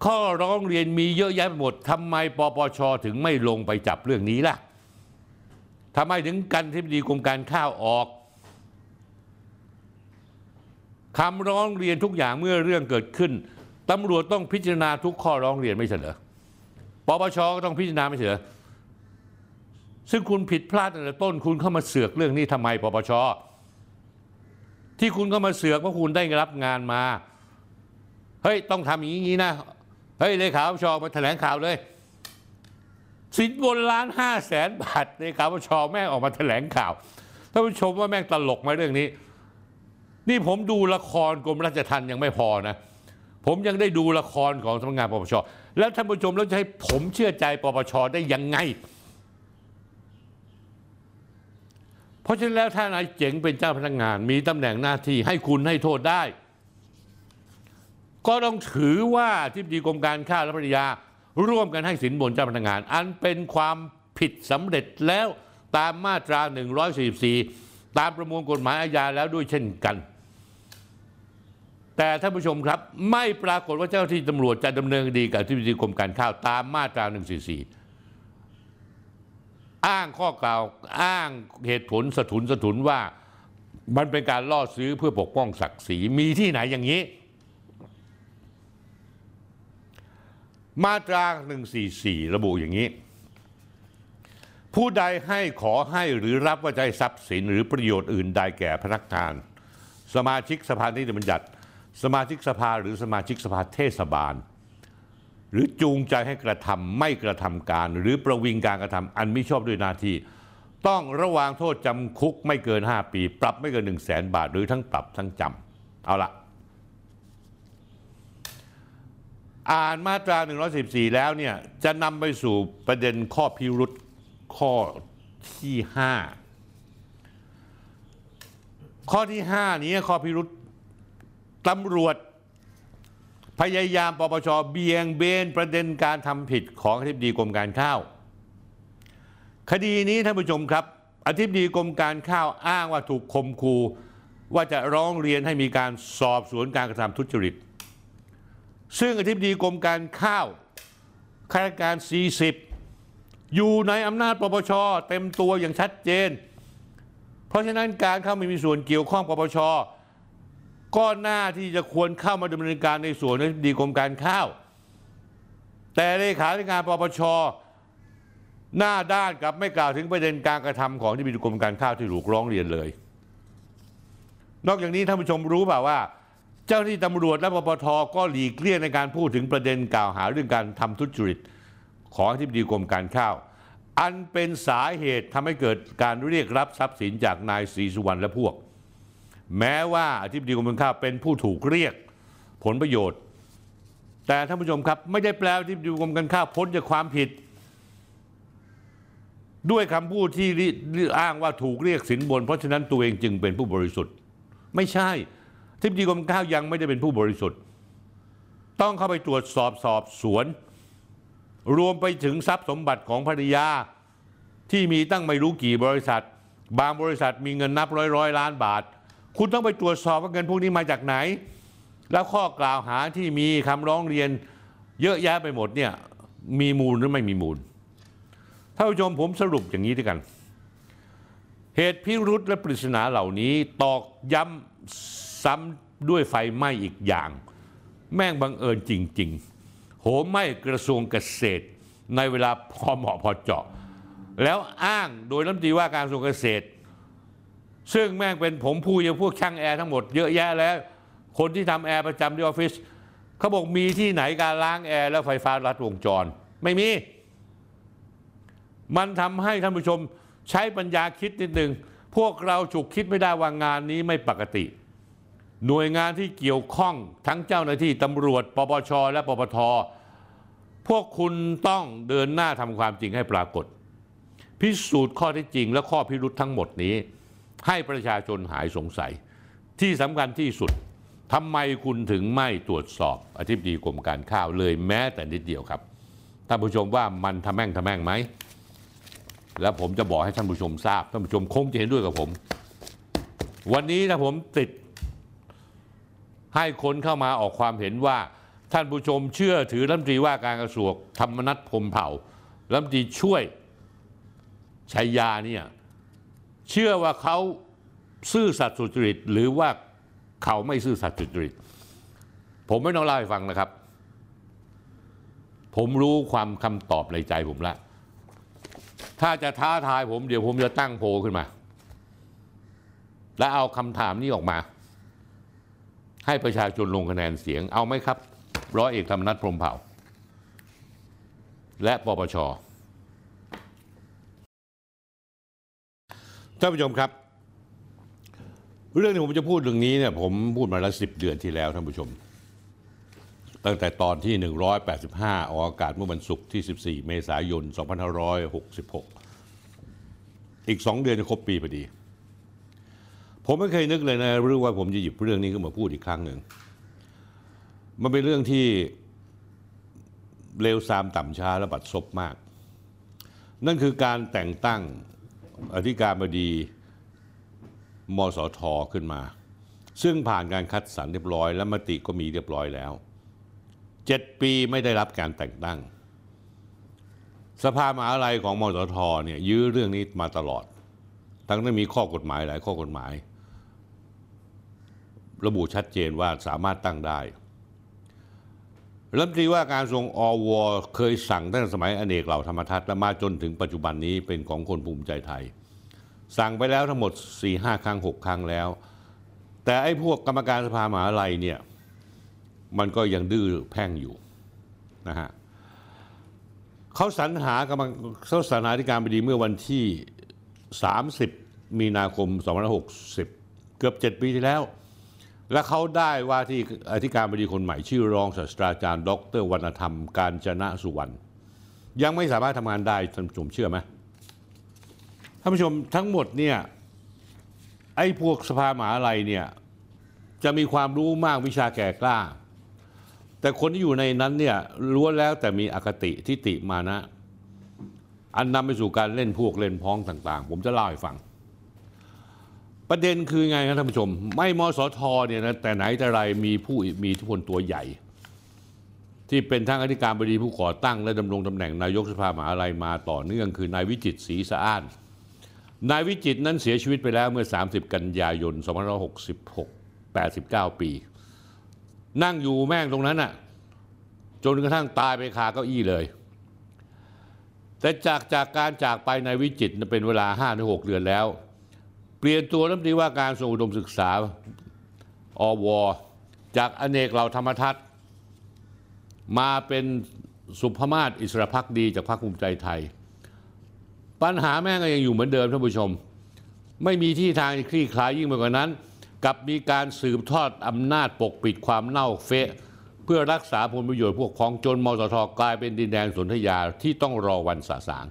ข้อร้องเรียนมีเยอะแยะหมดทำไมปปชถึงไม่ลงไปจับเรื่องนี้ล่ะทำไมถึงกันที่ดีกรมการข้าวออกคำร้องเรียนทุกอย่างเมื่อเรื่องเกิดขึ้นตำรวจต้องพิจารณาทุกข้อร้องเรียนไม่ใช่เหรอปปชก็ต้องพิจารณาไม่ใช่เหรอ ซึ่งคุณผิดพลาดตั้งแต่ต้น คุณเข้ามาเสือกเรื่องนี้ทำไมปปชที่คุณเข้ามาเสือกเพราะคุณได้รับงานมาเฮ้ยต้องทำอย่างนี้นะเฮ้ยเลขาปปชมาแถลงข่าวเลย สินบนล้านห้าแสนบาทเลขาปปชแม่งออกมาแถลงข่าวท่านผู้ชมว่าแม่งตลกไหมเรื่องนี้ นี่ผมดูละครกรมราชทัณฑ์ยังไม่พอนะ ผมยังได้ดูละครของสำนักงานปปชแล้วท่านผู้ชมแล้วจะให้ผมเชื่อใจปปชได้ยังไง เพราะฉะนั้นแล้วถ้านายเจ๋งเป็นเจ้าพนักงาน มีตำแหน่งหน้าที่ให้คุณให้โทษได้ ก็ต้องถือว่าที่ดีกรมการข้าวและภรรยา ร่วมกันให้สินบนเจ้าพนักงาน อันเป็นความผิดสำเร็จแล้วตามมาตรา 144 ตามประมวลกฎหมายอาญาแล้วด้วยเช่นกัน แต่ท่านผู้ชมครับ ไม่ปรากฏว่าเจ้าที่ตำรวจจะดำเนินคดีกับที่ดีกรมการข้าวตามมาตรา 144 อ้างข้อกล่าวอ้างเหตุผลสถุนสถุนว่ามันเป็นการล่อซื้อเพื่อปกป้องศักดิ์ศรีมีที่ไหนอย่างนี้ มาตรา 144 ระบุอย่างนี้ ผู้ใดให้ขอให้หรือรับว่าจะให้ทรัพย์สินหรือประโยชน์อื่นใดแก่พนักงาน สมาชิกสภานิติบัญญัติ สมาชิกสภาหรือสมาชิกสภาเทศบาล หรือจูงใจให้กระทำไม่กระทำการ หรือประวิงการกระทำอันมิชอบด้วยหน้าที่ ต้องระวางโทษจำคุกไม่เกิน 5 ปี ปรับไม่เกิน 1 0 0 0 0แสนบาท หรือทั้งปรับทั้งจำเอาละอ่านมาตรา 114 แล้วเนี่ยจะนำไปสู่ประเด็นข้อพิรุษข้อที่ 5 ข้อที่ 5 นี้ข้อพิรุษตำรวจ พยายามปปชเบียงเบนประเด็นการทำผิดของอธิบดีกรมการข้าว คดีนี้ท่านผู้ชมครับ อธิบดีกรมการข้าวอ้างว่าถูกคมคูว่าจะร้องเรียนให้มีการสอบสวนการกระทำทุจริต ซึ่งอธิบดีกรมการข้าวข้าราชการ 40 อยู่ในอำนาจปปชเต็มตัวอย่างชัดเจน เพราะฉะนั้นการเข้ามามีส่วนเกี่ยวข้องปปช ก็น่าที่จะควรเข้ามาดำเนินการในส่วนอธิบดีกรมการข้าว แต่เลขาธิการปปชหน้าด้านกับไม่กล่าวถึงประเด็นการกระทำของที่มีกรมการข้าวที่ถูกร้องเรียนเลย นอกจากนี้ท่านผู้ชมรู้เปล่าว่า เจ้าหน้าที่ตำรวจและปปทก็หลีกเลี่ยงในการพูดถึงประเด็นกล่าวหาเรื่องการทำทุจริตของที่ดีกรมการข้าว อันเป็นสาเหตุทำให้เกิดการเรียกรับทรัพย์สินจากนายศรีสุวรรณและพวก แม้ว่าอธิบดีกรมการข้าเป็นผู้ถูกเรียกผลประโยชน์ แต่ท่านผู้ชมครับ ไม่ได้แปลว่าที่ดีกรมการข้าพ้นจากความผิด ด้วยคำพูดที่อ้างว่าถูกเรียกสินบน เพราะฉะนั้นตัวเองจึงเป็นผู้บริสุทธิ์ ไม่ใช่ทิบดีกรมข้าวยังไม่ได้เป็นผู้บริสุทธิ์ ต้องเข้าไปตรวจสอบสอบสวน รวมไปถึงทรัพย์สมบัติของภรรยาที่มีตั้งไม่รู้กี่บริษัท บางบริษัทมีเงินนับร้อยร้อยล้านบาท คุณต้องไปตรวจสอบว่าเงินพวกนี้มาจากไหน แล้วข้อกล่าวหาที่มีคำร้องเรียนเยอะแยะไปหมดเนี่ยมีมูลหรือไม่มีมูลท่านผู้ชมผมสรุปอย่างนี้ด้วยกัน เหตุพิรุษและปริศนาเหล่านี้ตอกย้ำซ้ำด้วยไฟไหม้อีกอย่าง แม่งบังเอิญจริง ๆ โหมไหม้กระทรวงเกษตร ในเวลาพอเหมาะพอเจาะ แล้วอ้างโดยรัฐมนตรีว่าการกระทรวงเกษตร ซึ่งแม่งเป็นผมพูดอย่างพวกช่างแอร์ทั้งหมดเยอะแยะแล้ว คนที่ทำแอร์ประจำที่ออฟฟิศเขาบอกมีที่ไหนการล้างแอร์แล้วไฟฟ้ารัดวงจร ไม่มี มันทำให้ท่านผู้ชมใช้ปัญญาคิดนิดหนึ่งพวกเราฉุกคิดไม่ได้ว่างานนี้ไม่ปกติ หน่วยงานที่เกี่ยวข้องทั้งเจ้าหน้าที่ตำรวจ ปปช และปปท พวกคุณต้องเดินหน้าทำความจริงให้ปรากฏ พิสูจน์ข้อเท็จจริงและข้อพิรุธทั้งหมดนี้ ให้ประชาชนหายสงสัย ที่สำคัญที่สุดทำไมคุณถึงไม่ตรวจสอบอธิบดีกรมการข้าวเลยแม้แต่นิดเดียวครับท่านผู้ชมว่ามันทำแม่งทำแม่งไหมแล้วผมจะบอกให้ท่านผู้ชมทราบท่านผู้ชมคงจะเห็นด้วยกับผม วันนี้ถ้าผมติด ให้คนเข้ามาออกความเห็นว่า ท่านผู้ชมเชื่อถือรัฐมนตรีว่าการกระทรวงธรรมนัฐพรมเผ่ารัฐมนตรีช่วยชัยยาเนี่ย เชื่อว่าเขาซื่อสัตย์สุจริต หรือว่าเขาไม่ซื่อสัตย์สุจริต ผมไม่ต้องเล่าให้ฟังนะครับ ผมรู้ความคำตอบในใจผมแล้วถ้าจะท้าทายผมเดี๋ยวผมจะตั้งโพลขึ้นมา และเอาคำถามนี้ออกมา ให้ประชาชนลงคะแนนเสียง เอาไหมครับ ร้อยเอกธรรมนัฐพรมเผ่า และปปช ท่านผู้ชมครับ เรื่องที่ผมจะพูดเรื่องนี้เนี่ยผมพูดมาแล้วสิบเดือนที่แล้วท่านผู้ชม ตั้งแต่ตอนที่ 185 ออกอากาศเมื่อวันศุกร์ที่ 14 เมษายน 2566 อีกสองเดือนจะครบปีพอดี ผมไม่เคยนึกเลยนะหรือว่าผมจะหยิบเรื่องนี้ขึ้นมาพูดอีกครั้งหนึ่งมันเป็นเรื่องที่เลวทรามต่ำช้าและบัดซบมาก นั่นคือการแต่งตั้ง อธิการบดีมสทขึ้นมา ซึ่งผ่านการคัดสรรเรียบร้อย และมติก็มีเรียบร้อยแล้วเจ็ดปีไม่ได้รับการแต่งตั้ง สภามหาลัยของมสทเนี่ยยื้อเรื่องนี้มาตลอด ทั้งนั้มีข้อกฎหมายหลายข้อกฎหมาย ระบุชัดเจนว่าสามารถตั้งได้ รัฐมนตรีว่าการทรงอวเคยสั่งตั้งแต่สมัยอเนกเหล่าธรรมทัศน์และมาจนถึงปัจจุบันนี้เป็นของคนภูมิใจไทย สั่งไปแล้วทั้งหมด4 5ครั้ง 6 ครั้งแล้ว แต่ไอ้พวกกรรมการสภามหาลัยเนี่ยมันก็ยังดื้อแพ่งอยู่นะฮะเขาสรรหากรรมเขาสรรหาธิการบดีเมื่อวันที่ 30 มีนาคม 2560 เกือบ 7 ปีที่แล้ว และเขาได้ว่าที่อธิการบดีคนใหม่ชื่อรองศาสตราจารย์ ดรวรรณธรรมการจนะสุวรรณยังไม่สามารถทำงานได้ท่านผู้ชมเชื่อไหมท่านผู้ชมทั้งหมดเนี่ยไอ้พวกสภามหาลัยเนี่ยจะมีความรู้มากวิชาแก่กล้า แต่คนที่อยู่ในนั้นเนี่ยล้วนแล้วแต่มีอคติทิฏฐิมานะ อันนำไปสู่การเล่นพวกเล่นพ้องต่าง ๆ ผมจะเล่าให้ฟัง ประเด็นคือไงครับท่านผู้ชม ไม่มสทเนี่ยนะแต่ไหนแต่ไรมีผู้มีทธิพลตัวใหญ่ ที่เป็นทั้งอธิการบดีผู้ก่อตั้ง และดำรงตำแหน่งนายกสภามหาลัยมาต่อเนื่องคือนายวิจิตศรีสะอ้านนายวิจิตนั้นเสียชีวิตไปแล้วเมื่อ 30 กันยายน 2566 89 ปี นั่งอยู่แม่งตรงนั้นน่ะจนกระทั่งตายไปคาเก้าอี้เลย แต่จากจากการจากไปนายวิจิตเป็นเวลา5-6เดือนแล้ว เปลี่ยนตัวรัฐมนตรีว่าการทรงอุดมศึกษาอวจากอเนกเหล่าธรรมทัศน์มาเป็นสุภมาศอิสระพักดีจากพรรคภูมิใจไทย ปัญหาแม่งก็ยังอยู่เหมือนเดิมท่านผู้ชม ไม่มีที่ทางคลี่คลายยิ่งไปกว่านั้น กับมีการสืบทอดอำนาจปกปิดความเน่าเฟะ เพื่อรักษาผลประโยชน์พวกของจนมสทกลายเป็นดินแดนสนธยาที่ต้องรอวันสาสาง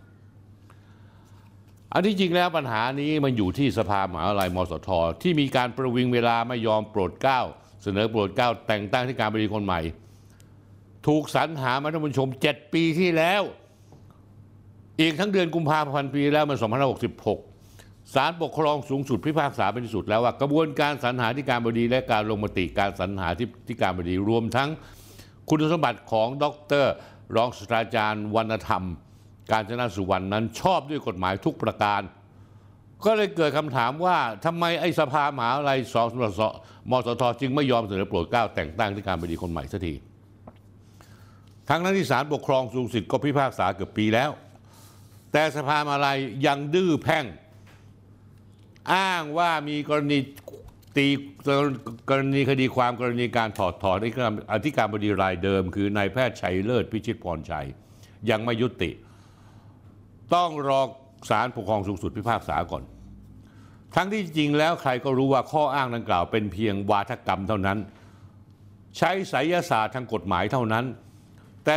อันที่จริงแล้วปัญหานี้มันอยู่ที่สภามหาวิทยาลัยมสท ที่มีการประวิงเวลาไม่ยอมโปรดเกล้า เสนอโปรดเกล้า แต่งตั้งที่การบดีคนใหม่ ถูกสรรหามาท่านผู้ชม 7 ปีที่แล้ว อีกทั้งเดือนกุมภาพันธ์ปีแล้วมัน2566 ศาลปกครองสูงสุดพิพากษาเป็นที่สุดแล้วว่ากระบวนการสรรหาที่การบดีและการลงมติการสรรหาที่ที่การบดีรวมทั้งคุณสมบัติของดร รองศาสตราจารย์วรรณธรรม การจนาสุวรรณนั้นชอบด้วยกฎหมายทุกประการ ก็เลยเกิดคำถามว่าทำไมไอ้สภามหาอะไรสสสมสทจึงไม่ยอมเสนอโปรดเกล้าแต่งตั้งที่การบดีคนใหม่สักทีทั้งนั้นที่ศาลปกครองสูงสุดก็พิพากษาเกือบปีแล้ว แต่สภามหาอะไรยังดื้อแพ่ง อ้างว่ามีกรณีตีกรณีคดีความกรณีการถอดถอนอธิการบดีรายเดิม คือนายแพทย์ชัยเลิศพิชิตพรชัย ยังไม่ยุติ ต้องรอศาลปกครองสูงสุดพิพากษาก่อน ทั้งที่จริงแล้วใครก็รู้ว่าข้ออ้างดังกล่าวเป็นเพียงวาทกรรมเท่านั้น ใช้ไสยศาสตร์ทางกฎหมายเท่านั้น แต่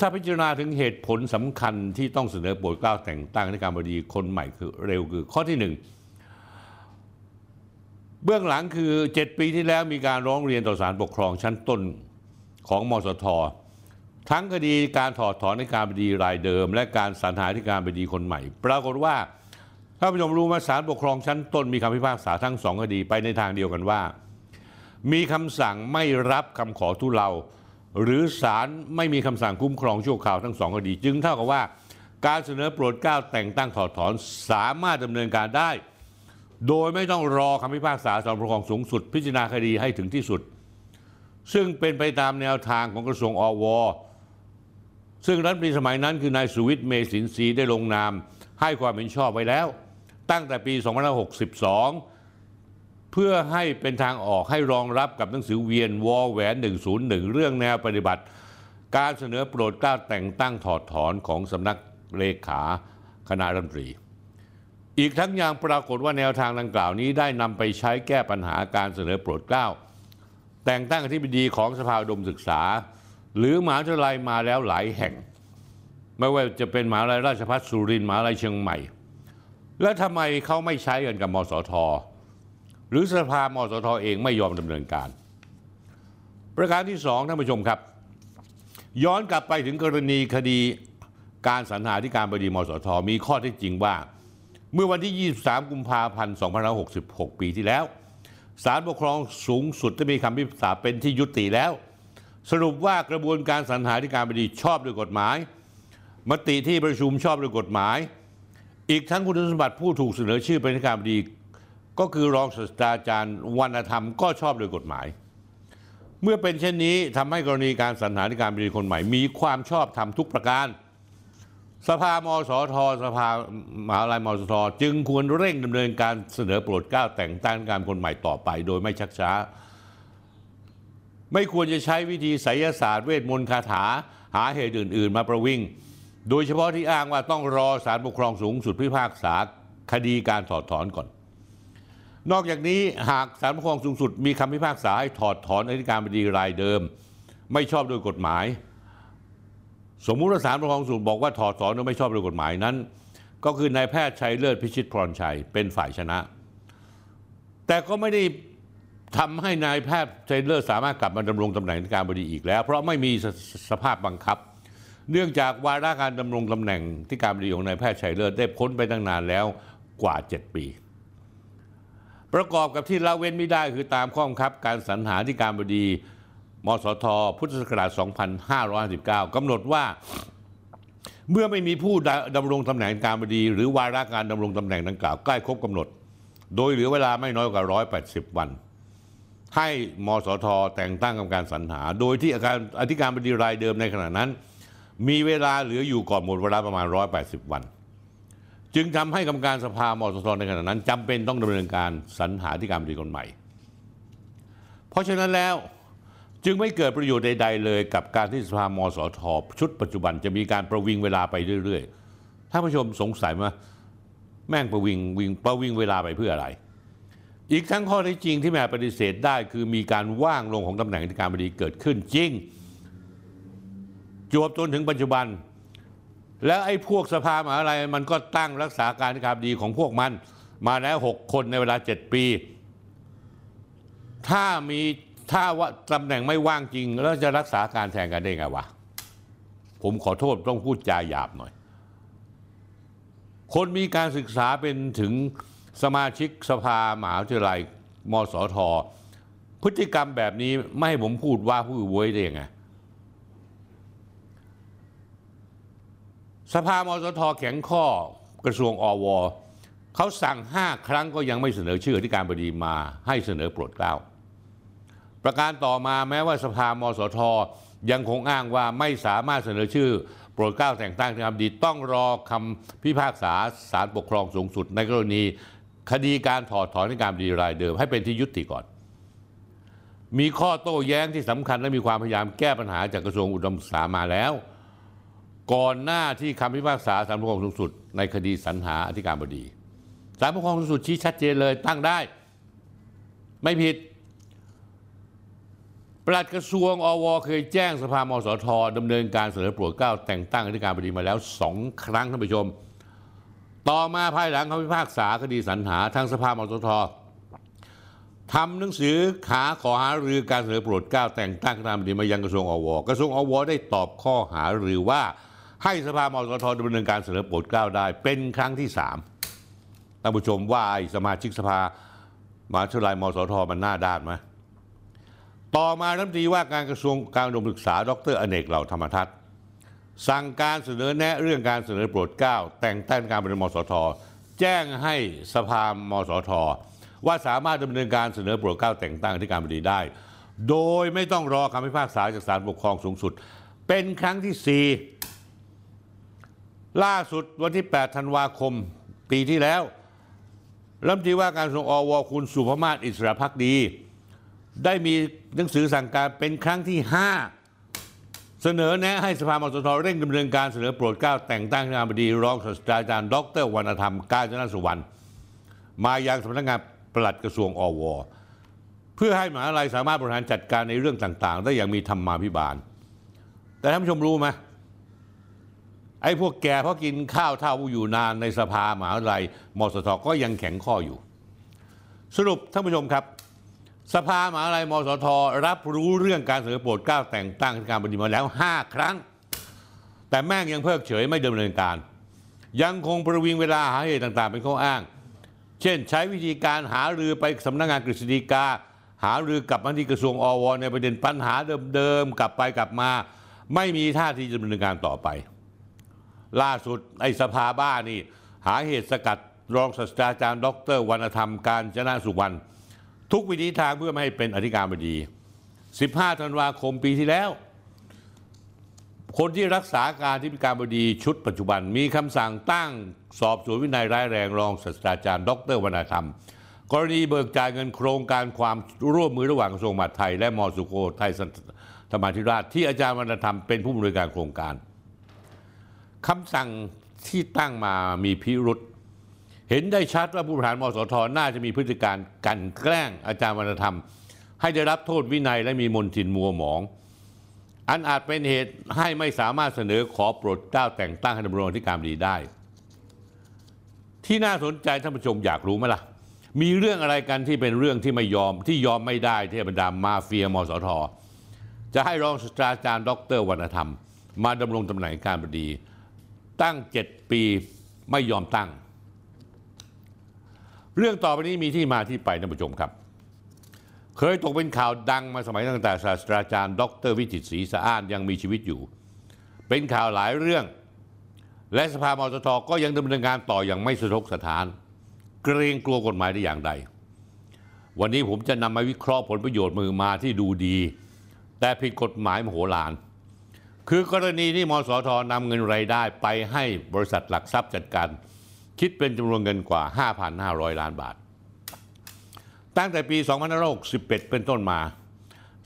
ถ้าพิจารณาถึงเหตุผลสำคัญที่ต้องเสนอโปรดเกล้าแต่งตั้งในการบดีคนใหม่คือเร็วคือข้อที่หนึ่งเบื้องหลังคือ 7 ปีที่แล้วมีการร้องเรียนต่อศาลปกครองชั้นต้นของมสท ทั้งคดีการถอดถอนในการบดีรายเดิม และการสรรหาธิการบดีคนใหม่ ปรากฏว่าถ้าผู้ชมรู้ว่าศาลปกครองชั้นต้นมีคำพิพากษาทั้งสองคดีไปในทางเดียวกันว่า มีคำสั่งไม่รับคำขอทุเลาหรือศาลไม่มีคำสั่งคุ้มครองชั่วคราวทั้งสองคดี จึงเท่ากับว่าการเสนอโปรดเกล้าแต่งตั้งถอดถอนสามารถดำเนินการได้ โดยไม่ต้องรอคำพิพากษาศาลปกครองสูงสุด พิจารณาคดีให้ถึงที่สุด ซึ่งเป็นไปตามแนวทางของกระทรวงอว ซึ่งรัฐมนตรีสมัยนั้นคือนายสุวิทย์เมสินทรีได้ลงนาม ให้ความเห็นชอบไว้แล้ว ตั้งแต่ปี 2562 เพื่อให้เป็นทางออกให้รองรับกับหนังสือเวียนวอแหวน 101 เรื่องแนวปฏิบัติ การเสนอโปรดเกล้าแต่งตั้งถอดถอนของสำนักเลขาคณะรัฐมนตรี อีกทั้งยังปรากฏว่าแนวทางดังกล่าวนี้ได้นำไปใช้แก้ปัญหาการเสนอโปรดเกล้าแต่งตั้งอธิบดีของสภาดมศึกษา หรือมหาวิทยาลัยมาแล้วหลายแห่ง ไม่ว่าจะเป็นมหาวิทยาลัยราชภัฏสุรินทร์มหาวิทยาลัยเชียงใหม่ แล้วทำไมเขาไม่ใช้กันกับมสท หรือสภามสทเองไม่ยอมดำเนินการ ประการที่สองท่านผู้ชมครับ ย้อนกลับไปถึงกรณีคดีการสรรหาธิการบดีมสท มีข้อเท็จจริงว่า เมื่อวันที่ 23 กุมภาพันธ์2566 ปีที่แล้วศาลปกครองสูงสุดได้มีคำพิพากษาเป็นที่ยุติแล้ว สรุปว่ากระบวนการสรรหาธิการบดีชอบด้วยกฎหมาย มติที่ประชุมชอบด้วยกฎหมาย อีกทั้งคุณสมบัติผู้ถูกเสนอชื่อเป็นธิการบดี ก็คือรองศาสตราจารย์วรรณธรรมก็ชอบโดยกฎหมาย เมื่อเป็นเช่นนี้ทำให้กรณีการสรรหาธิการบดีคนใหม่ มีความชอบธรรมทุกประการ สภามสทสภามหาวิทยาลัยมสทจึงควรเร่งดำเนินการเสนอโปรดเกล้าแต่งตั้งการคนใหม่ต่อไป โดยไม่ชักช้า ไม่ควรจะใช้วิธีไสยศาสตร์เวทมนต์คาถา หาเหตุอื่น ๆ มาประวิงโดยเฉพาะที่อ้างว่าต้องรอศาลปกครองสูงสุดพิพากษาคดีการถอดถอนก่อน นอกจากนี้หากศาลปกครองสูงสุดมีคำพิพากษาให้ถอดถอนอธิการบดีรายเดิม ไม่ชอบโดยกฎหมาย สมมุติว่าศาลปกครองสูงบอกว่าถอดถอนโดยไม่ชอบโดยกฎหมายนั้น ก็คือนายแพทย์ชัยเลิศพิชิตพรชัยเป็นฝ่ายชนะ แต่ก็ไม่ได้ ทำให้นายแพทย์ชัยเลิศสามารถกลับมาดำรงตำแหน่งการบดีอีกแล้ว เพราะไม่มีสสภาพบังคับ เนื่องจากวาระการดำรงตำแหน่งที่การบดีของนายแพทย์ชัยเลิศได้พ้นไปตั้งนานแล้วกว่า 7 ปี ประกอบกับที่ละเว้นไม่ได้คือตามข้อบังคับ การสรรหาธิการบดีมสท พุทธศักราช 2559กำหนดว่าเมื่อไม่มีผู้ดำรงตำแหน่งการบดี หรือวาระการดำรงตำแหน่งดังกล่าวใกล้ครบกำหนด โดยเหลือเวลาไม่น้อยกว่า 180 วัน ให้มสทแต่งตั้งกรรมการสรรหา โดยที่อาการอธิการบดีรายเดิมในขณะนั้น มีเวลาเหลืออยู่ก่อนหมดเวลาประมาณ 180 วัน จึงทำให้กรรมการสภามสทในขณะนั้นจำเป็นต้องดำเนินการสรรหาธิการบดีคนใหม่ เพราะฉะนั้นแล้วจึงไม่เกิดประโยชน์ใด ๆ เลยกับการที่สภามสทชุดปัจจุบันจะมีการประวิงเวลาไปเรื่อยๆท่านผู้ชมสงสัยว่าแม่งประวิงวิงประวิงเวลาไปเพื่ออะไร อีกทั้งข้อท็จจริงที่แม่ปฏิเสธได้คือมีการว่างลงของตำแหน่งอธิการบดีเกิดขึ้นจริง จวบจนถึงปัจจุบัน แล้วไอ้พวกสภามหาอะไรมันก็ตั้งรักษาการอธิการบดีของพวกมัน มาแล้วหกคนในเวลาเจ็ดปี ถ้ามีถ้าว่าตำแหน่งไม่ว่างจริง แล้วจะรักษาการแทนกันได้ไงวะผมขอโทษต้องพูดจาหยาบหน่อย คนมีการศึกษาเป็นถึง สมาชิกสภามหาวิทยาลัยมสท พฤติกรรมแบบนี้ไม่ให้ผมพูดว่าผู้อวยได้ยังไงสภามสทแข็งข้อกระทรวงอวเขาสั่งห้าครั้งก็ยังไม่เสนอชื่อที่การบดีมาให้เสนอโปรดเกล้าประการต่อมาแม้ว่าสภามสทยังคงอ้างว่าไม่สามารถเสนอชื่อ โปรดเกล้าแต่งตั้งที่การบดีต้องรอคำพิพากษาศาลปกครองสูงสุดในกรณี คดีการถอดถอนที่การบดีรายเดิม ให้เป็นที่ยุติก่อน มีข้อโต้แย้งที่สำคัญและมีความพยายามแก้ปัญหาจากกระทรวงอุดมศึกษามาแล้ว ก่อนหน้าที่คำพิพากษาศาลปกครองสูงสุด ในคดีสรรหาอธิการบดีศาลปกครองสูงสุดชี้ชัดเจนเลยตั้งได้ ไม่ผิดปลัดกระทรวงอวเคยแจ้งสภามสทดำเนินการเสนอโปรดเกล้าแต่งตั้งอธิการบดีมาแล้วสองครั้งท่านผู้ชม ต่อมาภายหลังคำพิพากษาคดีสรรหาทางสภามสททำหนังสือขาขอหารือการเสนอโปรดเกล้าแต่งตั้งคณะบดีมายังกระทรวงอวกระทรวงอวได้ตอบข้อหารือว่าให้สภามสทดำเนินการเสนอโปรดเกล้าได้เป็นครั้งที่สามท่านผู้ชมว่าไอ้สมาชิกสภามาวิทยาลัยมสทมันหน้าด้านไหมต่อมารัฐมนตรีว่าการกระทรวงการอุดมศึกษา ดรอเนกเหล่าธรรมทัศน์ สั่งการเสนอแนะเรื่องการเสนอโปรดเกล้าแต่งตั้งการเป็นมสท แจ้งให้สภามสท ว่าสามารถดำเนินการเสนอโปรดเกล้าแต่งตั้งที่การบดีได้ โดยไม่ต้องรอคำพิพากษาจากศาลปกครองสูงสุด เป็นครั้งที่ 4 ล่าสุดวันที่ 8 ธันวาคมปีที่แล้วรัฐมนตรีว่าการกระทรวงอวคุณสุภมาศอิสระพักดี ได้มีหนังสือสั่งการเป็นครั้งที่ 5 เสนอแนะให้สภามสทเร่งดำเนินการเสนอโปรดเกล้าแต่งตั้งคณะบดีรองศาสตราจารย์ดรวรรณธรรมกาญจนสุวรรณมายังสำนักงานปลัดกระทรวงอวเพื่อให้มหาลัยสามารถบริหารจัดการในเรื่องต่าง ๆ ได้อย่างมีธรรมาภิบาล แต่ท่านผู้ชมรู้ไหมไอ้พวกแกเพราะกินข้าวเท่าอยู่นานในสภามหาวิทยาลัยมสทก็ยังแข็งข้ออยู่ สรุปท่านผู้ชมครับ สภามหาวิทยาลัยมสท รับรู้เรื่องการเสนอโปรดเกล้าแต่งตั้งการบดีมาแล้ว 5 ครั้ง แต่แม่งยังเพิกเฉยไม่ดำเนินการ ยังคงประวิงเวลาหาเหตุต่าง ๆ เป็นข้ออ้าง เช่น ใช้วิธีการหารือไปสำนักงานกฤษฎีกา หารือกับมันที่กระทรวงอวในประเด็นปัญหาเดิมๆกลับไปกลับมา ไม่มีท่าทีจะดำเนินการต่อไป ล่าสุดไอ้สภาบ้านี่ หาเหตุสกัดรองศาสตราจารย์ ดรวรรณธรรมการจนะสุวรรณ ทุกวิธีทางเพื่อไม่ให้เป็นอธิการบดี 15 ธันวาคมปีที่แล้ว คนที่รักษาการที่การบดีชุดปัจจุบัน มีคำสั่งตั้งสอบสวนวินัยร้ายแรงรองศาสตราจารย์ ดรวรรณธรรม กรณีเบิกจ่ายเงินโครงการความร่วมมือระหว่างกระทรวงมหาดไทย และมอสุโขทัยธรรมาธิราช ที่อาจารย์วรรณธรรมเป็นผู้บริการโครงการคำสั่งที่ตั้งมามีพิรุษ เห็นได้ชัดว่าผู้บริหารมสทน่าจะมีพฤติการกันแกล้งอาจารย์วรรณธรรม ให้ได้รับโทษวินัยและมีมนทินมัวหมอง อันอาจเป็นเหตุให้ไม่สามารถเสนอขอโปรดเกล้าแต่งตั้งให้ดำรงที่การบดีได้ ที่น่าสนใจท่านผู้ชมอยากรู้ไหมล่ะ มีเรื่องอะไรกันที่เป็นเรื่องที่ไม่ยอมที่ยอมไม่ได้ที่บรรดามาเฟียมสท จะให้รองศาสตราจารย์ดรวรรณธรรม มาดำรงตำแหน่งการบดี ตั้งเจ็ดปีไม่ยอมตั้ง เรื่องต่อไปนี้มีที่มาที่ไปท่านผู้ชมครับ เคยตกเป็นข่าวดังมาสมัยตั้งแต่ศาสตราจารย์ ดรวิจิตรศรีสะอ้านยังมีชีวิตอยู่ เป็นข่าวหลายเรื่อง และสภามอตทก็ยังดำเนินการต่ออย่างไม่สะทกสถาน เกรงกลัวกฎหมายได้อย่างใด วันนี้ผมจะนำมาวิเคราะห์ผลประโยชน์มือมาที่ดูดี แต่ผิดกฎหมายมโหฬารคือกรณีที่มสทนำเงินรายได้ไปให้บริษัทหลักทรัพย์จัดการ คิดเป็นจำนวนเงินกว่า 5,500 ล้านบาท ตั้งแต่ปี 2561 เป็นต้นมา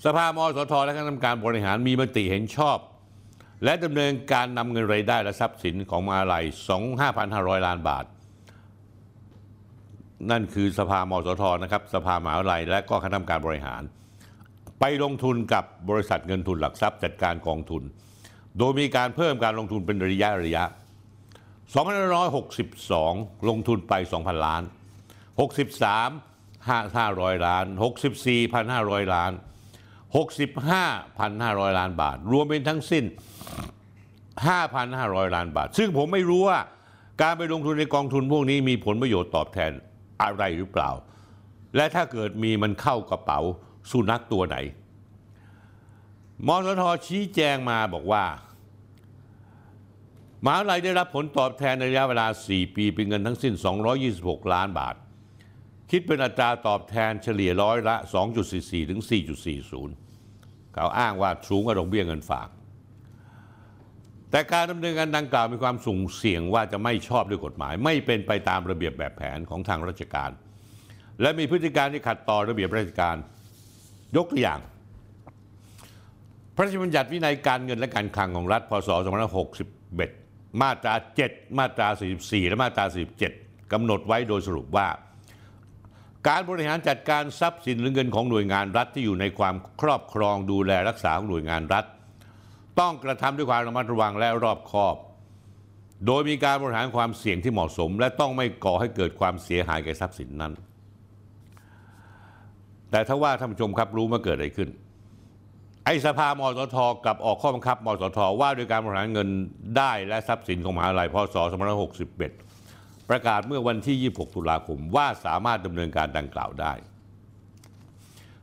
สภามสทและคณะกรรมการบริหารมีมติเห็นชอบ และดำเนินการนำเงินรายได้และทรัพย์สินของมหาลัย25,500 ล้านบาท นั่นคือสภามสทนะครับ สภามหาวิทยาลัยและก็คณะกรรมการบริหาร ไปลงทุนกับบริษัทเงินทุนหลักทรัพย์จัดการกองทุน โดยมีการเพิ่มการลงทุนเป็นระยะระยะ 2562 ลงทุนไป 2,000 ล้าน 63 500 ล้าน 64 1,500 ล้าน 65,500 ล้านบาท รวมเป็นทั้งสิ้น 5,500 ล้านบาท ซึ่งผมไม่รู้ว่าการไปลงทุนในกองทุนพวกนี้มีผลประโยชน์ตอบแทนอะไรหรือเปล่า และถ้าเกิดมีมันเข้ากระเป๋าสุนัขตัวไหนมสทชี้แจงมาบอกว่า มหาวิทยาลัยได้รับผลตอบแทนในระยะเวลา 4 ปี เป็นเงินทั้งสิ้น 226 ล้านบาท คิดเป็นอัตราตอบแทนเฉลี่ยร้อยละ 2.44 ถึง 4.40เขาอ้างว่าสูงกว่าดอกเบี้ยเงินฝาก แต่การดำเนินการดังกล่าวมีความสุ่มเสี่ยงว่าจะไม่ชอบด้วยกฎหมาย ไม่เป็นไปตามระเบียบแบบแผนของทางราชการ และมีพฤติการที่ขัดต่อระเบียบราชการ ยกตัวอย่างพระราชบัญญัติวินัยการเงินและการคลังของรัฐ พศ 2561 มาตรา 7 มาตรา 44 และมาตรา 47กำหนดไว้โดยสรุปว่า การบริหารจัดการทรัพย์สินหรือเงินของหน่วยงานรัฐที่อยู่ในความครอบครองดูแลรักษาของหน่วยงานรัฐ ต้องกระทำด้วยความระมัดระวังและรอบคอบ โดยมีการบริหารความเสี่ยงที่เหมาะสม และต้องไม่ก่อให้เกิดความเสียหายแก่ทรัพย์สินนั้น แต่ถ้าว่าท่านผู้ชมครับรู้มาเกิดอะไรขึ้น ไอ้สภามสทกับออกข้อบังคับมสทว่าด้วยการบริหารเงินได้และทรัพย์สินของมหาวิทยาลัยพศ2561 ประกาศเมื่อวันที่ 26 ตุลาคมว่าสามารถดำเนินการดังกล่าวได้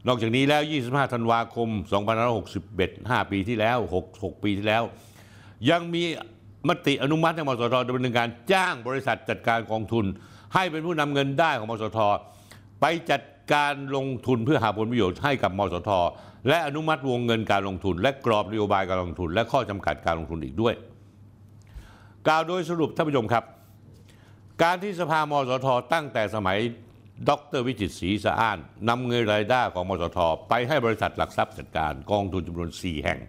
นอกจากนี้แล้ว 25 ธันวาคม 2561 5 ปีที่แล้ว 6 6 ปีที่แล้ว ยังมีมติอนุมัติให้มสทดำเนินการจ้างบริษัทจัดการกองทุน ให้เป็นผู้นำเงินได้ของมสทไปจัด การลงทุนเพื่อหาผลประโยชน์ให้กับมสท และอนุมัติวงเงินการลงทุน และกรอบนโยบายการลงทุน และข้อจำกัดการลงทุนอีกด้วย กล่าวโดยสรุปท่านผู้ชมครับ การที่สภามสท ตั้งแต่สมัยดรวิจิตรศรีสะอ้านนำเงินรายได้ของมสท ไปให้บริษัทหลักทรัพย์จัดการกองทุนจำนวน 4 แห่ง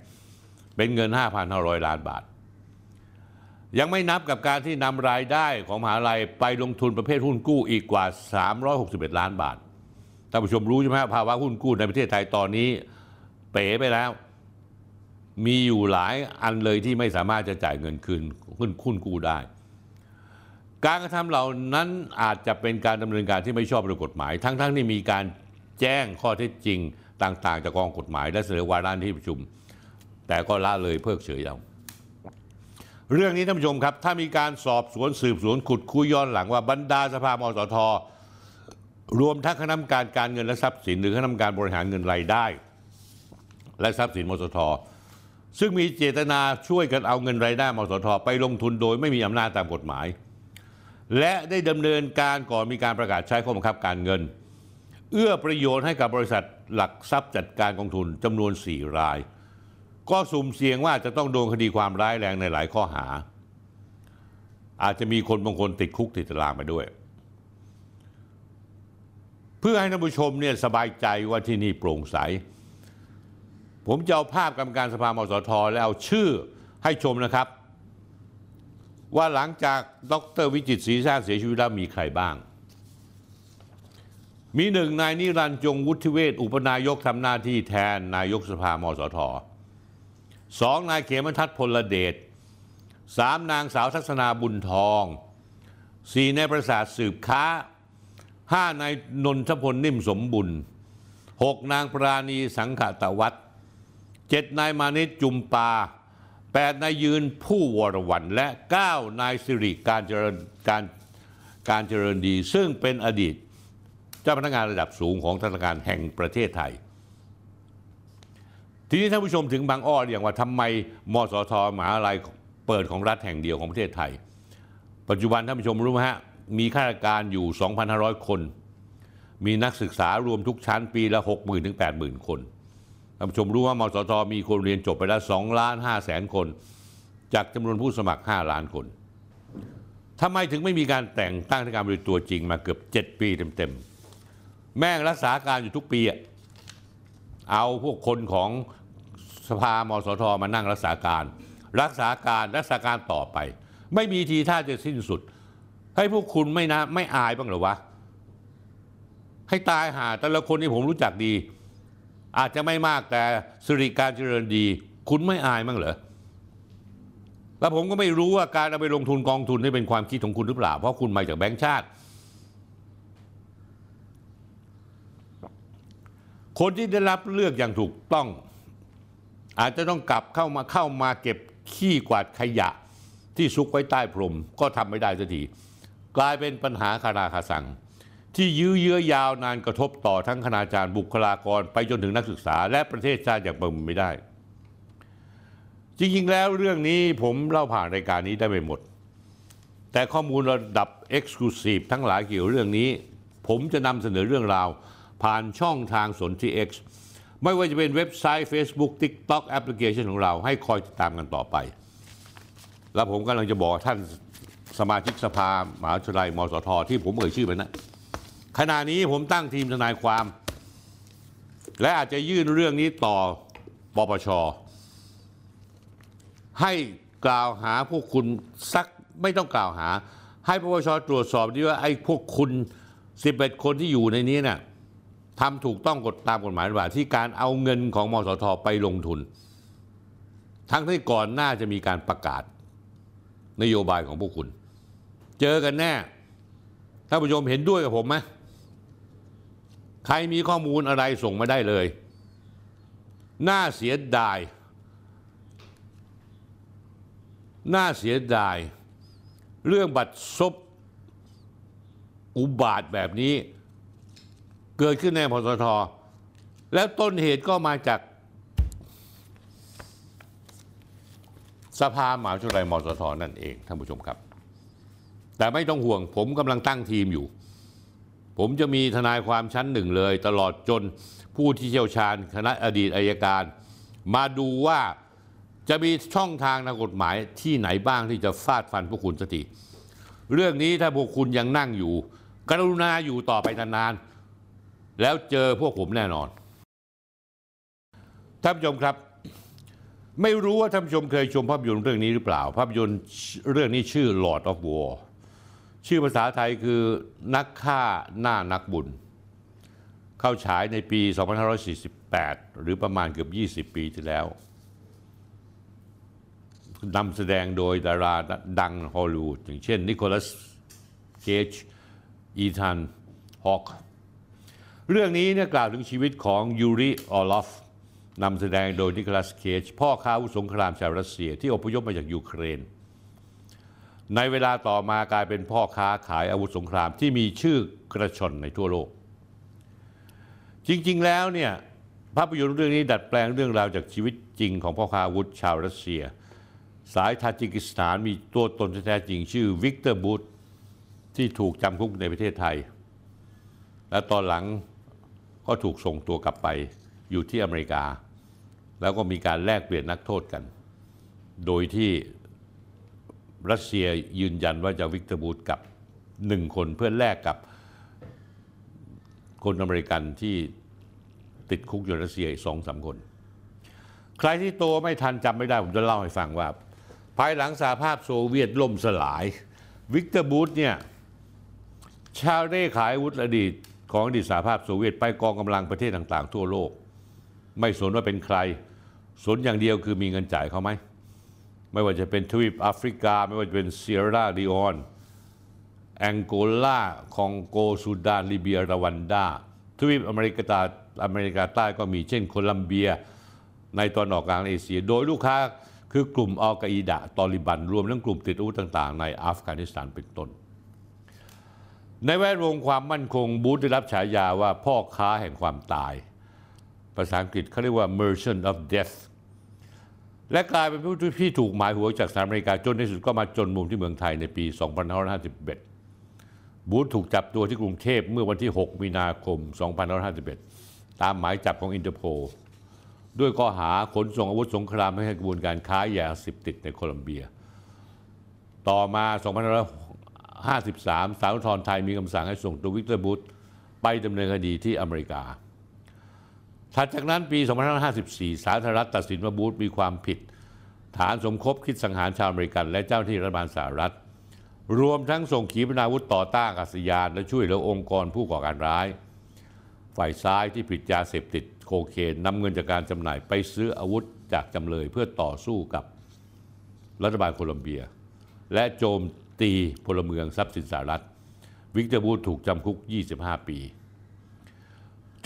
เป็นเงิน 5,500 ล้านบาท ยังไม่นับกับการที่นำรายได้ของมหาลัยไปลงทุนประเภทหุ้นกู้อีกกว่า 361 ล้านบาท ท่านผู้ชมรู้ใช่ไหมภาวะหุ้นกู้ในประเทศไทยตอนนี้ เป๋ไปแล้ว มีอยู่หลายอันเลยที่ไม่สามารถจะจ่ายเงินคืนหุ้นหุ้นกู้ได้ การกระทำเหล่านั้นอาจจะเป็นการดำเนินการที่ไม่ชอบโดยกฎหมาย ทั้งๆทที่มีการแจ้งข้อเท็จจริงต่าง ๆ จากกองกฎหมาย และเสนอวาระที่ประชุม แต่ก็ละเลยเพิกเฉยเอาเรื่องนี้ท่านผู้ชมครับ ถ้ามีการสอบสวนสืบสวนขุดคุยย้อนหลังว่าบรรดาสภามสท รวมทั้งคณะกรรมการการเงินและทรัพย์สิน หรือคณะกรรมการบริหารเงินรายได้ และทรัพย์สินมสท ซึ่งมีเจตนาช่วยกันเอาเงินรายได้มสท ไปลงทุนโดยไม่มีอำนาจตามกฎหมาย และได้ดำเนินการก่อนมีการประกาศใช้ข้อบังคับการเงิน เอื้อประโยชน์ให้กับบริษัทหลักทรัพย์จัดการกองทุนจำนวน 4 ราย ก็สุ่มเสี่ยงว่าจะต้องโดนคดีความร้ายแรงในหลายข้อหา อาจจะมีคนบางคนติดคุกติดตารางมาด้วย พื่อให้ท่านผู้ชมเนี่ยสบายใจว่าที่นี่โปร่งใส ผมจะเอาภาพกรรมการสภามสทแล้วเอาชื่อให้ชมนะครับ ว่าหลังจากดรวิจิตศรีชาติเสียชีวิตแล้วมีใครบ้าง มีหนึ่งนายนิรันดร์จงวุฒิเวศอุปนายกทำหน้าที่แทนนายกสภามสทสองนายเขมทัศน์พลเดชสามนางสาวทัศนาบุญทองสี่นายประสาทสืบค้า ห้านายนนทพลนิ่มสมบุญหกนางปราณีสังขตวัฒน์เจ็ดนายมานิตจุมปาแปดนายยืนผู้วรวันและเก้านายสิริการเจริญการการเจริญดี ซึ่งเป็นอดีตเจ้าพนักงานระดับสูงของธนาคารแห่งประเทศไทย ทีนี้ท่านผู้ชมถึงบางอ้ออย่างว่าทำไมมสทมหาลัยเปิดของรัฐแห่งเดียวของประเทศไทย ปัจจุบันท่านผู้ชมรู้ไหมฮะ มีข้าราชการอยู่ 2,500 คน มีนักศึกษารวมทุกชั้นปีละ 60,000ถึง80,000 คนท่านผู้ชมรู้ว่ามสทมีคนเรียนจบไปแล้ว2ล้าน5แสนคน จากจำนวนผู้สมัคร 5 ล้านคนทำไมถึงไม่มีการแต่งตั้งในการบริตัวจริงมาเกือบ 7 ปีเต็มๆ แม่งรักษาการอยู่ทุกปีอะเอาพวกคนของสภามสทมานั่งรักษาการ รักษาการรักษาการต่อไป ไม่มีทีท่าจะสิ้นสุด ให้พวกคุณไม่นะไม่อายบ้างเหรอวะ ให้ตายหาแต่ละคนที่ผมรู้จักดี อาจจะไม่มากแต่สิริการเจริญดี คุณไม่อายบ้างเหรอแล้วผมก็ไม่รู้ว่าการเอาไปลงทุนกองทุนนี่เป็นความคิดของคุณหรือเปล่า เพราะคุณมาจากแบงก์ชาติ คนที่ได้รับเลือกอย่างถูกต้อง อาจจะต้องกลับเข้ามาเข้ามาเก็บขี้กวาดขยะที่ซุกไว้ใต้พรมก็ทำไม่ได้สักที กลายเป็นปัญหาคาราคาสัง ที่ยื้อเยื้อยาวนานกระทบต่อทั้งคณาจารย์บุคลากรไปจนถึงนักศึกษา และประเทศชาติอย่างประเมินไม่ได้ จริงๆแล้วเรื่องนี้ผมเล่าผ่านรายการนี้ได้ไม่หมด แต่ข้อมูลระดับ Exclusive ทั้งหลายเกี่ยวเรื่องนี้ ผมจะนำเสนอเรื่องราวผ่านช่องทางสนที่ X ไม่ว่าจะเป็นเว็บไซต์ Facebook TikTok แอปพลิเคชันของเราให้คอยติดตามกันต่อไป แล้วผมกำลังจะบอกท่าน สมาชิกสภา มหาวิทยาลัยมสทที่ผมเอ่ยชื่อไปนะขณะนี้ผมตั้งทีมทนายความ และอาจจะยื่นเรื่องนี้ต่อปปชให้กล่าวหาพวกคุณสักไม่ต้องกล่าวหา ให้ปปชตรวจสอบดีว่าไอ้พวกคุณ 11 คนที่อยู่ในนี้เนี่ยทำถูกต้องกฎตามกฎหมายหรือเปล่าที่การเอาเงินของมสทไปลงทุน ทั้งที่ก่อนหน้าจะมีการประกาศ นโยบายของพวกคุณ เจอกันแน่ท่านผู้ชมเห็นด้วยกับผมไหมใครมีข้อมูลอะไรส่งมาได้เลย น่าเสียดาย น่าเสียดาย เรื่องบัตรซบอุบาทแบบนี้ เกิดขึ้นในพสทแล้วต้นเหตุก็มาจาก สภาหมหาวิทยาลัยมสทนั่นเองท่านผู้ชมครับ แต่ไม่ต้องห่วง ผมกำลังตั้งทีมอยู่ ผมจะมีทนายความชั้นหนึ่งเลย ตลอดจนผู้ที่เชี่ยวชาญคณะอดีตอายการ มาดูว่าจะมีช่องทางทางกฎหมายที่ไหนบ้างที่จะฟาดฟันพวกคุณสักทีเรื่องนี้ถ้าพวกคุณยังนั่งอยู่ กรุณาอยู่ต่อไปนานๆแล้วเจอพวกผมแน่นอนท่านผู้ชมครับ ไม่รู้ว่าท่านผู้ชมเคยชมภาพยนตร์เรื่องนี้หรือเปล่า ภาพยนตร์เรื่องนี้ชื่อ Lord of War ชื่อภาษาไทยคือนักฆ่าหน้านักบุญ เข้าฉายในปี 2548 หรือประมาณเกือบ 20 ปีที่แล้วนำแสดงโดยดาราดังฮอลลีวูดอย่างเช่นนิโคลัสเคจอีธานฮอคเรื่องนี้เนี่ยกล่าวถึงชีวิตของยูริออลอฟ นำแสดงโดยนิโคลัสเคจพ่อค้าอาวุธสงครามชาวรัสเซียที่อพยพมาจากยูเครน ในเวลาต่อมากลายเป็นพ่อค้าขายอาวุธสงครามที่มีชื่อกระฉ่อนไปทั่วโลก จริงๆแล้วเนี่ยภาพยนตร์เรื่องนี้ดัดแปลงเรื่องราวจากชีวิตจริงของพ่อค้าอาวุธชาวรัสเซีย สายทาจิกิสถานมีตัวตนแท้จริงชื่อวิกเตอร์บูธที่ถูกจำคุกในประเทศไทย และตอนหลังก็ถูกส่งตัวกลับไปอยู่ที่อเมริกา แล้วก็มีการแลกเปลี่ยนนักโทษกัน โดยที่รัสเซียยืนยันว่าจะวิกเตอร์บูธกับหนึ่งคนเพื่อแลกกับคนอเมริกันที่ติดคุกอยู่รัสเซียสองสามคน ใครที่โตไม่ทันจำไม่ได้ ผมจะเล่าให้ฟังว่า ภายหลังสหภาพโซเวียตล่มสลาย วิกเตอร์บูธเนี่ยชาวเร่ขายอาวุธอดีตของอดีตสหภาพโซเวียตไปกองกำลังประเทศต่าง ๆ ทั่วโลก ไม่สนว่าเป็นใคร สนอย่างเดียวคือมีเงินจ่ายเขาไหม ไม่ว่าจะเป็นทวีปแอฟริกา ไม่ว่าจะเป็นเซียร่าลีออนแองโกลาคองโกซูดานลิเบียรวัน ดา ทวีปอเมริกาอเมริกาใต้ก็มีเช่นโคลัมเบีย ในตะวันออกกลางเอเชีย โดยลูกค้าคือกลุ่มอัลกออิดะห์ตอลิบัน รวมทั้งกลุ่มติดอาวุธต่าง ๆ ในอัฟกานิสถานเป็นต้น ในแวดวงความมั่นคงบูธได้รับฉายาว่าพ่อค้าแห่งความตาย ภาษาอังกฤษเขาเรียกว่า merchant of death และกลายเป็นผู้ที่ถูกหมายหัวจากสหรัฐอเมริกาจนในที่สุดก็มาจนมุมที่เมืองไทยในปี 2551 บูธถูกจับตัวที่กรุงเทพเมื่อวันที่ 6 มีนาคม 2551 ตามหมายจับของอินเตอร์โพลด้วยข้อหาขนส่งอาวุธสงครามให้กระบวนการค้ายาเสพติดในโคลัมเบีย ต่อมา 2553 ศาลอุทธรณ์ไทยมีคำสั่งให้ส่งตัววิกเตอร์บูธไปดำเนินคดีที่อเมริกา ถัดจากนั้นปี 2554 สาธารณรัฐตัดสินว่าบูธมีความผิด ฐานสมคบคิดสังหารชาวอเมริกัน และเจ้าหน้าที่รัฐบาลสหรัฐ รวมทั้งส่งขีปนาวุธต่อต้านอากาศยาน และช่วยเหลือองค์กรผู้ก่อการร้าย ฝ่ายซ้ายที่ผิดยาเสพติดโคเคนนำเงินจากการจำหน่ายไปซื้ออาวุธจากจำเลยเพื่อต่อสู้กับรัฐบาลโคลอมเบีย และโจมตีพลเมืองทรัพย์สินสหรัฐ วิกเตอร์บูธถูกจำคุก 25 ปี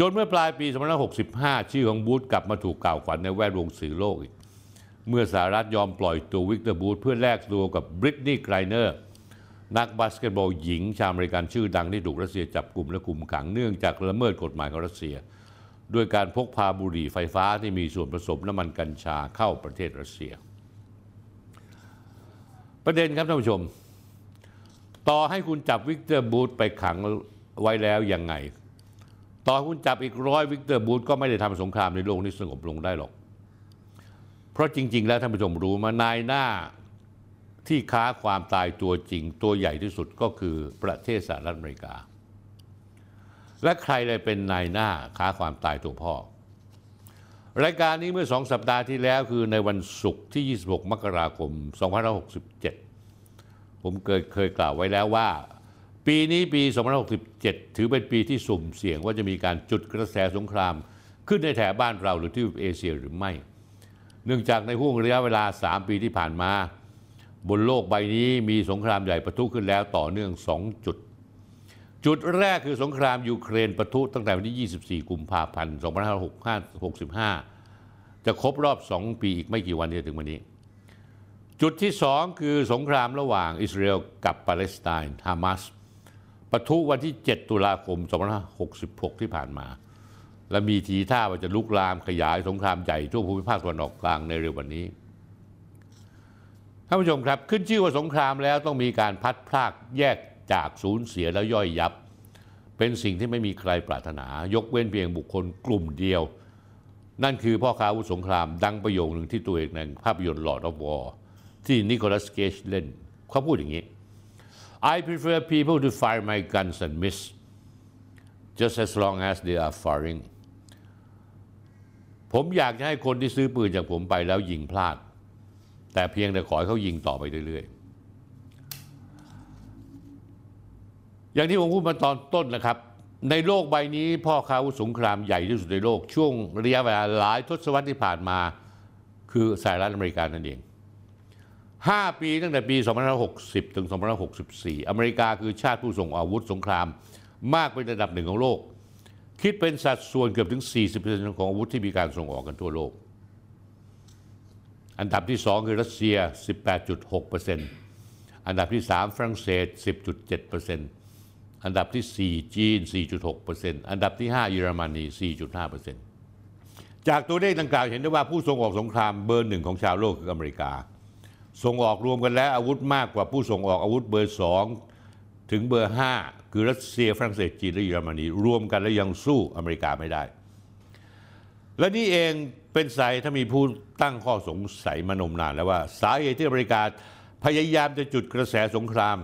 จนเมื่อปลายปี 2565 ชื่อของบูธกลับมาถูกกล่าวขวัญในแวดวงสื่อโลกอีก เมื่อสหรัฐยอมปล่อยตัววิกเตอร์บูธเพื่อแลกตัวกับบริตนีย์ไกรเนอร์นักบาสเกตบอลหญิง ชาวอเมริกันชื่อดังที่ถูกรัสเซียจับกลุ่มและคุมขังเนื่องจากละเมิดกฎหมายของรัสเซีย ด้วยการพกพาบุหรี่ไฟฟ้าที่มีส่วนผสมน้ำมันกัญชาเข้าประเทศรัสเซีย ประเด็นครับท่านผู้ชม ต่อให้คุณจับวิกเตอร์บูธไปขังไว้แล้วยังไง ต่อให้คุณจับอีกร้อยวิกเตอร์บูธก็ไม่ได้ทำสงครามในโลกนี้สงบลงได้หรอก เพราะจริง ๆ แล้วท่านผู้ชมรู้ไหมนายหน้าที่ค้าความตายตัวจริง ตัวใหญ่ที่สุดก็คือประเทศสหรัฐอเมริกา และใครเลยเป็นนายหน้าค้าความตายตัวพ่อ รายการนี้เมื่อสองสัปดาห์ที่แล้วคือในวันศุกร์ที่ 26 มกราคม 2567 ผมเคยเคยกล่าวไว้แล้วว่า ปีนี้ปี 2567 ถือเป็นปีที่สุ่มเสี่ยงว่าจะมีการจุดกระแสสงคราม ขึ้นในแถบบ้านเราหรือที่เอเชียหรือไม่ เนื่องจากในห่วงระยะเวลา 3 ปีที่ผ่านมา บนโลกใบนี้มีสงครามใหญ่ประทุขึ้นแล้วต่อเนื่อง 2 จุด จุดแรกคือสงครามยูเครนประทุตั้งแต่วันที่ 24 กุมภาพันธ์ 2565 จะครบรอบ 2 ปีอีกไม่กี่วันที่จะถึงวันนี้จุดที่ 2 คือสงครามระหว่างอิสราเอลกับปาเลสไตน์ฮามาส ปะทุวันที่ 7 ตุลาคม 2566 ที่ผ่านมา และมีทีท่าว่าจะลุกลามขยายสงครามใหญ่ทั่วภูมิภาคตะวันออกกลางในเร็ววันนี้ท่านผู้ชมครับ ขึ้นชื่อว่าสงครามแล้วต้องมีการพัดพลากแยกจากสูญเสียแล้วย่อยยับ เป็นสิ่งที่ไม่มีใครปรารถนา ยกเว้นเพียงบุคคลกลุ่มเดียว นั่นคือพ่อค้าอาวุธสงครามดังประโยคหนึ่งที่ตัวเอกในภาพยนตร์ Lord of War ที่นิโคลัสเกจเล่น เขาพูดอย่างนี้ I prefer people to fire my guns and miss just as long as they are firing ผมอยากจะให้คนที่ซื้อปืนจากผมไปแล้วยิงพลาด แต่เพียงแต่ขอให้เขายิงต่อไปเรื่อยๆ อย่างที่ผมพูดมาตอนต้นนะครับ ในโลกใบนี้พ่อค้าอาวุธสงครามใหญ่ที่สุดในโลก ช่วงระยะเวลาหลายทศวรรษที่ผ่านมา คือสหรัฐอเมริกานั่นเอง 5 ปีตั้งแต่ปี 2560 ถึง 2564 อเมริกาคือชาติผู้ส่งอาวุธสงคราม มากเป็นระดับหนึ่งของโลก คิดเป็นสัดส่วนเกือบถึง 40%ของอาวุธที่มีการส่งออกกันทั่วโลก อันดับที่ 2 คือรัสเซีย 18.6%อันดับที่ 3 ฝรั่งเศส 10.7%อันดับที่ 4 จีน 4.6%อันดับที่ 5 เยอรมนี 4.5%จากตัวเลขดังกล่าวเห็นได้ว่าผู้ส่งออกสงครามเบอร์หนึ่งของชาวโลกคืออเมริกา ส่งออกรวมกันแล้วอาวุธมากกว่าผู้ส่งออกอาวุธเบอร์สองถึงเบอร์ห้าคือรัสเซียฝรั่งเศสจีนและเยอรมนีรวมกันแล้วยังสู้อเมริกาไม่ได้ และนี่เองเป็นสายถ้ามีผู้ตั้งข้อสงสัยมานมนานแล้วว่าสาเหตุที่อเมริกาพยายามจะจุดกระแสสงคราม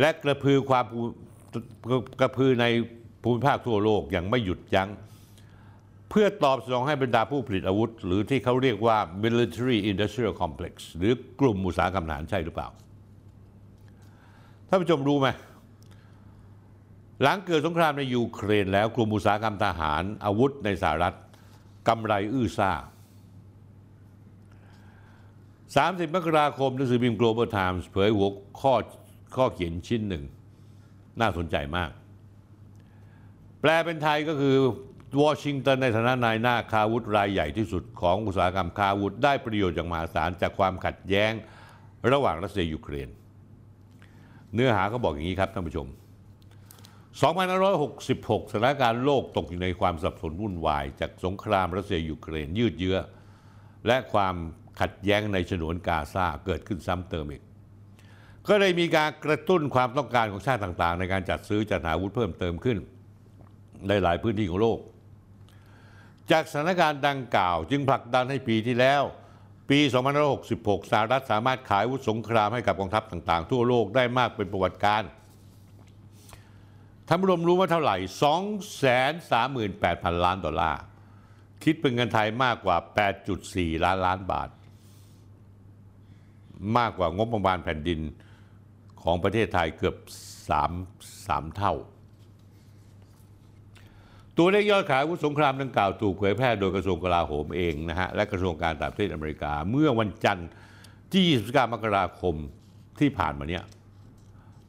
และกระพือความกระพือในภูมิภาคทั่วโลกอย่างไม่หยุดยัง้ง พื่อตอบสนองให้บรรดาผู้ผลิตอาวุธ หรือที่เขาเรียกว่า military industrial complex หรือกลุ่มอุตสาหกรรมทหารใช่หรือเปล่าท่านผู้ชมรู้ไหมหลังเกิดสงครามในยูเครนแล้วกลุ่มอุตสาหกรรมทหารอาวุธในสหรัฐกำไรอื้อซ่า 30 มกราคมหนังสือพิมพ์ Global Times เผยหัวข้อข้อเขียนชิ้นหนึ่ง น่าสนใจมาก แปลเป็นไทยก็คือ วอชิงตันในฐานะนายหน้าค้าอาวุธรายใหญ่ที่สุดของอุตสาหกรรมค้าอาวุธได้ประโยชน์อย่างมหาศาลจากความขัดแย้งระหว่างรัสเซียยูเครน เนื้อหาเขาบอกอย่างนี้ครับท่านผู้ชม2566สถานการณ์โลกตกอยู่ในความสับสนวุ่นวาย จากสงครามรัสเซียยูเครนยืดเยื้อ และความขัดแย้งในฉนวนกาซาเกิดขึ้นซ้ำเติมอีก ก็เลยมีการกระตุ้นความต้องการของชาติต่างๆ ในการจัดซื้อจัดหาอาวุธเพิ่มเติมขึ้นในหลายพื้นที่ของโลก จากสถานการณ์ดังกล่าวจึงผลักดันให้ปีที่แล้ว ปี2566 สหรัฐสามารถขายอาวุธสงครามให้กับกองทัพต่างๆ ทั่วโลกได้มากเป็นประวัติการณ์ท่านผู้ชมรู้ว่าเท่าไหร่ 238,000 ล้านดอลลาร์ คิดเป็นเงินไทยมากกว่า 8.4 ล้านล้านบาท มากกว่างบประมาณแผ่นดินของประเทศไทยเกือบ 3 3 เท่า ตัวเลขยอดขายอาวุธสงครามดังกล่าวถูกเผยแพร่โดยกระทรวงกลาโหมเองนะฮะและกระทรวงการต่างประเทศอเมริกา เมื่อวันจันทร์ที่29มกราคมที่ผ่านมาเนี่ย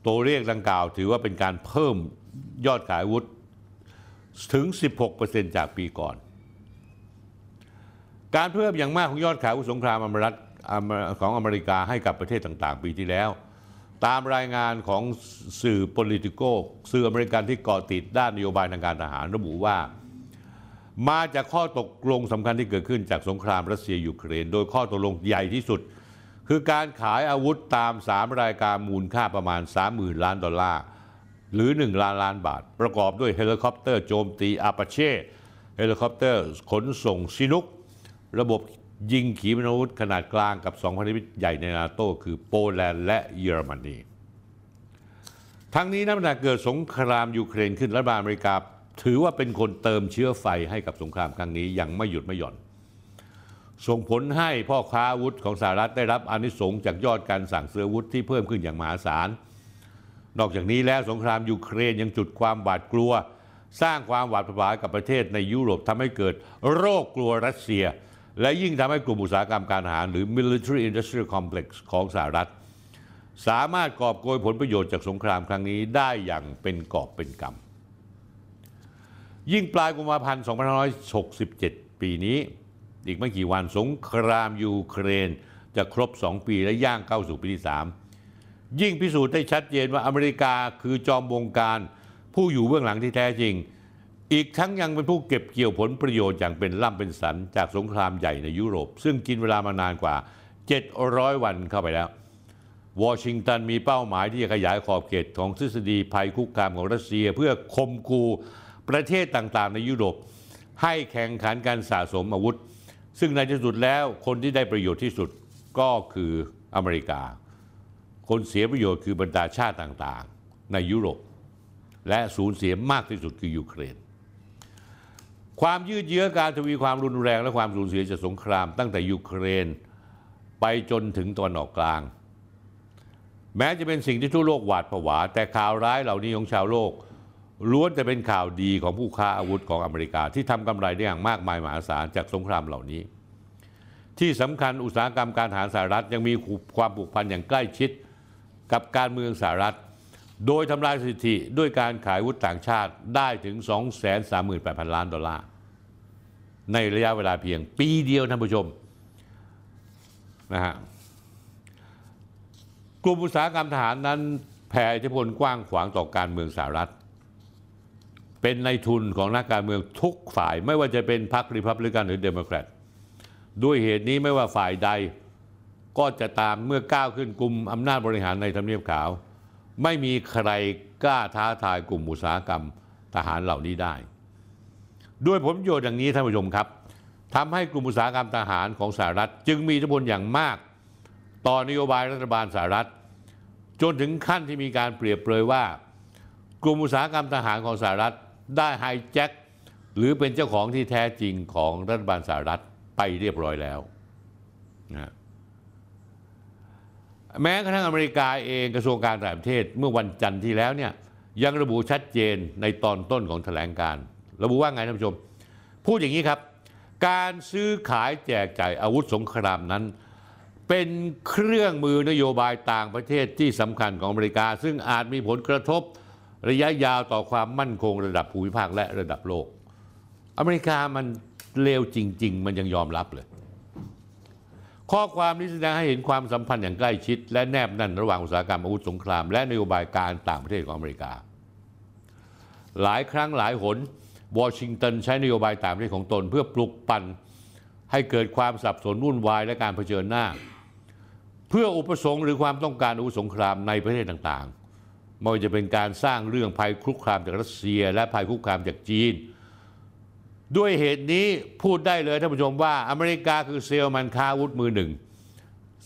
ตัวเลขดังกล่าวถือว่าเป็นการเพิ่มยอดขายอาวุธถึง 16%จากปีก่อน การเพิ่มอย่างมากของยอดขายอาวุธสงครามอเมริกาของอเมริกาให้กับประเทศต่าง ๆ ปีที่แล้ว ตามรายงานของสื่อ politico สื่ออเมริกันที่เกาะติดด้านนโยบายทางการทหารระบุว่า มาจากข้อตกลงสำคัญที่เกิดขึ้นจากสงครามรัสเซียยูเครน โดยข้อตกลงใหญ่ที่สุด คือการขายอาวุธตาม 3 รายการมูลค่าประมาณ 30,000 ล้านดอลลาร์ หรือ 1 ล้านล้านบาท ประกอบด้วยเฮลิคอปเตอร์โจมตีอาปาเช่เฮลิคอปเตอร์ขนส่งชินุก ระบบ ยิงขีปนาวุธขนาดกลางกับสองพันธมิตรใหญ่ในนาโต้คือโปแลนด์และเยอรมนีทั้งนี้นับตั้งแต่เกิดสงครามยูเครนขึ้นรัฐบาลอเมริกา ถือว่าเป็นคนเติมเชื้อไฟให้กับสงครามครั้งนี้อย่างไม่หยุดไม่หย่อน ส่งผลให้พ่อค้าอาวุธของสหรัฐได้รับอานิสงส์จากยอดการสั่งซื้ออาวุธที่เพิ่มขึ้นอย่างมหาศาล นอกจากนี้แล้วสงครามยูเครนยังจุดความหวาดกลัว สร้างความหวาดผวากับประเทศในยุโรปทำให้เกิดโรคกลัวรัสเซีย และยิ่งทำให้กลุ่มอุตสาหกรรมการทหาร หรือ military industrial complex ของสหรัฐ สามารถกอบโกยผลประโยชน์จากสงครามครั้งนี้ได้อย่างเป็นกอบเป็นกำยิ่งปลายกุมภาพันธ์2567 ปีนี้ อีกไม่กี่วันสงครามยูเครนจะครบ 2 ปีและย่างเข้าสู่ปีที่ 3 ยิ่งพิสูจน์ได้ชัดเจนว่าอเมริกาคือจอมบงการผู้อยู่เบื้องหลังที่แท้จริง อีกทั้งยังเป็นผู้เก็บเกี่ยวผลประโยชน์อย่างเป็นล่ำเป็นสันจากสงครามใหญ่ในยุโรป ซึ่งกินเวลามานานกว่า 700 วันเข้าไปแล้ว วอชิงตันมีเป้าหมายที่จะขยายขอบเขตของทฤษฎีภัยคุกคามของรัสเซีย เพื่อคมคูประเทศต่างๆ ในยุโรป ให้แข่งขันการสะสมอาวุธ ซึ่งในที่สุดแล้วคนที่ได้ประโยชน์ที่สุดก็คืออเมริกา คนเสียประโยชน์คือบรรดาชาติต่างๆ ในยุโรป และสูญเสียมากที่สุดคือยูเครน ความยืดเยื้อการทวีความรุนแรงและความสูญเสียจากสงคราม ตั้งแต่ยูเครนไปจนถึงตะวันออกกลาง แม้จะเป็นสิ่งที่ทั่วโลกหวาดผวา แต่ข่าวร้ายเหล่านี้ของชาวโลกล้วนแต่เป็นข่าวดีของผู้ค้าอาวุธของอเมริกา ที่ทำกำไรได้อย่างมากมายมหาศาลจากสงครามเหล่านี้ ที่สำคัญอุตสาหกรรมการทหารสหรัฐยังมีความผูกพันอย่างใกล้ชิดกับการเมืองสหรัฐ โดยทำลายสถิติด้วยการขายวุธต่างชาติได้ถึง 238,000 ล้านดอลลาร์ในระยะเวลาเพียงปีเดียวท่านผู้ชมนะฮะกลุ่มอุตสาหกรรมทหารนั้นแผ่อิทธิพลกว้างขวางต่อการเมืองสหรัฐ เป็นในทุนของนักการเมืองทุกฝ่ายไม่ว่าจะเป็นพรรคริพับลิกันหรือเดโมแครตด้วยเหตุนี้ไม่ว่าฝ่ายใดก็จะตามเมื่อก้าวขึ้นกลุ่มอำนาจบริหารในทำเนียบขาว ไม่มีใครกล้าท้าทายกลุ่มอุตสาหกรรมทหารเหล่านี้ได้ ด้วยผลประโยชน์อย่างนี้ท่านผู้ชมครับทำให้กลุ่มอุตสาหกรรมทหารของสหรัฐ จึงมีอิทธิพลอย่างมาก ต่อนโยบายรัฐบาลสหรัฐ จนถึงขั้นที่มีการเปรียบเปรยว่า กลุ่มอุตสาหกรรมทหารของสหรัฐ ได้ไฮแจ็คหรือเป็นเจ้าของที่แท้จริงของรัฐบาลสหรัฐไปเรียบร้อยแล้วนะ แม้กระทั่งอเมริกาเองกระทรวงการต่างประเทศเมื่อวันจันทร์ที่แล้วเนี่ยยังระบุชัดเจนในตอนต้นของแถลงการ ระบุว่าไงท่านผู้ชม พูดอย่างนี้ครับ การซื้อขายแจกจ่ายอาวุธสงครามนั้น เป็นเครื่องมือนโยบายต่างประเทศที่สำคัญของอเมริกา ซึ่งอาจมีผลกระทบระยะยาวต่อความมั่นคงระดับภูมิภาคและระดับโลก อเมริกามันเลวจริง ๆ มันยังยอมรับเลย ข้อความนี้แสดงให้เห็นความสัมพันธ์อย่างใกล้ชิด และแนบแน่นระหว่างอุตสาหกรรมอาวุธสงคราม และนโยบายการต่างประเทศของอเมริกา หลายครั้งหลายหนวอชิงตันใช้นโยบายต่างประเทศของตน เพื่อปลุกปั่นให้เกิดความสับสนวุ่นวายและการเผชิญหน้า เพื่ออุปสงค์หรือความต้องการอาวุธสงครามในประเทศต่างๆไม่ว่าจะเป็นการสร้างเรื่องภัยคุกคามจากรัสเซีย และภัยคุกคามจากจีน ด้วยเหตุนี้พูดได้เลยท่านผู้ชมว่าอเมริกาคือเซลล์มันค้าวุธมือหนึ่ง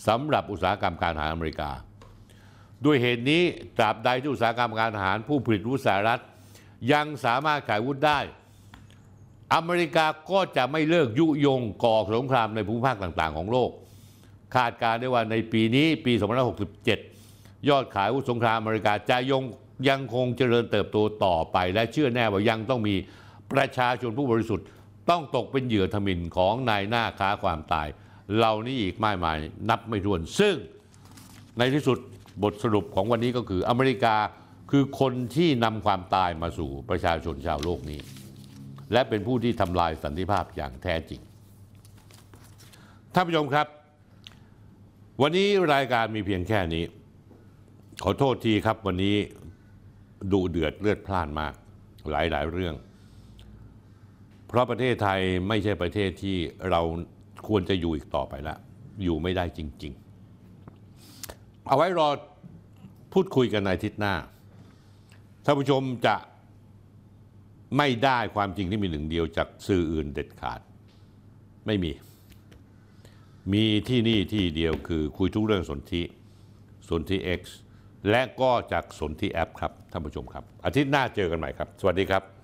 สำหรับอุตสาหกรรมการทหารอเมริกา ด้วยเหตุนี้ตราบใดที่อุตสาหกรรมการทหารผู้ผลิตวุธสหรัฐ ยังสามารถขายวุธได้ อเมริกาก็จะไม่เลิกยุยงก่อสงครามในภูมิภาคต่างๆ ของโลก คาดการณ์ได้ว่าในปีนี้ปี2567 ยอดขายวุธสงครามอเมริกาจะยงยังคงเจริญเติบโตต่อไป และเชื่อแน่ว่ายังต้องมี ประชาชนผู้บริสุทธิ์ต้องตกเป็นเหยื่อทมินของนายหน้าค้าความตาย เหล่านี้อีกมากมายนับไม่ถ้วน ซึ่งในที่สุดบทสรุปของวันนี้ก็คืออเมริกาคือคนที่นำความตายมาสู่ประชาชนชาวโลกนี้ และเป็นผู้ที่ทำลายสันติภาพอย่างแท้จริงท่านผู้ชมครับ วันนี้รายการมีเพียงแค่นี้ ขอโทษทีครับวันนี้ดูเดือดเลือดพล่านมากหลายๆเรื่อง เพราะประเทศไทยไม่ใช่ประเทศที่เราควรจะอยู่อีกต่อไปแล้วอยู่ไม่ได้จริง ๆ เอาไว้รอพูดคุยกันในทิตย์หน้าท่านผู้ชมจะไม่ได้ความจริงที่มีหนึ่งเดียวจากสื่ออื่นเด็ดขาด ไม่มี มีที่นี่ที่เดียวคือคุยทุกเรื่องสนธิสนธิ X และก็จากสนธิแอปครับท่านผู้ชมครับ อาทิตย์หน้าเจอกันใหม่ครับ สวัสดีครับ